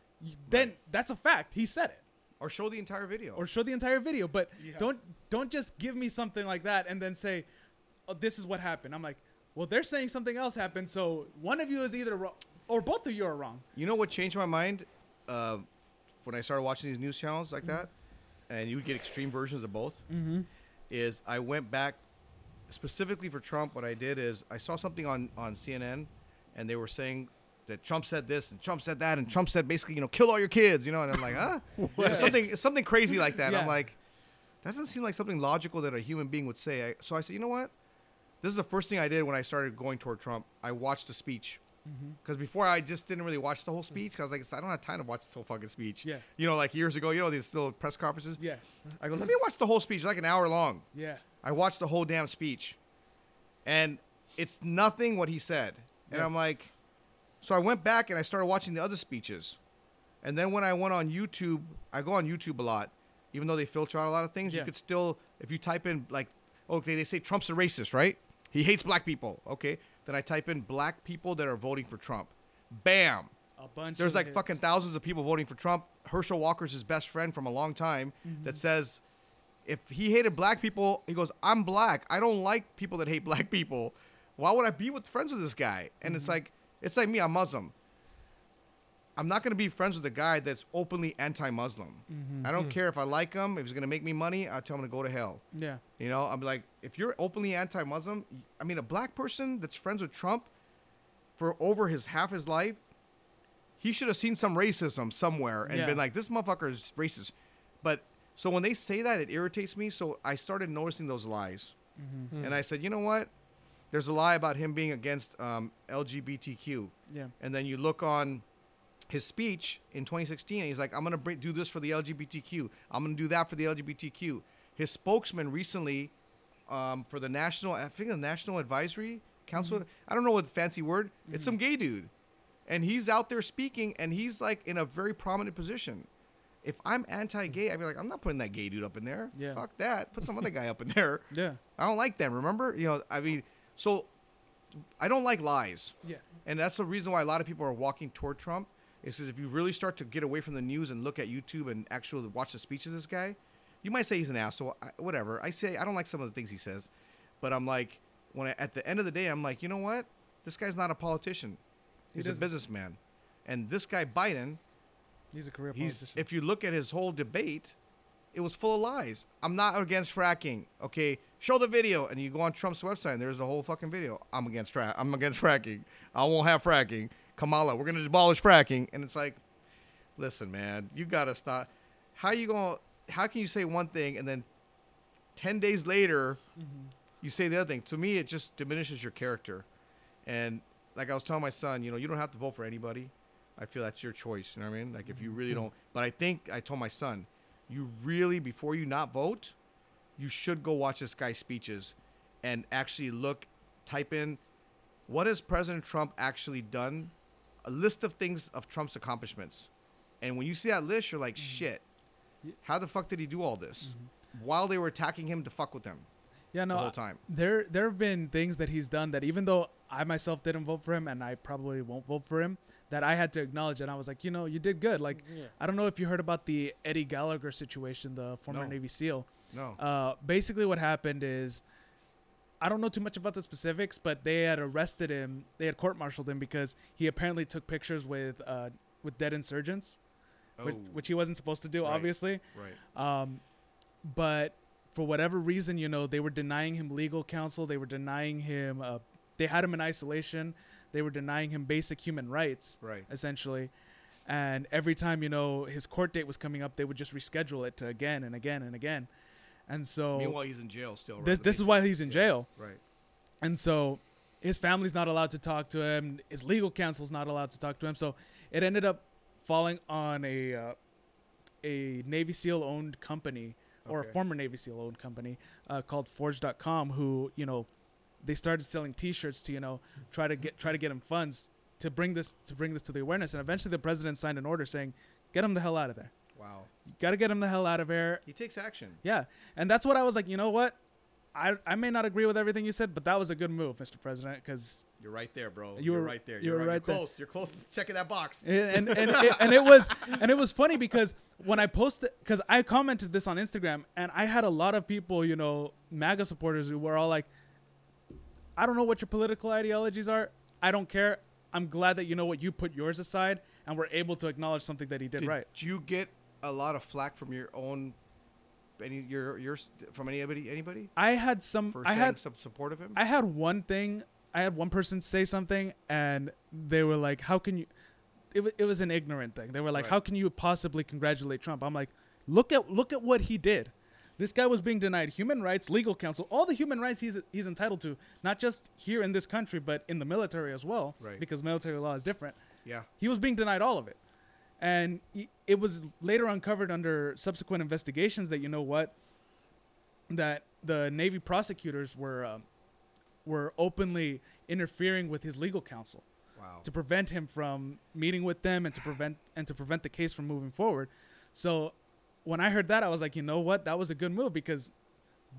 Then that's a fact. He said it. Or show the entire video. Or show the entire video, but don't don't just give me something like that and then say, oh, "This is what happened." I'm like, "Well, they're saying something else happened, so one of you is either wrong or both of you are wrong." You know what changed my mind uh, when I started watching these news channels like that, and you would get extreme versions of both. Mm-hmm. Is I went back specifically for Trump. What I did is I saw something on on CNN, and they were saying that Trump said this and Trump said that, and Trump said basically, you know, kill all your kids, you know, and I'm like, huh? [LAUGHS] Something something crazy like that. Yeah. I'm like, that doesn't seem like something logical that a human being would say. I, so I said, you know what? This is the first thing I did when I started going toward Trump. I watched the speech. Mm-hmm. Because before I just didn't really watch the whole speech because I was like, I don't have time to watch this whole fucking speech. Yeah. You know, like years ago, you know, these still press conferences. Yeah, I go, let me watch the whole speech, like an hour long. yeah, I watched the whole damn speech, and it's nothing what he said. And Yeah. I'm like, so I went back and I started watching the other speeches, and then when I went on YouTube, I go on YouTube a lot, even though they filter out a lot of things. Yeah. You could still, if you type in like, oh, okay, they say Trump's a racist, right? He hates black people. Okay, then I type in black people that are voting for Trump. Bam. a bunch. There's like hits. fucking thousands of people voting for Trump. Herschel Walker's his best friend from a long time mm-hmm. that says if he hated black people, he goes, I'm black. I don't like people that hate [LAUGHS] black people. Why would I be with friends with this guy? And it's mm-hmm. like it's like me, I'm Muslim. I'm not gonna be friends with a guy that's openly anti-Muslim. Mm-hmm. I don't hmm. care if I like him. If he's gonna make me money, I'll tell him to go to hell. Yeah, You know, I'm like, if you're openly anti-Muslim, I mean, a black person that's friends with Trump for over his half his life, he should have seen some racism somewhere and Yeah. been like, this motherfucker is racist. But so when they say that, it irritates me. So I started noticing those lies, mm-hmm. hmm. and I said, you know what? There's a lie about him being against um, LGBTQ, yeah, and then you look on his speech in 2016 and he's like i'm going to do this for the lgbtq i'm going to do that for the lgbtq his spokesman recently um, for the national i think the national advisory council i don't know what the fancy word it's some gay dude. And he's out there speaking and he's like in a very prominent position. If i'm anti-gay i'd be like i'm not putting that gay dude up in there. Yeah. fuck that. Put some other guy up in there. [LAUGHS] Yeah, i don't like them remember? You know i mean so i don't like lies yeah. and that's the reason why a lot of people are walking toward Trump. Is because if you really start to get away from the news and look at YouTube and actually watch the speech of this guy, you might say he's an asshole. I, whatever. I say I don't like some of the things he says, but I'm like, when I, at the end of the day, I'm like, you know what? This guy's not a politician. He He's a businessman, and this guy Biden, He's a career he's politician. if you look at his whole debate, it was full of lies. I'm not against fracking. Okay, show the video, and you go on Trump's website, and there's a whole fucking video. I'm against fra- I'm against fracking. I won't have fracking. Kamala, we're gonna abolish fracking, and it's like, listen, man, you gotta stop. How you gonna? How can you say one thing and then ten days later mm-hmm. you say the other thing? To me, it just diminishes your character. And like I was telling my son, you know, you don't have to vote for anybody. I feel that's your choice. You know what I mean? Like if you really mm-hmm. don't. But I think I told my son, you really before you not vote, you should go watch this guy's speeches, and actually look, type in, what has President Trump actually done? A list of things of Trump's accomplishments, and when you see that list, you're like, mm-hmm. shit, how the fuck did he do all this? Mm-hmm. While they were attacking him to fuck with them. Yeah, no. the whole I- time. There, there have been things that he's done that even though I myself didn't vote for him, and I probably won't vote for him, that I had to acknowledge, and I was like, you know, you did good. Like, Yeah. I don't know if you heard about the Eddie Gallagher situation, the former No. Navy SEAL. No. Uh, basically, what happened is, I don't know too much about the specifics, but they had arrested him. They had court-martialed him because he apparently took pictures with uh, with dead insurgents, which, Oh, which he wasn't supposed to do, Right. obviously. right. Um, but for whatever reason, you know, they were denying him legal counsel. They were denying him. Uh, they had him in isolation. They were denying him basic human rights, Right. essentially. And every time, you know, his court date was coming up, they would just reschedule it to again and again and again. And so Meanwhile, he's in jail still. right? this this is why he's in yeah. jail. Right. And so his family's not allowed to talk to him. His legal counsel's not allowed to talk to him. So it ended up falling on a uh, a Navy SEAL owned company or Okay. a former Navy SEAL owned company uh, called Forge.com, who you know they started selling T-shirts to you know try to get try to get him funds to bring this to bring this to the awareness. And eventually the president signed an order saying, "Get him the hell out of there. Wow. You got to get him the hell out of there." He takes action. Yeah, and that's what I was like. You know what? I, I may not agree with everything you said, but that was a good move, Mr. President, because You're right there, bro. You are were- right there. you You're were right, right You're there. close. You're close to checking that box. and and and, it, [LAUGHS] and it was and it was funny because when I posted because I commented this on Instagram and I had a lot of people you know MAGA supporters who were all like, I don't know what your political ideologies are. I don't care. I'm glad that you know what you put yours aside and were able to acknowledge something that he did, Did right. Do you get a lot of flack from your own, any your yours from anybody anybody I had some. for I had some support of him? I had one thing. I had one person say something, and they were like, "How can you?" It, wa- it was an ignorant thing. They were like, Right. "How can you possibly congratulate Trump?" I'm like, "Look at look at what he did. This guy was being denied human rights, legal counsel, all the human rights he's he's entitled to, not just here in this country, but in the military as well, Right. because military law is different. yeah. He was being denied all of it. And it was later uncovered under subsequent investigations that you know what that the Navy prosecutors were um, were openly interfering with his legal counsel Wow. to prevent him from meeting with them and to prevent and to prevent the case from moving forward. So when I heard that, I was like, you know what, that was a good move because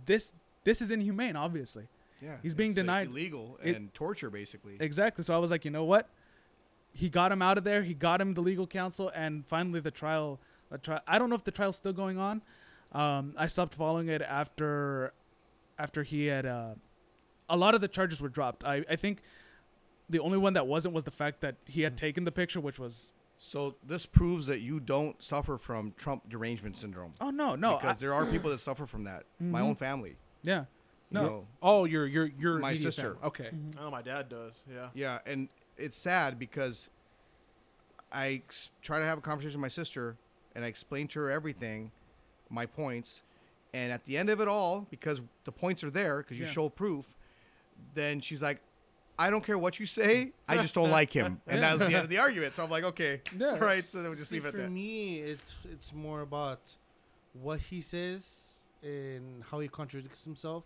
this this is inhumane, obviously. Yeah. he's being it's, uh, denied- illegal it- and torture basically. Exactly. So I was like, you know what? He got him out of there. He got him the legal counsel, and finally the trial. Tri- I don't know if the trial's still going on. Um, I stopped following it after, after he had. Uh, a lot of the charges were dropped. I, I think the only one that wasn't was the fact that he had taken the picture, which was so this proves that you don't suffer from Trump derangement syndrome. oh no no because I- there are people that suffer from that. My Mhm. own family. yeah No. You no know, Oh, your your your My sister. family. Okay. Mhm. I know my dad does. Yeah. Yeah, and it's sad because I ex- try to have a conversation with my sister, and I explain to her everything, my points, and at the end of it all, because the points are there, because you Yeah. show proof, then she's like, "I don't care what you say, I just don't like him," [LAUGHS] and that was the end of the argument. So I'm like, "Okay, [LAUGHS] Yeah. right." So then we just See, leave it for at that. me, it's it's more about what he says and how he contradicts himself,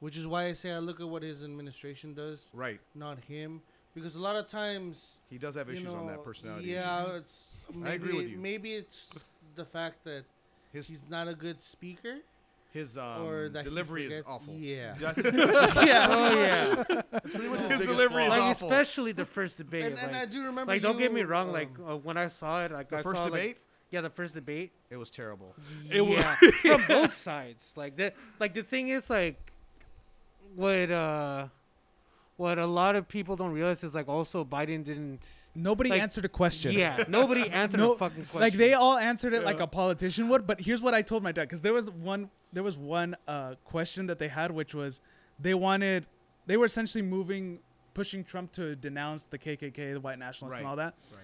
which is why I say I look at what his administration does, Right, not him, because a lot of times he does have issues on that personality. Yeah, it's maybe, I agree with you. Maybe it's the fact that his he's not a good speaker, his um, or that delivery is awful. Yeah, [LAUGHS] That's, [LAUGHS] yeah [LAUGHS] Oh yeah, that's pretty much his, His biggest delivery is like awful. especially the first debate. and, and like, I do remember. like, don't get me you, wrong. like um, uh, when I saw it, like The I first saw, like- debate, yeah, the first debate. it was terrible. It was- from both sides. Like the like the thing is like what uh what a lot of people don't realize is like also Biden didn't. nobody Like, answered a question Yeah, nobody answered [LAUGHS] No, a fucking question. like they all answered it like a politician would but here's what i told my dad because there was one there was one uh, question that they had which was they wanted they were essentially moving pushing trump to denounce the kkk the white nationalists and all that Right.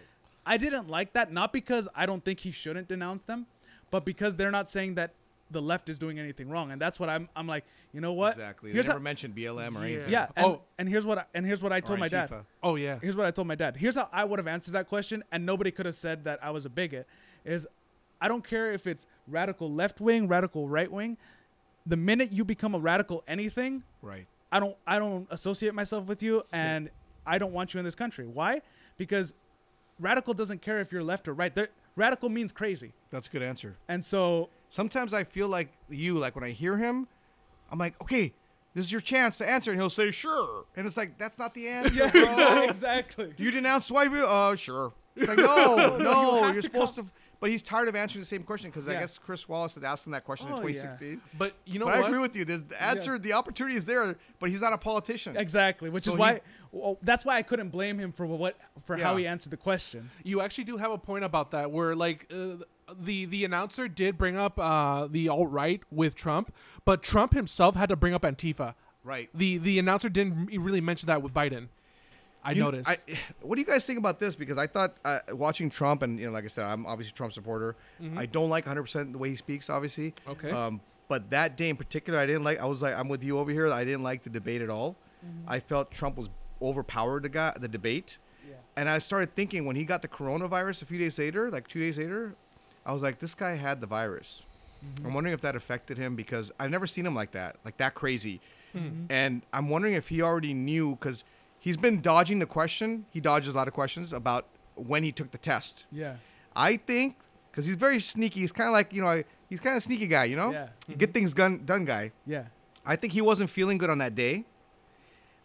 i didn't like that not because i don't think he shouldn't denounce them but because they're not saying that the left is doing anything wrong and that's what i'm i'm like you know what Exactly. They here's never how, mentioned BLM or Yeah. anything. yeah and, Oh. and here's what I, and here's what i told my dad Oh yeah. here's what I told my dad. Here's how I would have answered that question, and nobody could have said that I was a bigot. Is I don't care if it's radical left wing, radical right wing. The minute you become a radical anything, Right. I don't I don't associate myself with you, and I don't want you in this country. Why? Because radical doesn't care if you're left or right. They're, radical means crazy, That's a good answer. and so Sometimes I feel like you, like when I hear him, I'm like, okay, This is your chance to answer, and he'll say sure, and it's like that's not the [LAUGHS] answer, Yeah, bro. exactly. exactly. You denounce white people? Uh, sure. It's like no, [LAUGHS] no, you you're to supposed to. But he's tired of answering the same question because I guess Chris Wallace had asked him that question Oh, in yeah. 2016. But you know but I agree with you. There's the answer, the opportunity is there, but he's not a politician. Exactly, which So is he- why. Well, that's why I couldn't blame him for what for how he answered the question. you actually do have a point about that where like uh, the the announcer did bring up uh, the alt right with Trump, but Trump himself had to bring up Antifa. Right. The the announcer didn't really mention that with Biden. I You- noticed. I, what do you guys think about this? Because I thought uh, watching Trump, and you know, like I said, I'm obviously a Trump supporter. I don't like 100 percent the way he speaks, obviously. Mm-hmm. Okay. Um, but that day in particular, I didn't like. I was like, I'm with you over here. I didn't like the debate at all. Mm-hmm. I felt Trump was overpowered the guy, the debate. And I started thinking when he got the coronavirus a few days later, like two days later, I was like, this guy had the virus. Mm-hmm. I'm wondering if that affected him because I've never seen him like that, like that crazy. Mm-hmm. And I'm wondering if he already knew because he's been dodging the question. He dodges a lot of questions about when he took the test. Yeah. I think because he's very sneaky. He's kind of like you know he's kind of sneaky guy. You know, Yeah. get things done done guy. Yeah. I think he wasn't feeling good on that day.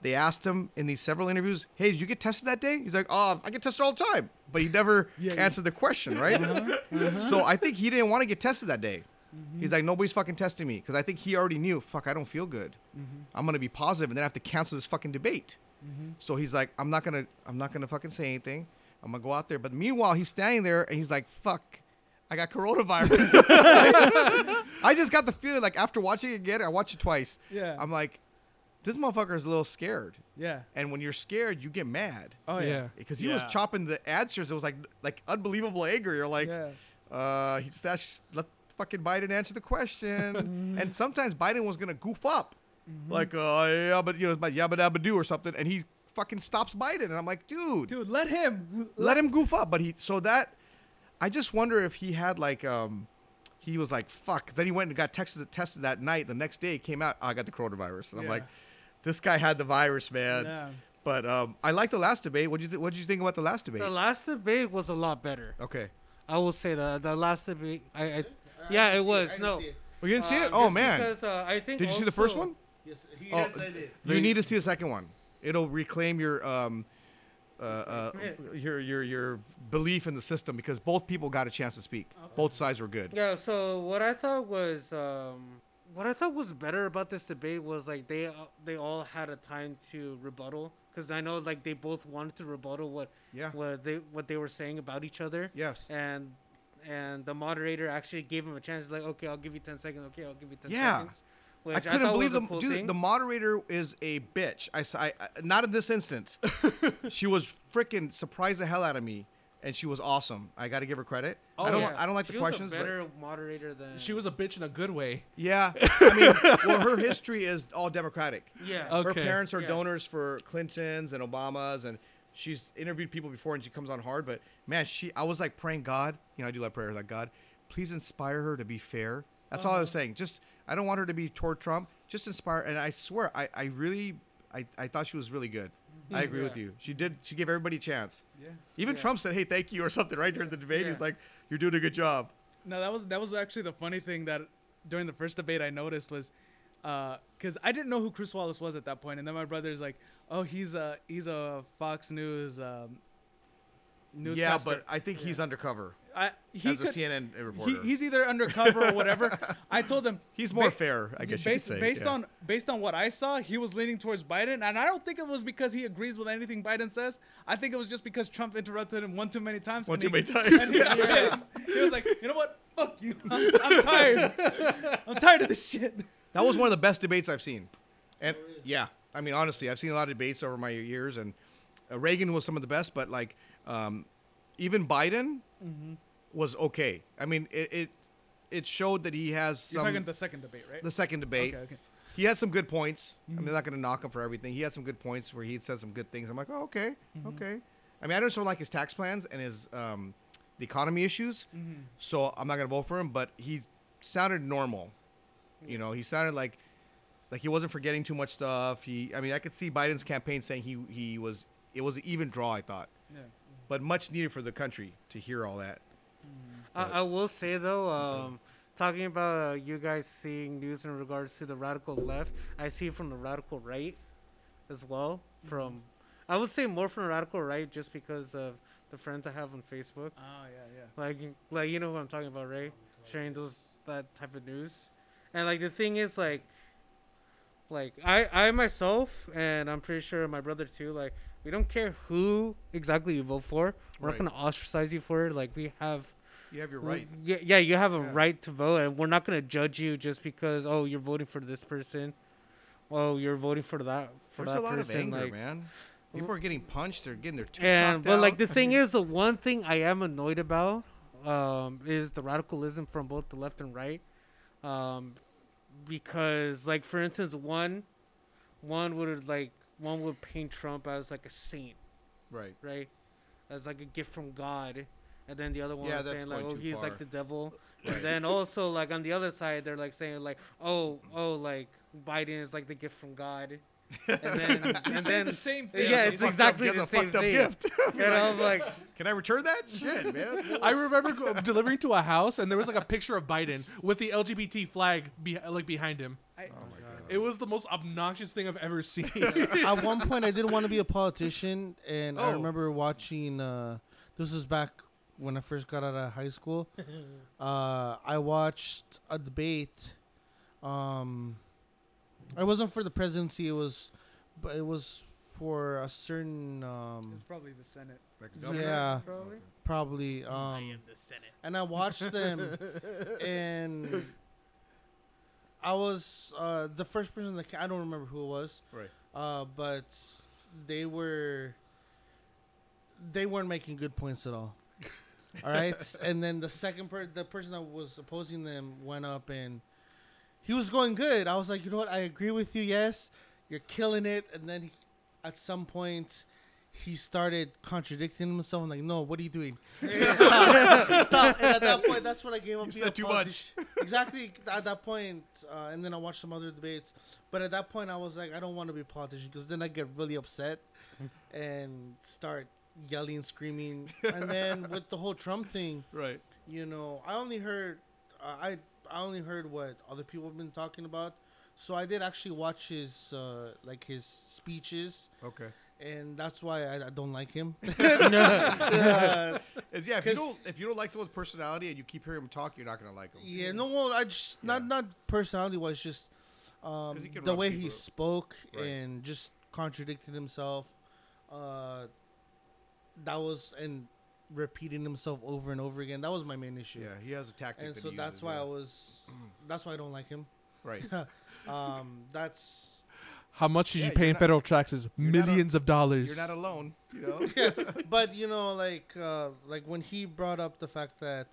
They asked him in these several interviews, "Hey, did you get tested that day?" He's like, "Oh, I get tested all the time," but he never [LAUGHS] Yeah, yeah. answered the question, [LAUGHS] right? Uh-huh, uh-huh. So I think he didn't want to get tested that day. Mm-hmm. He's like, "Nobody's fucking testing me," because I think he already knew, "Fuck, I don't feel good. Mm-hmm. I'm gonna be positive, and then I have to cancel this fucking debate." Mm-hmm. So he's like, "I'm not gonna, I'm not gonna fucking say anything. I'm gonna go out there." But meanwhile, he's standing there and he's like, "Fuck." I got coronavirus. [LAUGHS] I just got the feeling like after watching it again, I watched it twice. Yeah. I'm like, this motherfucker is a little scared. Yeah. And when you're scared, you get mad. Oh yeah. yeah. Because he was chopping the answers. It was like like unbelievable anger. You're like, Yeah. uh, he just asked, let fucking Biden answer the question. [LAUGHS] and sometimes Biden was gonna goof up, mm-hmm. like, uh, yeah, but you know, but yabba dabba do or something, and he fucking stops Biden, and I'm like, dude, Dude, let him. let him goof up. But he so that I just wonder if he had like um he was like "Fuck!" then he went and got tested tested that night. The next day it came out. "Oh, I got the coronavirus. And I'm like, this guy had the virus, man. Yeah. But um, I like the last debate. What did you th- What did you think about the last debate? The last debate was a lot better. okay. I will say that the last debate, I, I yeah, it was no. Oh, you didn't see Uh, it? Oh man. Because uh, I think Did you see the first one? Yes, he, Oh, yes, I did. You need to see the second one. It'll reclaim your um, uh, uh, your your your belief in the system because both people got a chance to speak. Both sides were good. Yeah. So what I thought was, um, what I thought was better about this debate was like they uh, they all had a time to rebuttal because I know like they both wanted to rebuttal what Yeah. what they what they were saying about each other. Yes. And and the moderator actually gave him a chance. Like, okay, I'll give you ten seconds. Okay, I'll give you ten Yeah. seconds. Which I couldn't thought believe the cool dude. thing. The moderator is a bitch. I, I- I- not in this instance. [LAUGHS] she was freaking surprised the hell out of me, and she was awesome. I got to give her credit. I don't. Oh, Yeah. I don't like She the was questions. A but- better moderator than she was a bitch in a good way. yeah. I mean, [LAUGHS] well, her history is all Democratic. Yeah. Okay. Her parents are Yeah. donors for Clintons and Obamas, and she's interviewed people before, and she comes on hard. But man, she, I was like praying God. You know, I do like prayers like God, please inspire her to be fair. That's all I was Uh-huh. saying. Just I don't want her to be toward Trump. Just inspire. And I swear, I, I really, I, I thought she was really good. I agree with you. She did. She gave everybody a chance. Yeah. Even Yeah. Trump said, "Hey, thank you" or something right during the debate. He's like, "You're doing a good job." No, that was that was actually the funny thing that during the first debate I noticed was because I didn't know who Chris Wallace was at that point, and then my brother's like, "Oh, he's a he's a Fox News um, Yeah, newscaster." but I think he's undercover I, he as could, a CNN reporter. he, he's either undercover or whatever. I told him [LAUGHS] He's more ba- fair, I guess you could based, say, Based yeah. on based on what I saw, he was leaning towards Biden, and I don't think it was because he agrees with anything Biden says. I think it was just because Trump interrupted him one too many times. One too he- many times. And he, [LAUGHS] pissed. he was like, you know what? Fuck you. [LAUGHS] I'm, I'm tired. I'm tired of this shit. That was one of the best debates I've seen. And yeah, I mean, honestly, I've seen a lot of debates over my years, and uh, Reagan was some of the best, but like, um, even Biden Mm-hmm. Was okay. I mean, it, it it showed that he has You're talking the second debate, right? the second debate. Okay, okay. He had some good points. I Mm-hmm. mean, I'm not going to knock him for everything. He had some good points where he said some good things. I'm like, oh, okay, Mm-hmm. okay. I mean, I don't sort of like his tax plans and his um, the economy issues, Mm-hmm. so I'm not going to vote for him. But he sounded normal. You know, he sounded like like he wasn't forgetting too much stuff. He, I mean, I could see Biden's campaign saying he he was it was an even draw. I thought, Yeah. but much needed for the country to hear all that. I, I will say though, um, talking about uh, you guys seeing news in regards to the radical left, I see from the radical right as well. From I would say more from the radical right, just because of the friends I have on Facebook. Oh yeah, yeah. Like, like you know who I'm talking about, right? Sharing those that type of news, and like the thing is, like, like I I myself, and I'm pretty sure my brother too. Like, we don't care who exactly you vote for. We're Right. not gonna ostracize you for it. Like, we have You have your right. yeah, yeah, you have a Yeah. right to vote, and we're not gonna judge you just because oh you're voting for this person, oh you're voting for that for There's that a lot person. of anger, like, man. People are getting punched. They're getting their tooth and but like the thing [LAUGHS] is, the one thing I am annoyed about um, is the radicalism from both the left and right, um, because like for instance, one one would like one would paint Trump as like a saint, right. right, as like a gift from God, and then the other one Yeah, was saying like, oh, he's far. like the devil, [LAUGHS] Right. and then also like on the other side, they're like saying like, oh, oh, like Biden is like the gift from God, and then [LAUGHS] and then the same thing. yeah, He it's fucked up- exactly he has the a same fucked up thing. gift. [LAUGHS] And I'm like, Can I return that? Shit, man. I remember go- delivering to a house, and there was like a picture of Biden with the LGBT flag be- like behind him. I, oh It was the most obnoxious thing I've ever seen. [LAUGHS] At one point, I did want to be a politician, and I Oh. remember watching. Uh, this was back when I first got out of high school. [LAUGHS] Uh, I watched a debate. Um, it wasn't for the presidency. It was, but it was for a certain. Um, it's probably the Senate. Like yeah, probably. probably. Um, the Senate. and I watched them, [LAUGHS] and I was uh, the first person that I don't remember who it was, Right. uh, but they were they weren't making good points at all. [LAUGHS] All right, and then the second per the person that was opposing them went up and he was going good. I was like, you know what? I agree with you. Yes, you're killing it. And then he, at some point. He started contradicting himself. I'm like, no, what are you doing? [LAUGHS] [LAUGHS] Stop. And at that point, that's when I gave up. You said too politi- [LAUGHS] exactly at that point, uh, and then I watched some other debates. But at that point, I was like, I don't want to be a politician because then I get really upset and start yelling, screaming. And then with the whole Trump thing, Right. you know, I only heard, uh, I I only heard what other people have been talking about. So I did actually watch his uh, like his speeches, Okay. And that's why I, I don't like him. [LAUGHS] Uh, [LAUGHS] yeah, if you don't if you don't like someone's personality and you keep hearing him talk, you're not gonna like him. Yeah, no, well, I just not not personality wise, just um, the way he people- spoke Right. and just contradicted himself. Uh, that was and repeating himself over and over again. That was my main issue. Yeah, he has a tactic. and so that's uses, why yeah. I was. That's why I don't like him. right. [LAUGHS] Um, that's How much did Yeah, you pay in not- federal taxes? you're a- Millions of dollars. You're not alone. You know. [LAUGHS] but you know, like uh, like when he brought up the fact that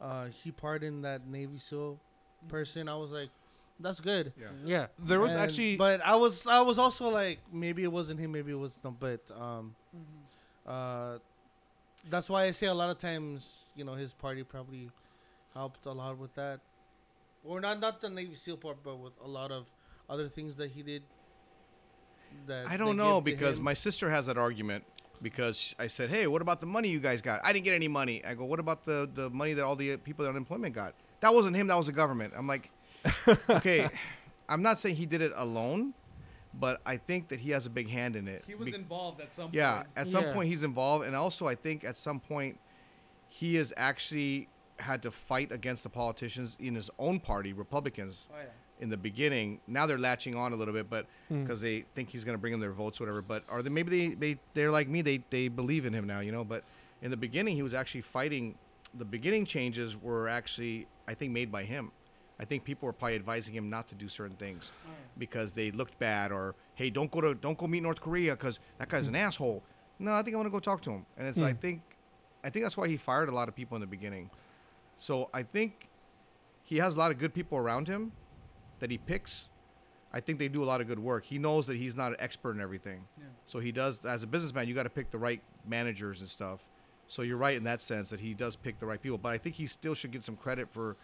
uh, he pardoned that Navy SEAL person, I was like, that's good. yeah. Yeah. there was And- actually but I was I was also like maybe it wasn't him, maybe it was them, but um, Mm-hmm. uh, that's why I say a lot of times you know his party probably helped a lot with that, or not not the Navy SEAL part, but with a lot of other things that he did. That I don't know because my sister has that argument because I said, "Hey, what about the money you guys got? I didn't get any money." I go, "What about the the money that all the uh, people in unemployment got? That wasn't him. That was the government." I'm like, [LAUGHS] "Okay, I'm not saying he did it alone, but I think that he has a big hand in it." He was Be- involved at some point. yeah, point. at some Yeah. point he's involved, and also I think at some point he has actually had to fight against the politicians in his own party, Republicans Oh yeah. In the beginning. Now they're latching on a little bit, but Hmm. because they think he's going to bring them their votes, whatever. But are they maybe they, they they're like me? They they believe in him now, you know. But in the beginning, he was actually fighting. The beginning changes were actually, I think, made by him. I think people were probably advising him not to do certain things because they looked bad, or hey, don't go to don't go meet North Korea because that guy's an asshole. No, I think I want to go talk to him, and it's I think, I think that's why he fired a lot of people in the beginning. So I think he has a lot of good people around him that he picks. I think they do a lot of good work. He knows that he's not an expert in everything. Yeah. So he does as a businessman, you got to pick the right managers and stuff. So you're right in that sense that he does pick the right people, but I think he still should get some credit for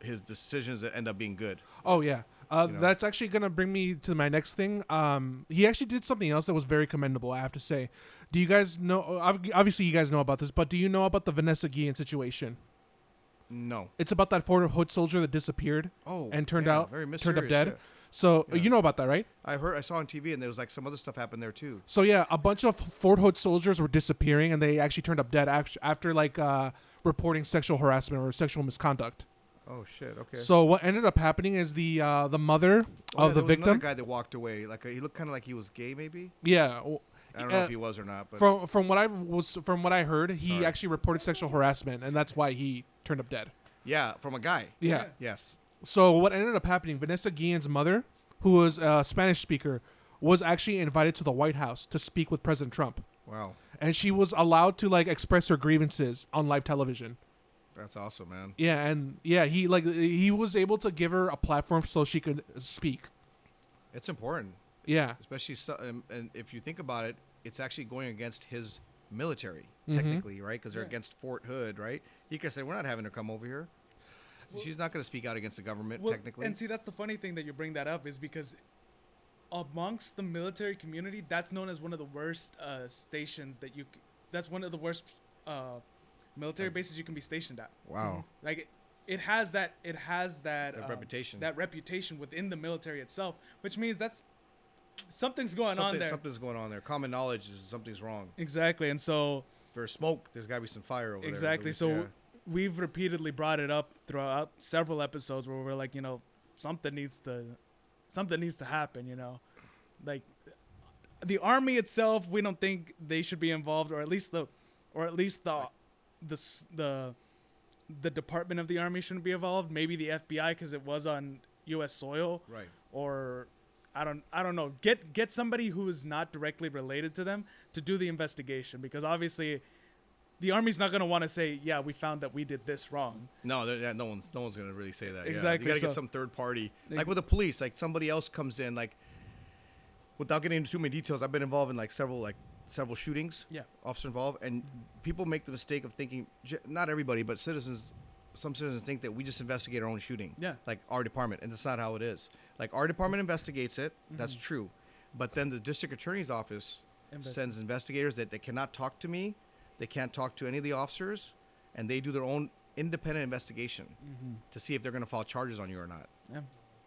his decisions that end up being good. Oh yeah, uh, You know? that's actually gonna bring me to my next thing. Um, he actually did something else that was very commendable. I have to say. Do you guys know? Obviously, you guys know about this, but do you know about the Vanessa Guillen situation? No. It's about that Fort Hood soldier that disappeared Oh, and turned yeah, out very turned up dead. yeah. So uh, Yeah. you know about that, right? I heard, I saw on TV, and there was like some other stuff happened there too. So yeah, a bunch of Fort Hood soldiers were disappearing, and they actually turned up dead after, after like uh, reporting sexual harassment or sexual misconduct. Oh shit. Okay. So what ended up happening is the uh, the mother Oh, yeah, of there the victim. guy that walked away. Like uh, he looked kind of like he was gay, maybe. Yeah. W- I don't know Uh, if he was or not, but From from what I was from what I heard, he Sorry. actually reported sexual harassment, and that's why he turned up dead. yeah, from a guy. Yeah. Yes. So what ended up happening? Vanessa Guillen's mother, who was a Spanish speaker, was actually invited to the White House to speak with President Trump, Wow. and she was allowed to like express her grievances on live television. That's awesome, man. Yeah, and yeah, he like he was able to give her a platform so she could speak. It's important, Yeah. especially so, um, and if you think about it, it's actually going against his military Mhm. technically, right? Because they're Yeah. against Fort Hood, right? You can say we're not having her come over here. She's not going to speak out against the government Well, technically. And see, that's the funny thing that you bring that up is because amongst the military community, that's known as one of the worst uh, stations that you. c- That's one of the worst uh, military bases you can be stationed at. wow. Like it, it has that. It has that, That um, reputation. That reputation within the military itself, which means that's something's going on there. Something's going on there. Common knowledge is something's wrong. Exactly, and so there's smoke, there's got to be some fire over there. exactly. So least, we've repeatedly brought it up throughout several episodes where we're like, you know, something needs to, something needs to happen. You know, like the army itself, we don't think they should be involved, or at least the, or at least the, the the, the Department of the Army shouldn't be involved. Maybe the FBI because it was on U.S. soil, right. or I don't I don't know. Get get somebody who is not directly related to them to do the investigation because obviously the army's not going to want to say, "Yeah, we found that we did this wrong." No, yeah, no one's no one's gonna really say that. Yeah. Exactly, You gotta so- get some third party, like with the police. Like somebody else comes in, like without getting into too many details. I've been involved in like several like several shootings. Yeah. officer involved, and people make the mistake of thinking. Not everybody, but citizens. Some citizens think that we just investigate our own shooting. Yeah. like our department, and that's not how it is. Like our department investigates it. That's Mm-hmm. true, but then the district attorney's office Investi- sends investigators that they cannot talk to me, they can't talk to any of the officers, and they do their own independent investigation to see if they're going to file charges on you or not. Yeah.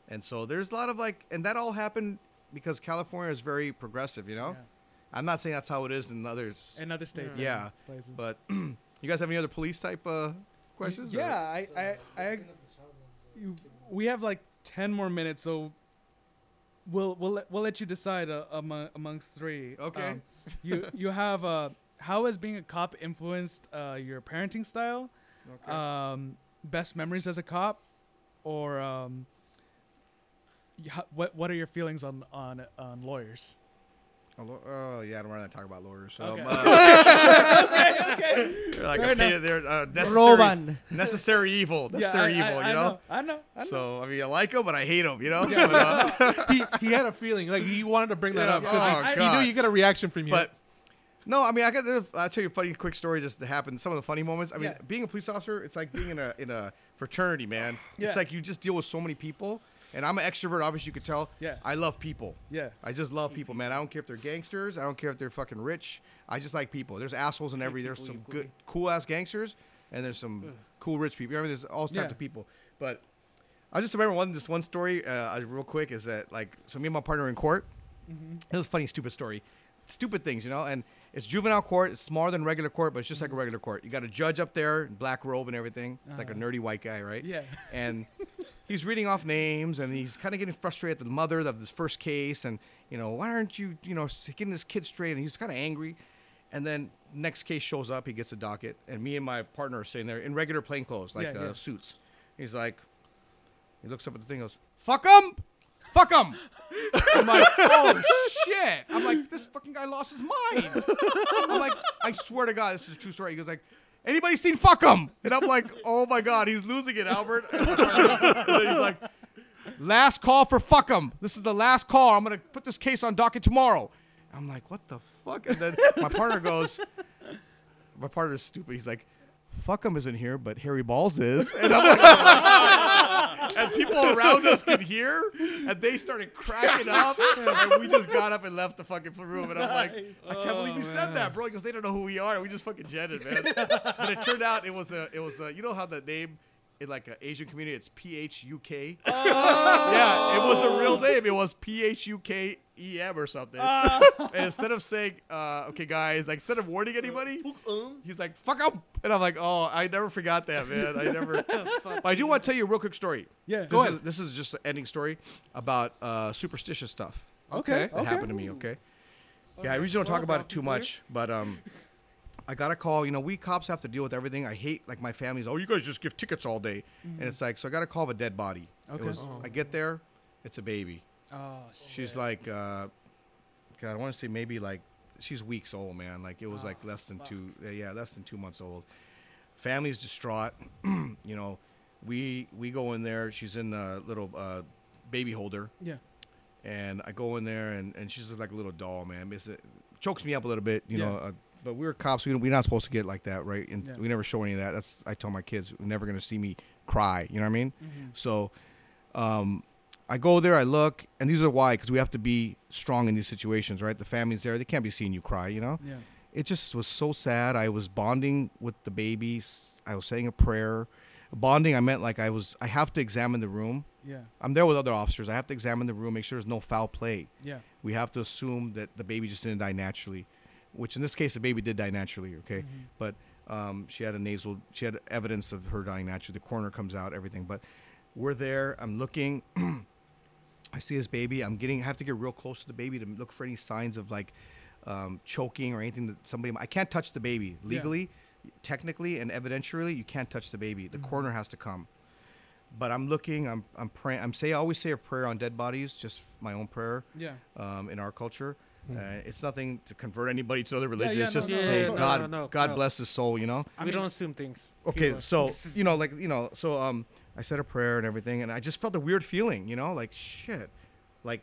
And so there's a lot of like, and that all happened because California is very progressive, you know. Yeah. I'm not saying that's how it is in others, In other states, Yeah. places. but [CLEARS THROAT] you guys have any other police type uh, questions? Yeah, I, I, I, you, we have like ten more minutes, so we'll we'll let, we'll let you decide uh, among amongst three. Okay. Um, you [LAUGHS] you have uh, how has being a cop influenced uh, your parenting style? Okay. Um, best memories as a cop, or um, what what are your feelings on on on lawyers? Oh, lo- oh, yeah, I don't want to talk about lawyers. So, Okay. uh, [LAUGHS] okay. they're like Fair a they're uh, necessary, Roban. necessary evil, necessary yeah, I, evil. I, you I know. I know. I know. So I mean, I like them, but I hate them. You know. But, uh, [LAUGHS] he, he had a feeling like he wanted to bring that up because oh, he, he knew you get a reaction from you. But no, I mean, I got. I'll tell you a funny, quick story just to happen. Some of the funny moments. I mean, Yeah. being a police officer, it's like being in a in a fraternity, man. It's like you just deal with so many people. And I'm an extrovert, obviously you could tell. Yeah. I love people. Yeah. I just love people, man. I don't care if they're gangsters. I don't care if they're fucking rich. I just like people. There's assholes in every. There's some good, cool ass gangsters, and there's some cool rich people. I mean, there's all types Yeah. of people. But I just remember one. This one story, uh, real quick, is that like so me and my partner in court. Mm-hmm. It was a funny, stupid story. Stupid things, you know. And it's juvenile court. It's smaller than regular court, but it's just like a regular court. You got a judge up there, in black robe and everything. It's like a nerdy white guy, right? Yeah. and [LAUGHS] he's reading off names and he's kind of getting frustrated at the mother of this first case and you know why aren't you you know getting this kid straight and he's kind of angry and then next case shows up he gets a docket and me and my partner are sitting there in regular plain clothes like Yeah, uh, yeah. suits he's like he looks up at the thing and goes fuck him fuck him i'm like oh shit i'm like this fucking guy lost his mind i'm like i swear to god this is a true story he goes like anybody seen fuck him and i'm like oh my god he's losing it albert and he's like last call for fuck him. This is the last call. I'm gonna put this case on docket tomorrow. I'm like, what the fuck? And then my partner goes, my partner's stupid. He's like, fuck 'em isn't here, but Harry Balls is. [LAUGHS] And I'm like, and people around us could hear, and they started cracking up, and we just got up and left the fucking room. And I'm like, I can't believe you said that, oh, bro. Because they don't know who we are. We just fucking jetted, man. but it turned out it was a, it was a, you know how the name in like an Asian community, it's P H U K. Oh. Yeah, it was a real name. It was P H U K E M or something. and instead of saying, uh, "Okay, guys," like instead of warning anybody, Um, he's like, "Fuck up," and I'm like, "Oh, I never forgot that, man. I never." [LAUGHS] but I do want to tell you a real quick story. Yeah. Go ahead. this is just an ending story about uh, superstitious stuff Okay. that happened to me. Okay. Yeah, I usually don't talk about it too much, but um, I got a call. You know, we cops have to deal with everything. I hate like my family's. Oh, you guys just give tickets all day, and it's like so. I got a call of a dead body. Okay. It was, I get there, it's a baby. Oh, She's like, uh, God, I want to say maybe like she's weeks old, man. Like it was like less than two. Yeah, less than two months old. Family's distraught. [CLEARS THROAT] you know, we we go in there. She's in a little uh, baby holder yeah. and I go in there, and, and she's just like a little doll, man. It's, it chokes me up a little bit, you Yeah. know. Uh, but we're cops. We, we're not supposed to get like that, right? And Yeah. we never show any of that. That's I tell my kids, we're never gonna see me cry. You know what I mean? Mm-hmm. So, um, I go there, I look, and these are why because we have to be strong in these situations, right? The family's there; they can't be seeing you cry, you know. Yeah. It just was so sad. I was bonding with the babies. I was saying a prayer. Bonding, I meant like I was. I have to examine the room. Yeah. I'm there with other officers. I have to examine the room, make sure there's no foul play. Yeah. We have to assume that the baby just didn't die naturally, which in this case the baby did die naturally. Okay, but um, she had a nasal. She had evidence of her dying naturally. The coroner comes out, everything. But we're there. I'm looking. [CLEARS THROAT] I see this baby. I'm getting. I have to get real close to the baby to look for any signs of like um, choking or anything that somebody. I can't touch the baby legally, technically, and evidentially. You can't touch the baby. The coroner has to come but I'm looking. I'm I'm praying. I'm say I always say a prayer on dead bodies, just my own prayer. Yeah. Um, in our culture, uh, it's nothing to convert anybody to another religion. yeah, it's no, just no, say no, God, God bless his soul. You know. I we don't assume things. Okay, People- so [LAUGHS] you know, like you know, so um, I said a prayer and everything, and I just felt a weird feeling. You know, like shit, like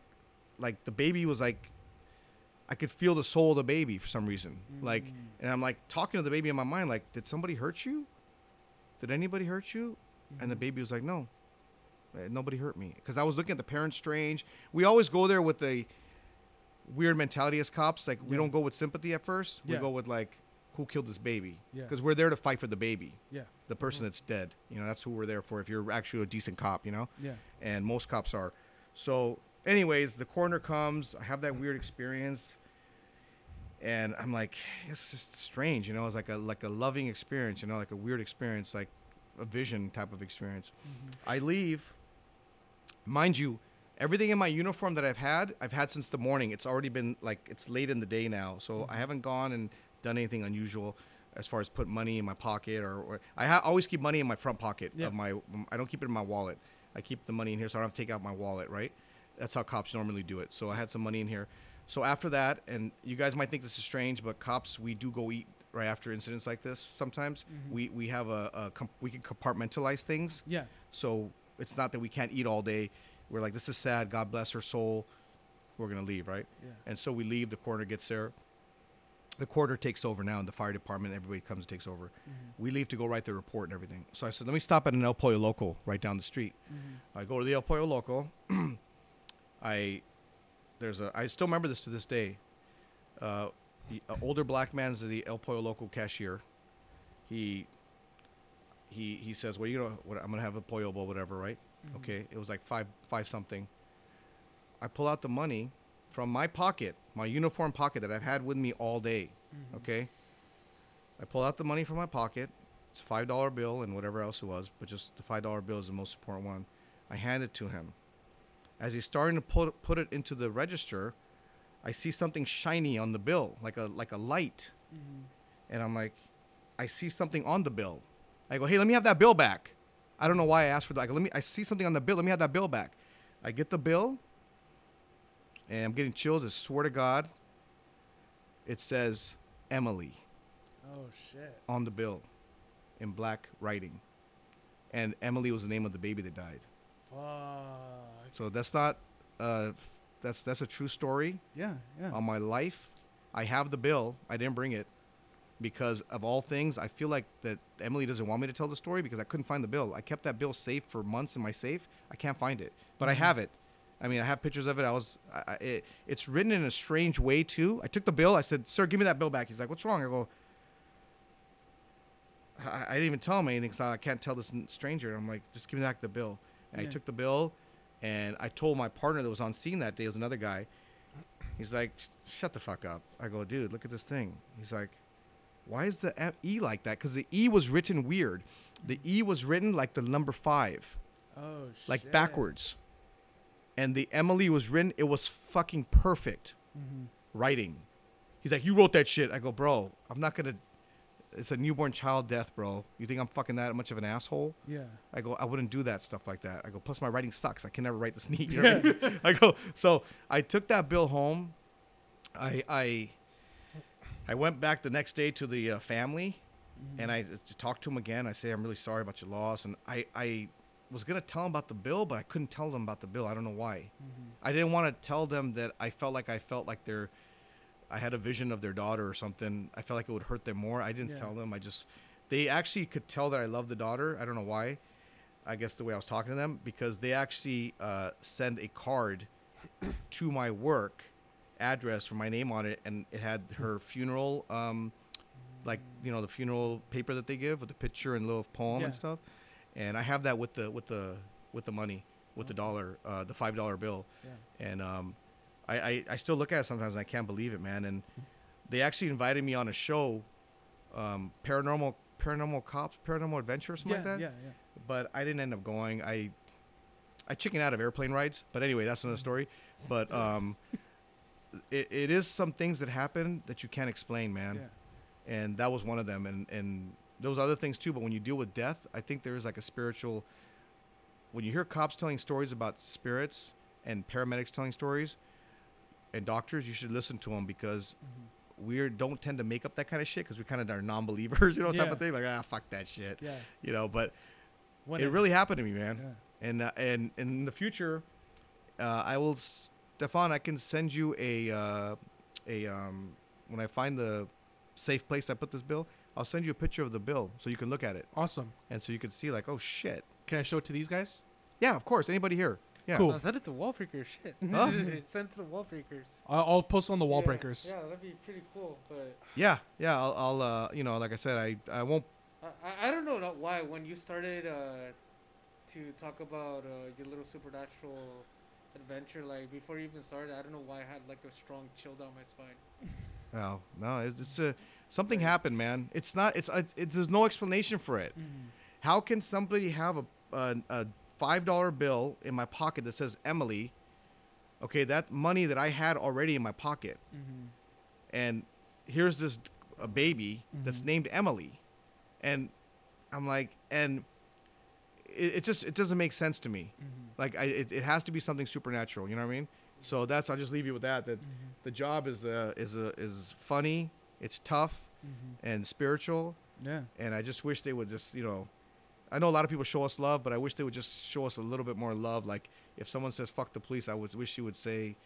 like the baby was like. I could feel the soul of the baby for some reason. Like, and I'm like talking to the baby in my mind, like, did somebody hurt you? Did anybody hurt you? And the baby was like, no, uh, nobody hurt me. Because I was looking at the parents strange. We always go there with a weird mentality as cops. Like, we Yeah. don't go with sympathy at first. We Yeah. go with like, who killed this baby? Yeah. Because we're there to fight for the baby, Yeah. the person mm-hmm. that's dead. You know, that's who we're there for. If you're actually a decent cop, you know Yeah. and most cops are. So, anyways, the coroner comes. I have that weird experience, and I'm like, it's just strange, you know. It's like a like a loving experience, you know, like a weird experience, like a vision type of experience. Mm-hmm. I leave. Mind you, everything in my uniform that I've had, I've had since the morning. It's already been like it's late in the day now, so mm-hmm. I haven't gone and done anything unusual as far as put money in my pocket or, or I ha- always keep money in my front pocket Yeah. of my. I don't keep it in my wallet. I keep the money in here, so I don't have to take out my wallet. Right? That's how cops normally do it. So I had some money in here. So after that, and you guys might think this is strange, but cops we do go eat right after incidents like this. Sometimes mm-hmm. we we have a, a comp- we can compartmentalize things. Yeah. So it's not that we can't eat all day. We're like, this is sad. God bless her soul. We're gonna leave, right? Yeah. And so we leave. The coroner gets there. The coroner takes over now, and the fire department, everybody comes and takes over. Mm-hmm. We leave to go write the report and everything. So I said, let me stop at an El Pollo Loco right down the street. Mm-hmm. I go to the El Pollo Loco. [CLEARS THROAT] I there's a I still remember this to this day. Uh, the uh, older black man's the El Pollo Loco cashier. He he he says, "Well, you know, what, I'm gonna have a pollo bowl, whatever, right? Mm-hmm. Okay. It was like five five something. I pull out the money from my pocket, my uniform pocket that I've had with me all day. Mm-hmm. Okay. I pull out the money from my pocket. It's a five dollar bill and whatever else it was, but just the five dollar bill is the most important one. I hand it to him. As he's starting to put put it into the register, I see something shiny on the bill, like a like a light, mm-hmm. and I'm like, I see something on the bill. I go, hey, let me have that bill back. I don't know why I asked for that. I let me. I see something on the bill. Let me have that bill back. I get the bill, and I'm getting chills. I swear to God, it says Emily Oh shit. on the bill, in black writing, and Emily was the name of the baby that died. Fuck. So that's not. Uh, that's that's a true story Yeah. Yeah. on my life. I have the bill. I didn't bring it because of all things. I feel like that Emily doesn't want me to tell the story because I couldn't find the bill. I kept that bill safe for months in my safe. I can't find it, but I mm-hmm. have it. I mean, I have pictures of it. I was. I, it, it's written in a strange way too. I took the bill. I said, "Sir, give me that bill back." He's like, "What's wrong?" I go. I, I didn't even tell him anything, so I can't tell this stranger. I'm like, just give me back the bill. And Yeah. I took the bill, and I told my partner that was on scene that day, it was another guy. He's like, shut the fuck up. I go, dude, look at this thing. He's like, why is the E like that? Because the E was written weird. The E was written like the number five, Oh, like shit. backwards. And the Emily was written, it was fucking perfect Mhm. writing. He's like, you wrote that shit. I go, bro, I'm not gonna. It's a newborn child death, bro. You think I'm fucking that much of an asshole? Yeah. I go, I wouldn't do that stuff like that. I go, plus my writing sucks. I can never write this [LAUGHS] neat. You know what I, mean? I go, so I took that bill home. I I I went back the next day to the uh, family, and I uh, talked to him again. I say, I'm really sorry about your loss, and I I was gonna tell them about the bill, but I couldn't tell them about the bill. I don't know why. I didn't want to tell them that I felt like I felt like they're. I had a vision of their daughter or something. I felt like it would hurt them more. I didn't Yeah. tell them. I just, they actually could tell that I love the daughter. I don't know why. I guess the way I was talking to them because they actually uh, send a card [COUGHS] to my work address with my name on it, and it had her funeral, um, like you know the funeral paper that they give with the picture and little poem Yeah. and stuff. And I have that with the with the with the money with the dollar, uh, the five dollar bill, Yeah. and um, I, I I still look at it sometimes and I can't believe it, man. And they actually invited me on a show, um, paranormal paranormal cops, paranormal adventure or something Yeah, like that yeah, yeah. but I didn't end up going. I I chicken out of airplane rides, but anyway, that's another story. But [LAUGHS] um, it, it is some things that happen that you can't explain, man. Yeah. And that was one of them, and and those other things too. But when you deal with death, I think there is like a spiritual. When you hear cops telling stories about spirits and paramedics telling stories, and doctors, you should listen to them because we don't tend to make up that kind of shit because we kind of are non-believers, [LAUGHS] you know, type Yeah. of thing. Like ah, fuck that shit, Yeah. you know. But When it really happened to me, man. Yeah. And uh, and in the future, uh, I will, Stefan. I can send you a uh, a um, when I find the safe place I put this bill. I'll send you a picture of the bill so you can look at it Awesome. and so you can see like, oh shit. Can I show it to these guys? Yeah, of course. Anybody here? Yeah. Cool. No, send it to wall breakers. Shit. Huh? [LAUGHS] send it to the wall breakers. I'll, I'll post on the wall Yeah, breakers. Yeah, that'd be pretty cool. But Yeah, yeah. I'll, I'll uh, you know, like I said, I I won't. I, I- I don't know why when you started uh, to talk about uh, your little supernatural adventure, like before you even started, I don't know why I had like a strong chill down my spine. [LAUGHS] Oh no, it's, it's a something happened, man. It's not. It's it, it, there's no explanation for it. Mm-hmm. How can somebody have a a, a five dollar bill in my pocket that says Emily? Okay, that money that I had already in my pocket, mm-hmm. and here's this a baby that's mm-hmm. named Emily, and I'm like, and it, it just it doesn't make sense to me. Like I, it, it has to be something supernatural. You know what I mean? So that's I'll just leave you with that. That the job is uh, is uh, is funny, it's tough, and spiritual. Yeah. And I just wish they would just you know, I know a lot of people show us love, but I wish they would just show us a little bit more love. Like if someone says "fuck the police," I would wish you would say,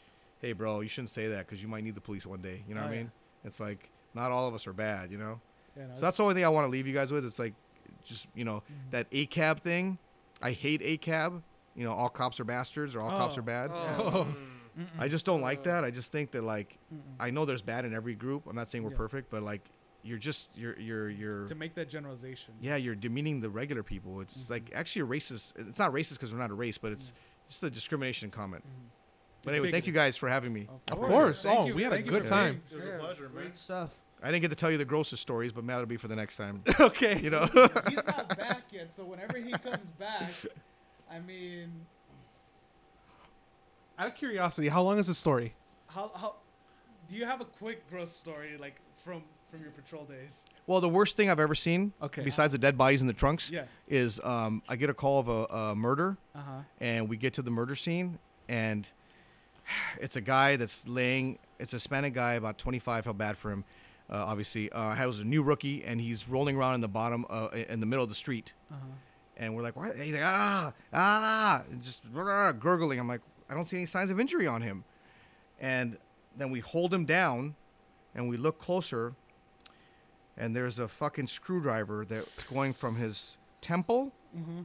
"Hey, bro, you shouldn't say that because you might need the police one day." You know Oh, what I yeah. mean? It's like not all of us are bad. You know. Yeah. no, So that's the only thing I want to leave you guys with. It's like, just you know, that ACAB thing. I hate ACAB. You know, all cops are bastards or all cops Oh. are bad. Oh, [LAUGHS] I just don't like uh. that. I just think that like, I know there's bad in every group. I'm not saying we're Yeah. perfect, but like, you're just you're you're you're to make that generalization. yeah you're demeaning the regular people. It's mm-hmm. like actually a racist. It's not racist because we're not a race, but it's mm. just a discrimination comment. Mm-hmm. But anyway, thank you guys for having me. Of course. Thank Oh, you- we had a thank you good time. It was a pleasure, man. Great stuff. I didn't get to tell you the grossest stories, but that'll be for the next time. [LAUGHS] okay. You know. He's not back yet, so whenever he comes back, I mean, Out of curiosity, how long is the story? how how do you have a quick gross story like from from your patrol days? Well, the worst thing I've ever seen, Okay. besides the dead bodies in the trunks, Yeah. is um, I get a call of a, a murder, Uh huh. and we get to the murder scene, and [SIGHS] it's a guy that's laying. It's a Hispanic guy, about 25. How bad for him? Uh, obviously, uh, has a new rookie, and he's rolling around in the bottom, uh, in the middle of the street, Uh huh. and we're like, "Why?" He's like, "Ah, ah," and just "Rah," gurgling. I'm like, I don't see any signs of injury on him, and then we hold him down, and we look closer, and there's a fucking screwdriver that's going from his temple.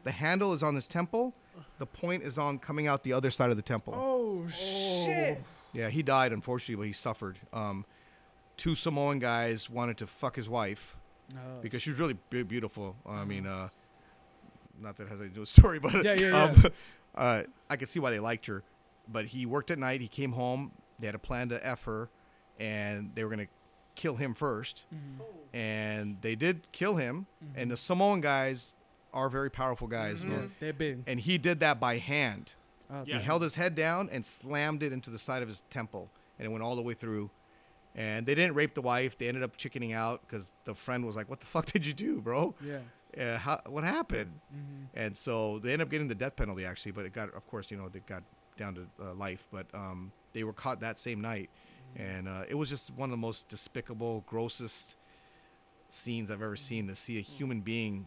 The handle is on his temple. The point is on coming out the other side of the temple. Oh, shit! Yeah, he died unfortunately, but he suffered. Um, two Samoan guys wanted to fuck his wife, Oh. because she was really be- beautiful. I mean, uh, not that it has anything to do with the story, [LAUGHS] but Yeah, yeah, um, [LAUGHS] uh, I could see why they liked her. But he worked at night. He came home. They had a plan to f her, and they were gonna kill him 1st And they did kill him. And the Samoan guys are very powerful guys, man. They're big. And he did that by hand. Oh, Yeah. He held his head down and slammed it into the side of his temple, and it went all the way through. And they didn't rape the wife. They ended up chickening out because the friend was like, "What the fuck did you do, bro? Yeah. Uh, how, what happened?" Mm-hmm. And so they ended up getting the death penalty actually, but it got, of course, you know, they got down to uh, life. But um, they were caught that same night, and uh, it was just one of the most despicable, grossest scenes I've ever seen. To see a human being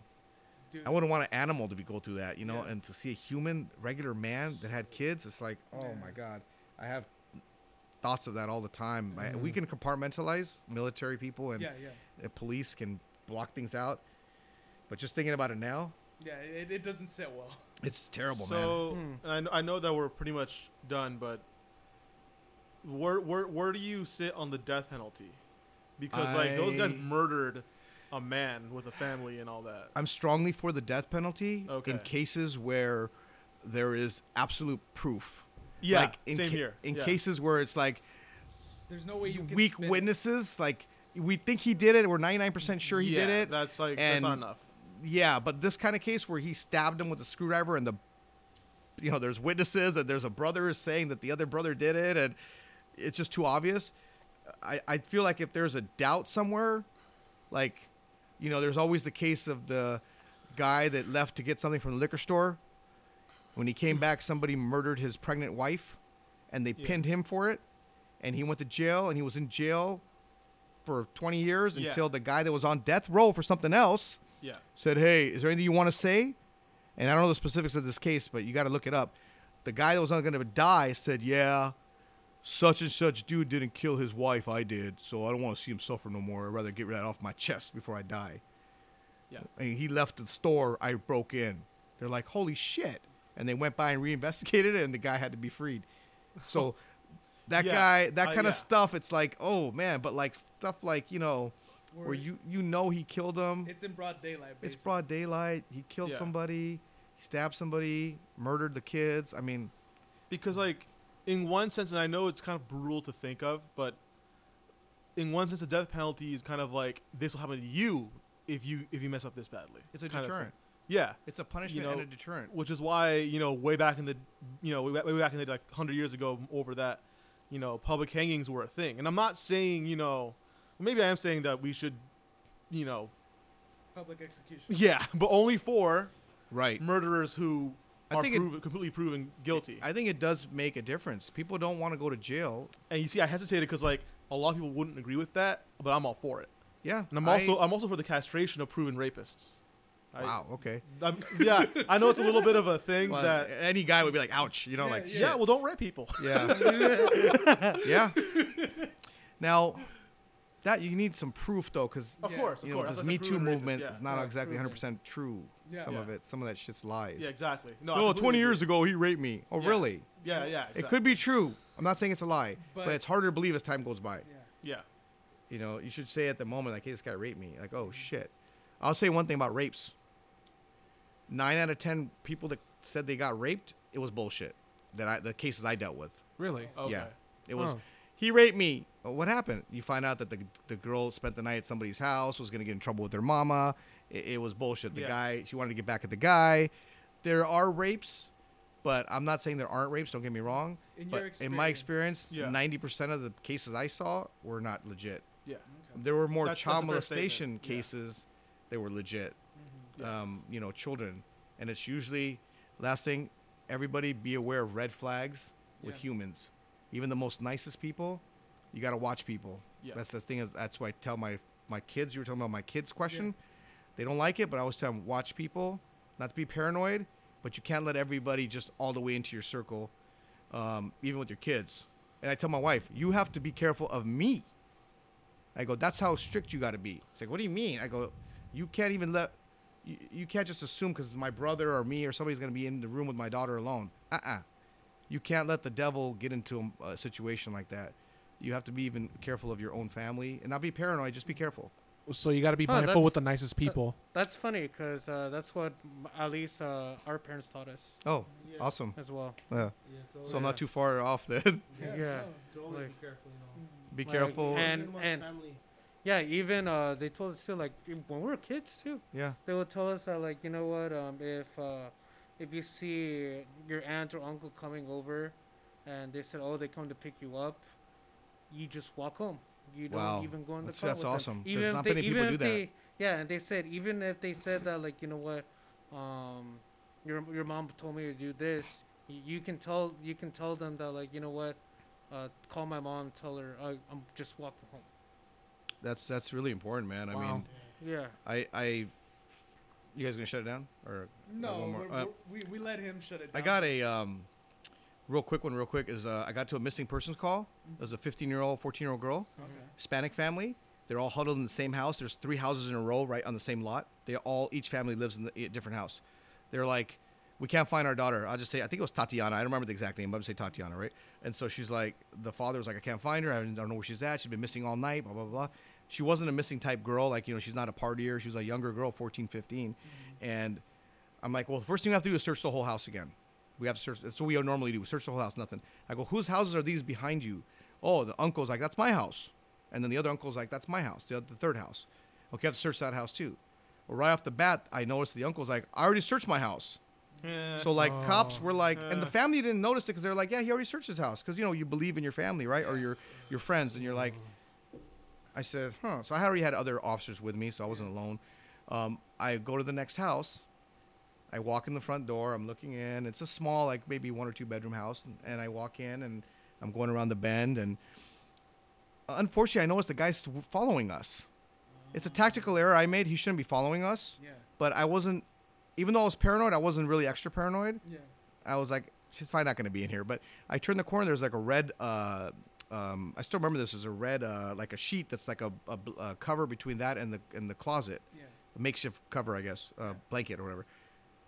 Dude. I wouldn't want an animal to be go through that, you know, Yeah. and to see a human, regular man that had kids, it's like, oh Yeah. my god, I have thoughts of that all the time. I, we can compartmentalize military people and Mm-hmm. Yeah, yeah. police can block things out, but just thinking about it now, Yeah, it, it doesn't sit well. it's terrible, man. so I, I know that we're pretty much done, but where where where do you sit on the death penalty? Because like those guys murdered a man with a family and all that. I'm strongly for the death penalty Okay. in cases where there is absolute proof. Yeah, like in same ca- here. In Yeah. cases where it's like There's no way you can weak spin it. witnesses, like we think he did it, we're 99% sure he yeah, did it. That's like and that's not enough. Yeah, but this kind of case where he stabbed him with a screwdriver and the, you know, there's witnesses and there's a brother saying that the other brother did it and it's just too obvious. I, I feel like if there's a doubt somewhere, like, you know, there's always the case of the guy that left to get something from the liquor store. When he came back, somebody murdered his pregnant wife and they Yeah. pinned him for it. And he went to jail and he was in jail for 20 years Yeah. until the guy that was on death row for something else Yeah. said, "Hey, is there anything you want to say?" And I don't know the specifics of this case, but you got to look it up. The guy that was not going to die said, "Yeah, such and such dude didn't kill his wife. I did, so I don't want to see him suffer no more. I'd rather get that off my chest before I die." Yeah. And he left the store. I broke in. They're like, "Holy shit!" And they went by and reinvestigated it, and the guy had to be freed. So [LAUGHS] that Yeah, guy, that uh, kind yeah. of stuff, it's like, oh man, but like stuff like you know, where Where you you know he killed him. It's in broad daylight. It's broad daylight. He killed Yeah. somebody. He stabbed somebody. Murdered the kids. I mean, because like in one sense and i know it's kind of brutal to think of but in one sense the death penalty is kind of like this will happen to you if you if you mess up this badly it's a kind of thing. deterrent. Yeah It's a punishment know, and a deterrent. which is why you know way back in the you know way, way back in the like 100 years ago over that you know public hangings were a thing and i'm not saying you know maybe i am saying that we should you know public execution. yeah but only for Right. murderers who I are think it- completely proven guilty I think it does make a difference. People don't want to go to jail. and you see i hesitated because like a lot of people wouldn't agree with that but i'm all for it Yeah. And I'm I- also I'm also for the castration of proven rapists. I- wow. Okay. I'm, yeah, I know it's a little bit of a thing Well, that. any guy would be like, "Ouch," you know, Yeah, like, yeah. Yeah, well, don't rape people. [LAUGHS] yeah, [LAUGHS] yeah. Now, that you need some proof though, because Of course, of you know, course. this That's Me Too movement yeah. is not Yeah, exactly 100 percent true. Yeah. Some Yeah. of it, some of that shit's lies. Yeah, exactly. No, I oh, 20 years agree. ago he raped me. Oh, Yeah. really? Yeah, yeah. It could be true. I'm not saying it's a lie, but, But- it's harder to believe as time goes by. Yeah. Yeah. You know, you should say at the moment, like, hey, this guy raped me. Like, oh, shit. I'll say one thing about rapes. Nine out of 10 people that said they got raped, it was bullshit. That I, the cases I dealt with. Really? Oh, okay. Yeah. It was, Huh. he raped me. Oh, what happened? You find out that the, the girl spent the night at somebody's house, was going to get in trouble with their mama. It, it was bullshit. The Yeah. guy, she wanted to get back at the guy. There are rapes, but I'm not saying there aren't rapes, don't get me wrong. In but your in my experience. experience, Yeah. 90% of the cases I saw were not legit. Yeah. There were more That's- that's child a fair statement. molestation Yeah. cases that were legit. Yeah. Um, you know, children, and it's usually last thing. Everybody be aware of red flags with Yeah. humans. Even the most nicest people, you got to watch people. Yeah. That's the thing. Is that's why I tell my my kids. You were talking about my kids' question. They don't like it, but I always tell them watch people, not to be paranoid, but you can't let everybody just all the way into your circle, um, even with your kids. And I tell my wife, you have to be careful of me. I go, that's how strict you got to be. It's like, what do you mean? I go, you can't even let, you, you can't just assume because my brother or me or somebody's going to be in the room with my daughter alone. Uh uh You can't let the devil get into a, a situation like that. You have to be even careful of your own family and not be paranoid. Just be careful. So you got to be mindful that's- with the nicest people. That's funny because uh, that's what at least uh, our parents taught us Oh, Yeah. awesome. as well. Yeah. Yeah, So I'm Yeah. not too far off then. [LAUGHS] Yeah. no, to always Like- be careful, you know. Be Like, careful. and- Even amongst and- family. Yeah, even uh, they told us too, like when we were kids too. yeah. They would tell us that, like, you know what? Um, if uh, if you see your aunt or uncle coming over, and they said, "Oh, they come to pick you up," you just walk home. You don't Wow. even go in the That's- car. that's awesome, Even if not they, many people do that. they, yeah, and they said even if they said that, like, you know what, um, your your mom told me to do this, y- you can tell you can tell them that, like, you know what, uh, call my mom, tell her uh, I'm just walking home. That's that's really important, man. I mean, Yeah. I I you guys gonna shut it down or No, one more? we're- Uh, we we let him shut it down. I got a um, real quick one. Real quick is uh, I got to a missing persons call. There's a 15 year old, 14 year old girl, Okay. Hispanic family. They're all huddled in the same house. There's three houses in a row right on the same lot. They all each family lives in the, a different house. They're like, we can't find our daughter. I'll just say I think it was Tatiana. I don't remember the exact name, but I'm say Tatiana, right? And so she's like, the father was like, I can't find her. I don't know where she's at. She's been missing all night. Blah blah blah. She wasn't a missing type girl. Like you know, she's not a partier. She was a younger girl, 14, 15. And I'm like, well, the first thing we have to do is search the whole house again. We have to search. That's what we normally do. We search the whole house. Nothing. I go, whose houses are these behind you? Oh, the uncle's like, that's my house. And then the other uncle's like, that's my house. The, other, the third house. Okay, I have to search that house too. Well, right off the bat, I noticed the uncle's like, I already searched my house. Yeah. So like Oh. cops were like, and the family didn't notice it because they're like, yeah, he already searched his house because you know you believe in your family, right, or your your friends, and you're like, I said, huh. So I already had other officers with me, so I wasn't alone. Um, I go to the next house. I walk in the front door. I'm looking in. It's a small, like maybe one or two bedroom house, and, and I walk in and I'm going around the bend, and unfortunately, I noticed the guy's following us. It's a tactical error I made. He shouldn't be following us, Yeah. but I wasn't. Even though I was paranoid, I wasn't really extra paranoid. Yeah. I was like, she's probably not going to be in here. But I turned the corner. There's like a red. Uh, um, I still remember this. There's a red, uh, like a sheet that's like a, a, a cover between that and the and the closet, Yeah. a makeshift cover, I guess, uh, blanket or whatever.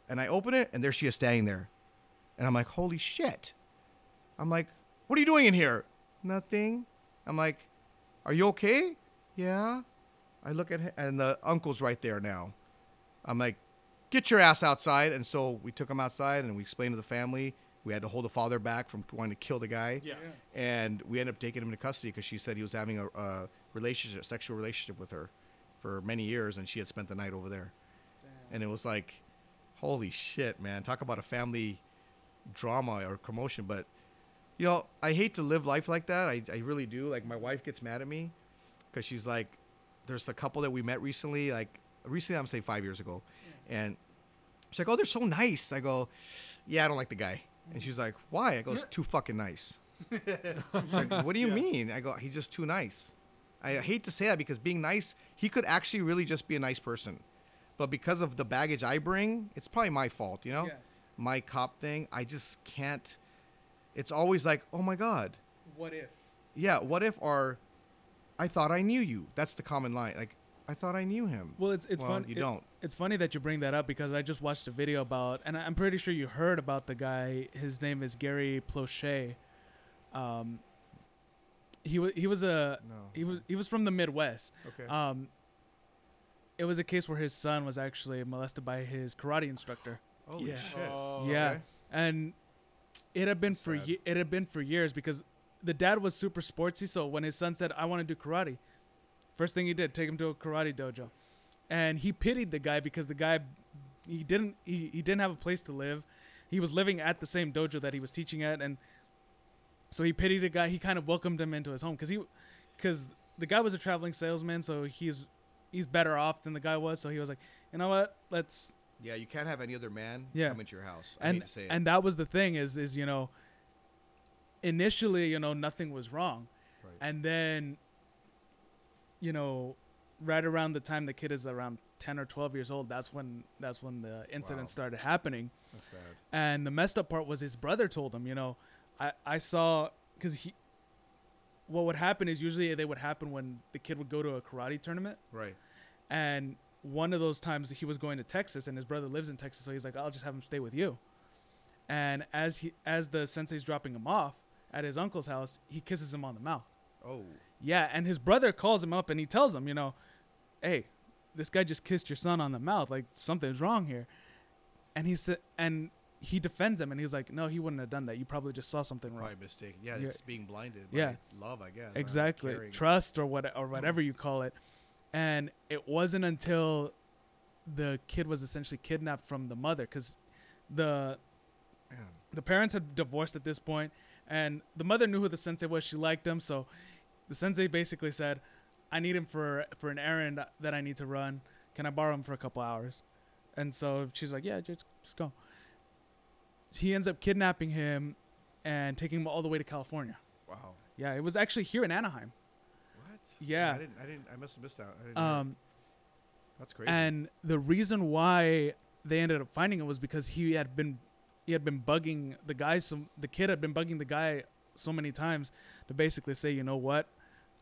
And I open it, and there she is standing there, and I'm like, holy shit! I'm like, what are you doing in here? Nothing. I'm like, are you okay? Yeah. I look at him, and the uncle's right there now. I'm like, get your ass outside. And so we took him outside and we explained to the family. We had to hold the father back from wanting to kill the guy. Yeah. And we ended up taking him into custody because she said he was having a, a relationship, sexual relationship with her for many years, and she had spent the night over there. And it was like, holy shit, man! Talk about a family drama or commotion. But you know, I hate to live life like that. I, I really do. Like my wife gets mad at me because she's like, there's a couple that we met recently, like recently, I'm saying five years ago, and she's like, oh, they're so nice. I go, yeah, I don't like the guy. And she's like, why? I go, it's too fucking nice. [LAUGHS] She's like, what do you Yeah. mean? I go, he's just too nice. I hate to say that because being nice, he could actually really just be a nice person. But because of the baggage I bring, it's probably my fault, you know? Yeah. My cop thing, I just can't. It's always like, oh my God. What if? Yeah, what if our. I thought I knew you. That's the common line. Like, I thought I knew him. Well, it's it's Well, fun. You it- don't. It's funny that you bring that up because I just watched a video about, and I'm pretty sure you heard about the guy. His name is Gary Plauché. Um, he was he was a No. he was he was from the Midwest. Okay. Um, it was a case where his son was actually molested by his karate instructor. Holy yeah. shit. Oh, yeah, okay. and it had been for Sad. ye- it had been for years because the dad was super sportsy. So when his son said, "I want to do karate," first thing he did take him to a karate dojo, and he pitied the guy because the guy he didn't he, he didn't have a place to live. He was living at the same dojo that he was teaching at, and so he pitied the guy. He kind of welcomed him into his home because he because the guy was a traveling salesman, so he's he's better off than the guy was. So he was like, you know what, let's Yeah, you can't have any other man Yeah. come into your house. I and to say and that was the thing is is you know initially you know nothing was wrong Right. and then you know right around the time the kid is around 10 or 12 years old that's when that's when the incident Wow. started happening That's sad. and the messed up part was his brother told him you know i i saw because he what would happen is usually they would happen when the kid would go to a karate tournament Right. and one of those times he was going to Texas and his brother lives in Texas, so he's like, I'll just have him stay with you. And as he as the sensei's dropping him off at his uncle's house, he kisses him on the mouth. Oh. Yeah, and his brother calls him up and he tells him, you know, "Hey, this guy just kissed your son on the mouth. Like something's wrong here." And he said, and he defends him, and he's like, "No, he wouldn't have done that. You probably just saw something wrong." Probably mistaken. Yeah, Yeah. it's being blinded. Yeah. Love, I guess. exactly trust or what or whatever mm. you call it and it wasn't until the kid was essentially kidnapped from the mother because the Man. the parents had divorced at this point and the mother knew who the sensei was she liked him so the sensei basically said i need him for for an errand that i need to run can i borrow him for a couple hours and so she's like yeah just just go he ends up kidnapping him and taking him all the way to california Wow. yeah it was actually here in anaheim What? Yeah. I didn't. I didn't. I must have missed out. Um That's crazy. And the reason why they ended up finding him was because he had been he had been bugging the guy so the kid had been bugging the guy so many times to basically say, you know what,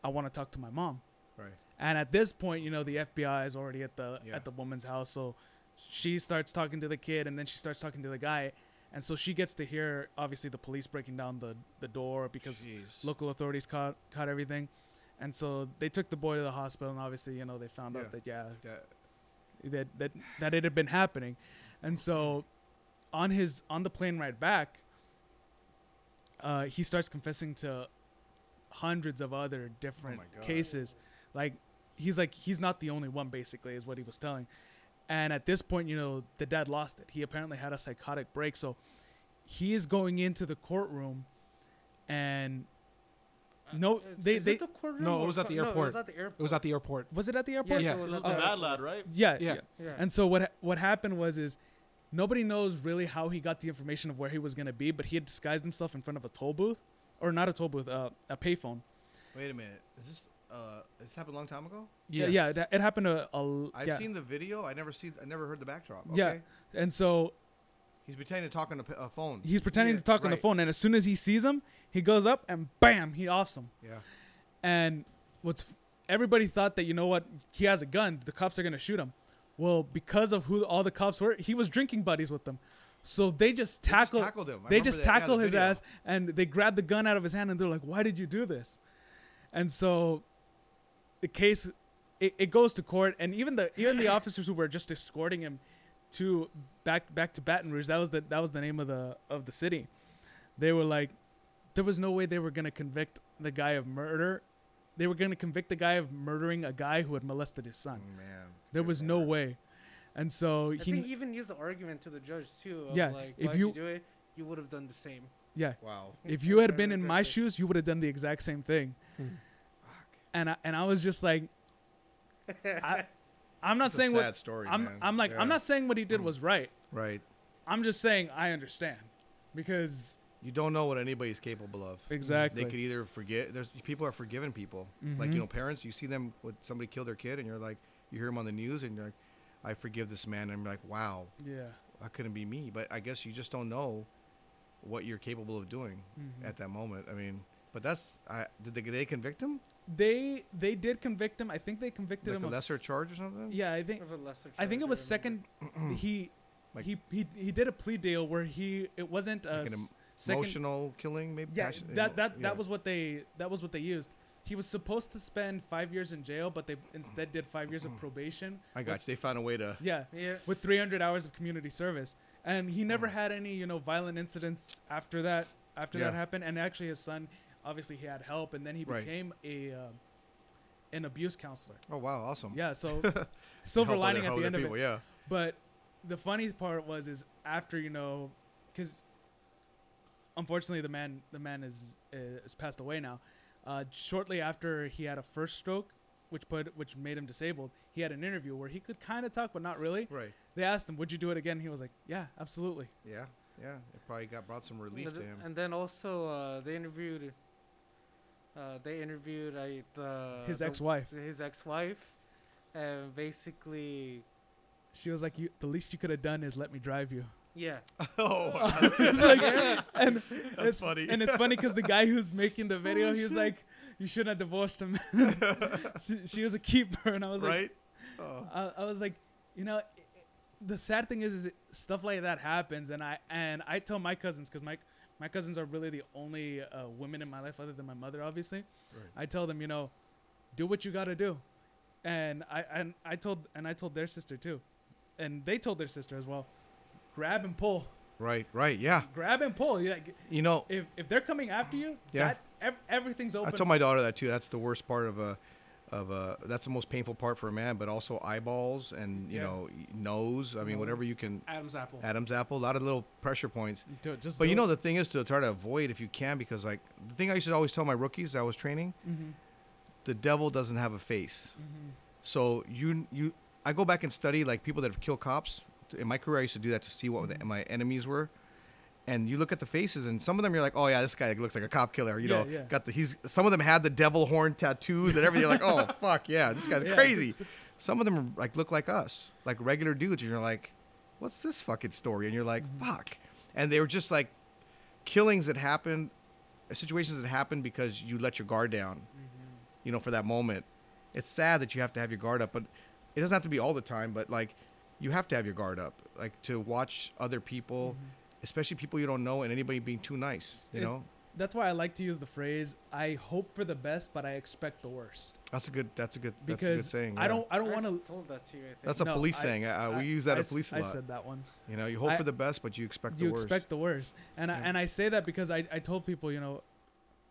I want to talk to my mom. right. And at this point, you know, the FBI is already at the Yeah. at the woman's house, so she starts talking to the kid, and then she starts talking to the guy, and so she gets to hear obviously the police breaking down the the door because Jeez. local authorities caught caught everything, and so they took the boy to the hospital, and obviously, you know, they found Yeah. out that yeah, That, that that that it had been happening, and so on his on the plane ride back, uh, he starts confessing to hundreds of other different my God. cases. Like he's like he's not the only one, basically, is what he was telling. And at this point, you know, the dad lost it. He apparently had a psychotic break, so he is going into the courtroom, and no, Is- they is they it the courtroom No, it was at co- the No, it airport. was at the airport. It was at the airport. was it at the airport? Yes, Yeah. it It was was at the the bad lad, right? Yeah, Yeah. yeah. Yeah. And so what what happened was is nobody knows really how he got the information of where he was gonna be, but he had disguised himself in front of a toll booth, or not a toll booth, uh, a payphone. wait a minute. Is this? Uh, this happened a long time ago. Yeah, yeah, it, it happened a, a I've yeah. seen the video. I never see. I never heard the backdrop. Yeah. Okay. and so He's pretending to talk on a phone. he's pretending Yeah, to talk on the phone, and as soon as he sees him, he goes up and bam, he offs him. Yeah. And what's everybody thought that you know what he has a gun, the cops are gonna shoot him. Well, because of who all the cops were, he was drinking buddies with them, so they just They just tackle. tackled him. I they just that- yeah, the tackle his video. ass and they grab the gun out of his hand and they're like, "Why did you do this?" And so the case it, it goes to court and even the even the officers who were just escorting him to back back to Baton Rouge that was the that was the name of the of the city. They were like there was no way they were going to convict the guy of murder. They were going to convict the guy of murdering a guy who had molested his son. Mm, Man. There was no way. And so I he think he even used the argument to the judge too. Of Yeah, like, if you- you do it, you would have done the same. yeah, Wow. if you had been in my [LAUGHS] shoes, you would have done the exact same thing. Fuck. and I, and I was just like, [LAUGHS] I, I'm not It's a saying sad what story. I'm. man. I'm like Yeah. I'm not saying what he did was right. Right. I'm just saying I understand because You don't know what anybody's capable of. exactly. They could either forget. There's people are forgiving people. Like Mhm. you know, parents. You see them with somebody kill their kid, and you're like, you hear them on the news, and you're like, I forgive this man. And I'm like, wow, yeah. that couldn't be me. But I guess you just don't know what you're capable of doing Mhm. at that moment. I mean, but that's. I did they, they convict him? They they did convict him. I think they convicted Like him a lesser s- charge or something? Yeah, I think Of a lesser I think it was second. he [CLEARS THROAT] Like- he he he did a plea deal where he it wasn't a Like an s- second. Emotional killing, maybe. Yeah, passion- that that yeah. that was what they that was what they used. He was supposed to spend five years in jail, but they instead did five years of [CLEARS THROAT] probation. I got you. They found a way to. Yeah, Yeah. with 300 hours of community service, and he never had any you know violent incidents after that. After that happened, and actually his son, obviously he had help, and then he Right. became a uh, an abuse counselor. Oh wow, awesome. Yeah, so [LAUGHS] silver lining at the other end of it. Yeah. But the funny part was is after you know, because unfortunately the man the man is is passed away now. Uh, shortly after he had a first stroke, which put which made him disabled, he had an interview where he could kind of talk but not really. Right. They asked him, "Would you do it again?" He was like, "Yeah, absolutely." Yeah. Yeah. It probably got brought some relief And to him. And then also uh, they interviewed. Uh, they interviewed uh, the His the- ex-wife. His ex-wife, and basically, She was like, "You, the least you could have done is let me drive you." Yeah, [LAUGHS] oh, wow. It's like- and it's funny. And it's funny because the guy who's making the [LAUGHS] video, Oh, he was shit. like, "You shouldn't have divorced him." [LAUGHS] she, she was a keeper, and I was like, right. Oh. I, I was like, you know, i i the sad thing is, is it, stuff like that happens, and I and I tell my cousins because my my cousins are really the only uh, women in my life other than my mother, obviously. Right. I tell them, you know, do what you got to do. and I and I told and I told their sister too, and they told their sister as well. Grab and pull, Right, right, yeah. grab and pull. You like You know, if if they're coming after you, Yeah. that, ev- everything's open. I told my daughter that too. That's the worst part of a, of a. That's the most painful part for a man, but also eyeballs and you Yeah. know nose. I mean, whatever you can. Adam's apple. Adam's apple, a lot of little pressure points. Do it, just But you it. know the thing is to try to avoid if you can because like the thing I used to always tell my rookies that I was training, Mhm. the devil doesn't have a face. Mm-hmm. So you you I go back and study like people that have killed cops. In my career, I used to do that to see what Mm-hmm. the, my enemies were. And you look at the faces, and some of them you're like, oh yeah, this guy looks like a cop killer. You Yeah, know, yeah. got the he's. Some of them had the devil horn tattoos and everything. You're like, oh [LAUGHS] fuck yeah, this guy's Yeah. crazy. Some of them like look like us, like regular dudes, and you're like, what's this fucking story? And you're like, Mm-hmm. fuck. And they were just like killings that happened, situations that happened because you let your guard down. Mm-hmm. You know, for that moment. It's sad that you have to have your guard up, but it doesn't have to be all the time. But like, you have to have your guard up, like to watch other people, especially people you don't know, and anybody being too nice. You It- know, That's why I like to use the phrase "I hope for the best, but I expect the worst." that's a good. That's a good. That's a good Because saying. I don't, I don't want to. told that to you. I think. That's a No, police I- saying. Uh, I- we use that I at police a I lot. said that one. You know, you hope I- for the best, but you expect you the worst. You expect the worst, and I and I say that because I, I told people, you know,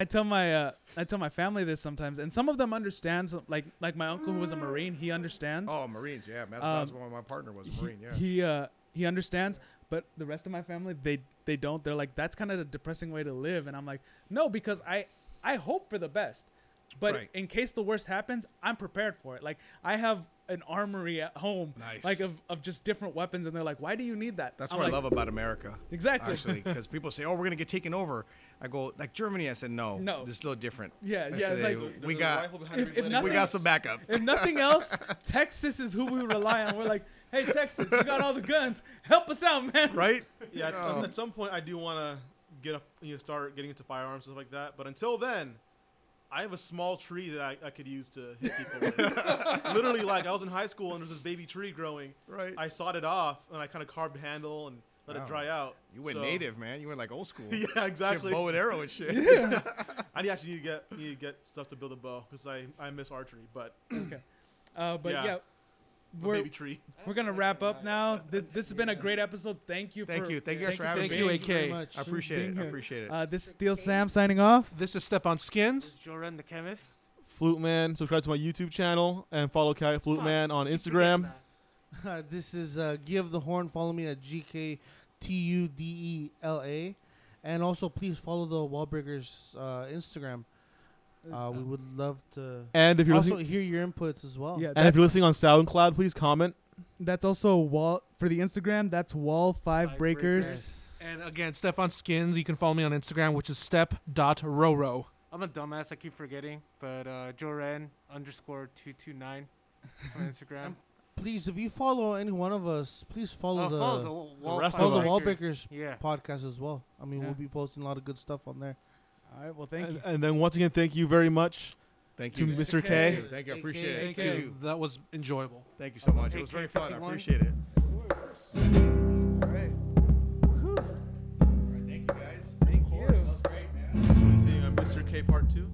I tell my uh, I tell my family this sometimes, and some of them understand. some- Like like my uncle who was a marine, he understands. Oh, Marines, yeah. That's, Um, that's my partner was a Marine, yeah. He uh he understands, but the rest of my family they they don't. They're like that's kind of a depressing way to live, and I'm like no because I I hope for the best, but Right. in case the worst happens, I'm prepared for it. Like I have an armory at home, Nice. like of, of just different weapons, and they're like, why do you need that? That's I'm what like, I love about America. Exactly. Actually, [LAUGHS] because people say, "Oh, we're gonna get taken over." I go, like Germany. I said, "No, No. it's a little different." Yeah, I yeah. said, Like, we got if- if nothing- we got some backup." [LAUGHS] if nothing else, Texas is who we rely on. We're like, hey, Texas, you got all the guns. Help us out, man. right? Yeah, at, Oh. some, at some point I do want to get a you know start getting into firearms and stuff like that. But until then, I have a small tree that I, I could use to hit people with. [LAUGHS] Literally, like I was in high school and there's this baby tree growing. Right. I sawed it off and I kind of carved the handle and let Wow. it dry out. You went So- native, man. You went like old school. [LAUGHS] yeah, exactly. have bow and arrow and shit. [LAUGHS] Yeah. I actually need to get need to get stuff to build a bow because I, I miss archery. But Okay. Uh, but yeah, Yeah. A we're, baby tree. we're gonna wrap up now. This this has been a great episode. Thank you. Thank for, you. Thank you guys for having Thank me. you, Thank you very AK. much. I appreciate being it. I appreciate it. Uh, this is Tio Sam signing off. This is Stefan Skins. Joe Ren the chemist. Flute Man. Subscribe to my YouTube channel and follow Cat Flute Man on Instagram. [LAUGHS] this is uh, Give the Horn. Follow me at G K T U D E L A. And also, please follow the Wallbreakers uh, Instagram. Uh, we would love to And if you're also listening, hear your inputs as well. Yeah, and if you're listening on SoundCloud, please comment. that's also wall for the Instagram. That's Wall Five Five Breakers. Breakers. And again, Stefan Skins. You can follow me on Instagram, which is step.roro. I'm a dumbass. I keep forgetting, but uh, Joe underscore two two nine. That's my Instagram. Please, if you follow any one of us, please follow Oh, the follow the, wall, wall rest Five of follow the us. Wallbreakers Yeah. podcast as well. I mean, Yeah. we'll be posting a lot of good stuff on there. All right. Well, thank and, you. and then once again, thank you very much Thank to you. Mr. K. K. Thank you. I AK. appreciate it. Thank Thank you. That was enjoyable. Thank you so much. It was very fun. I appreciate it. All right. Thank you guys. Thank you. Great, man. We're seeing on Mr. K Part Two.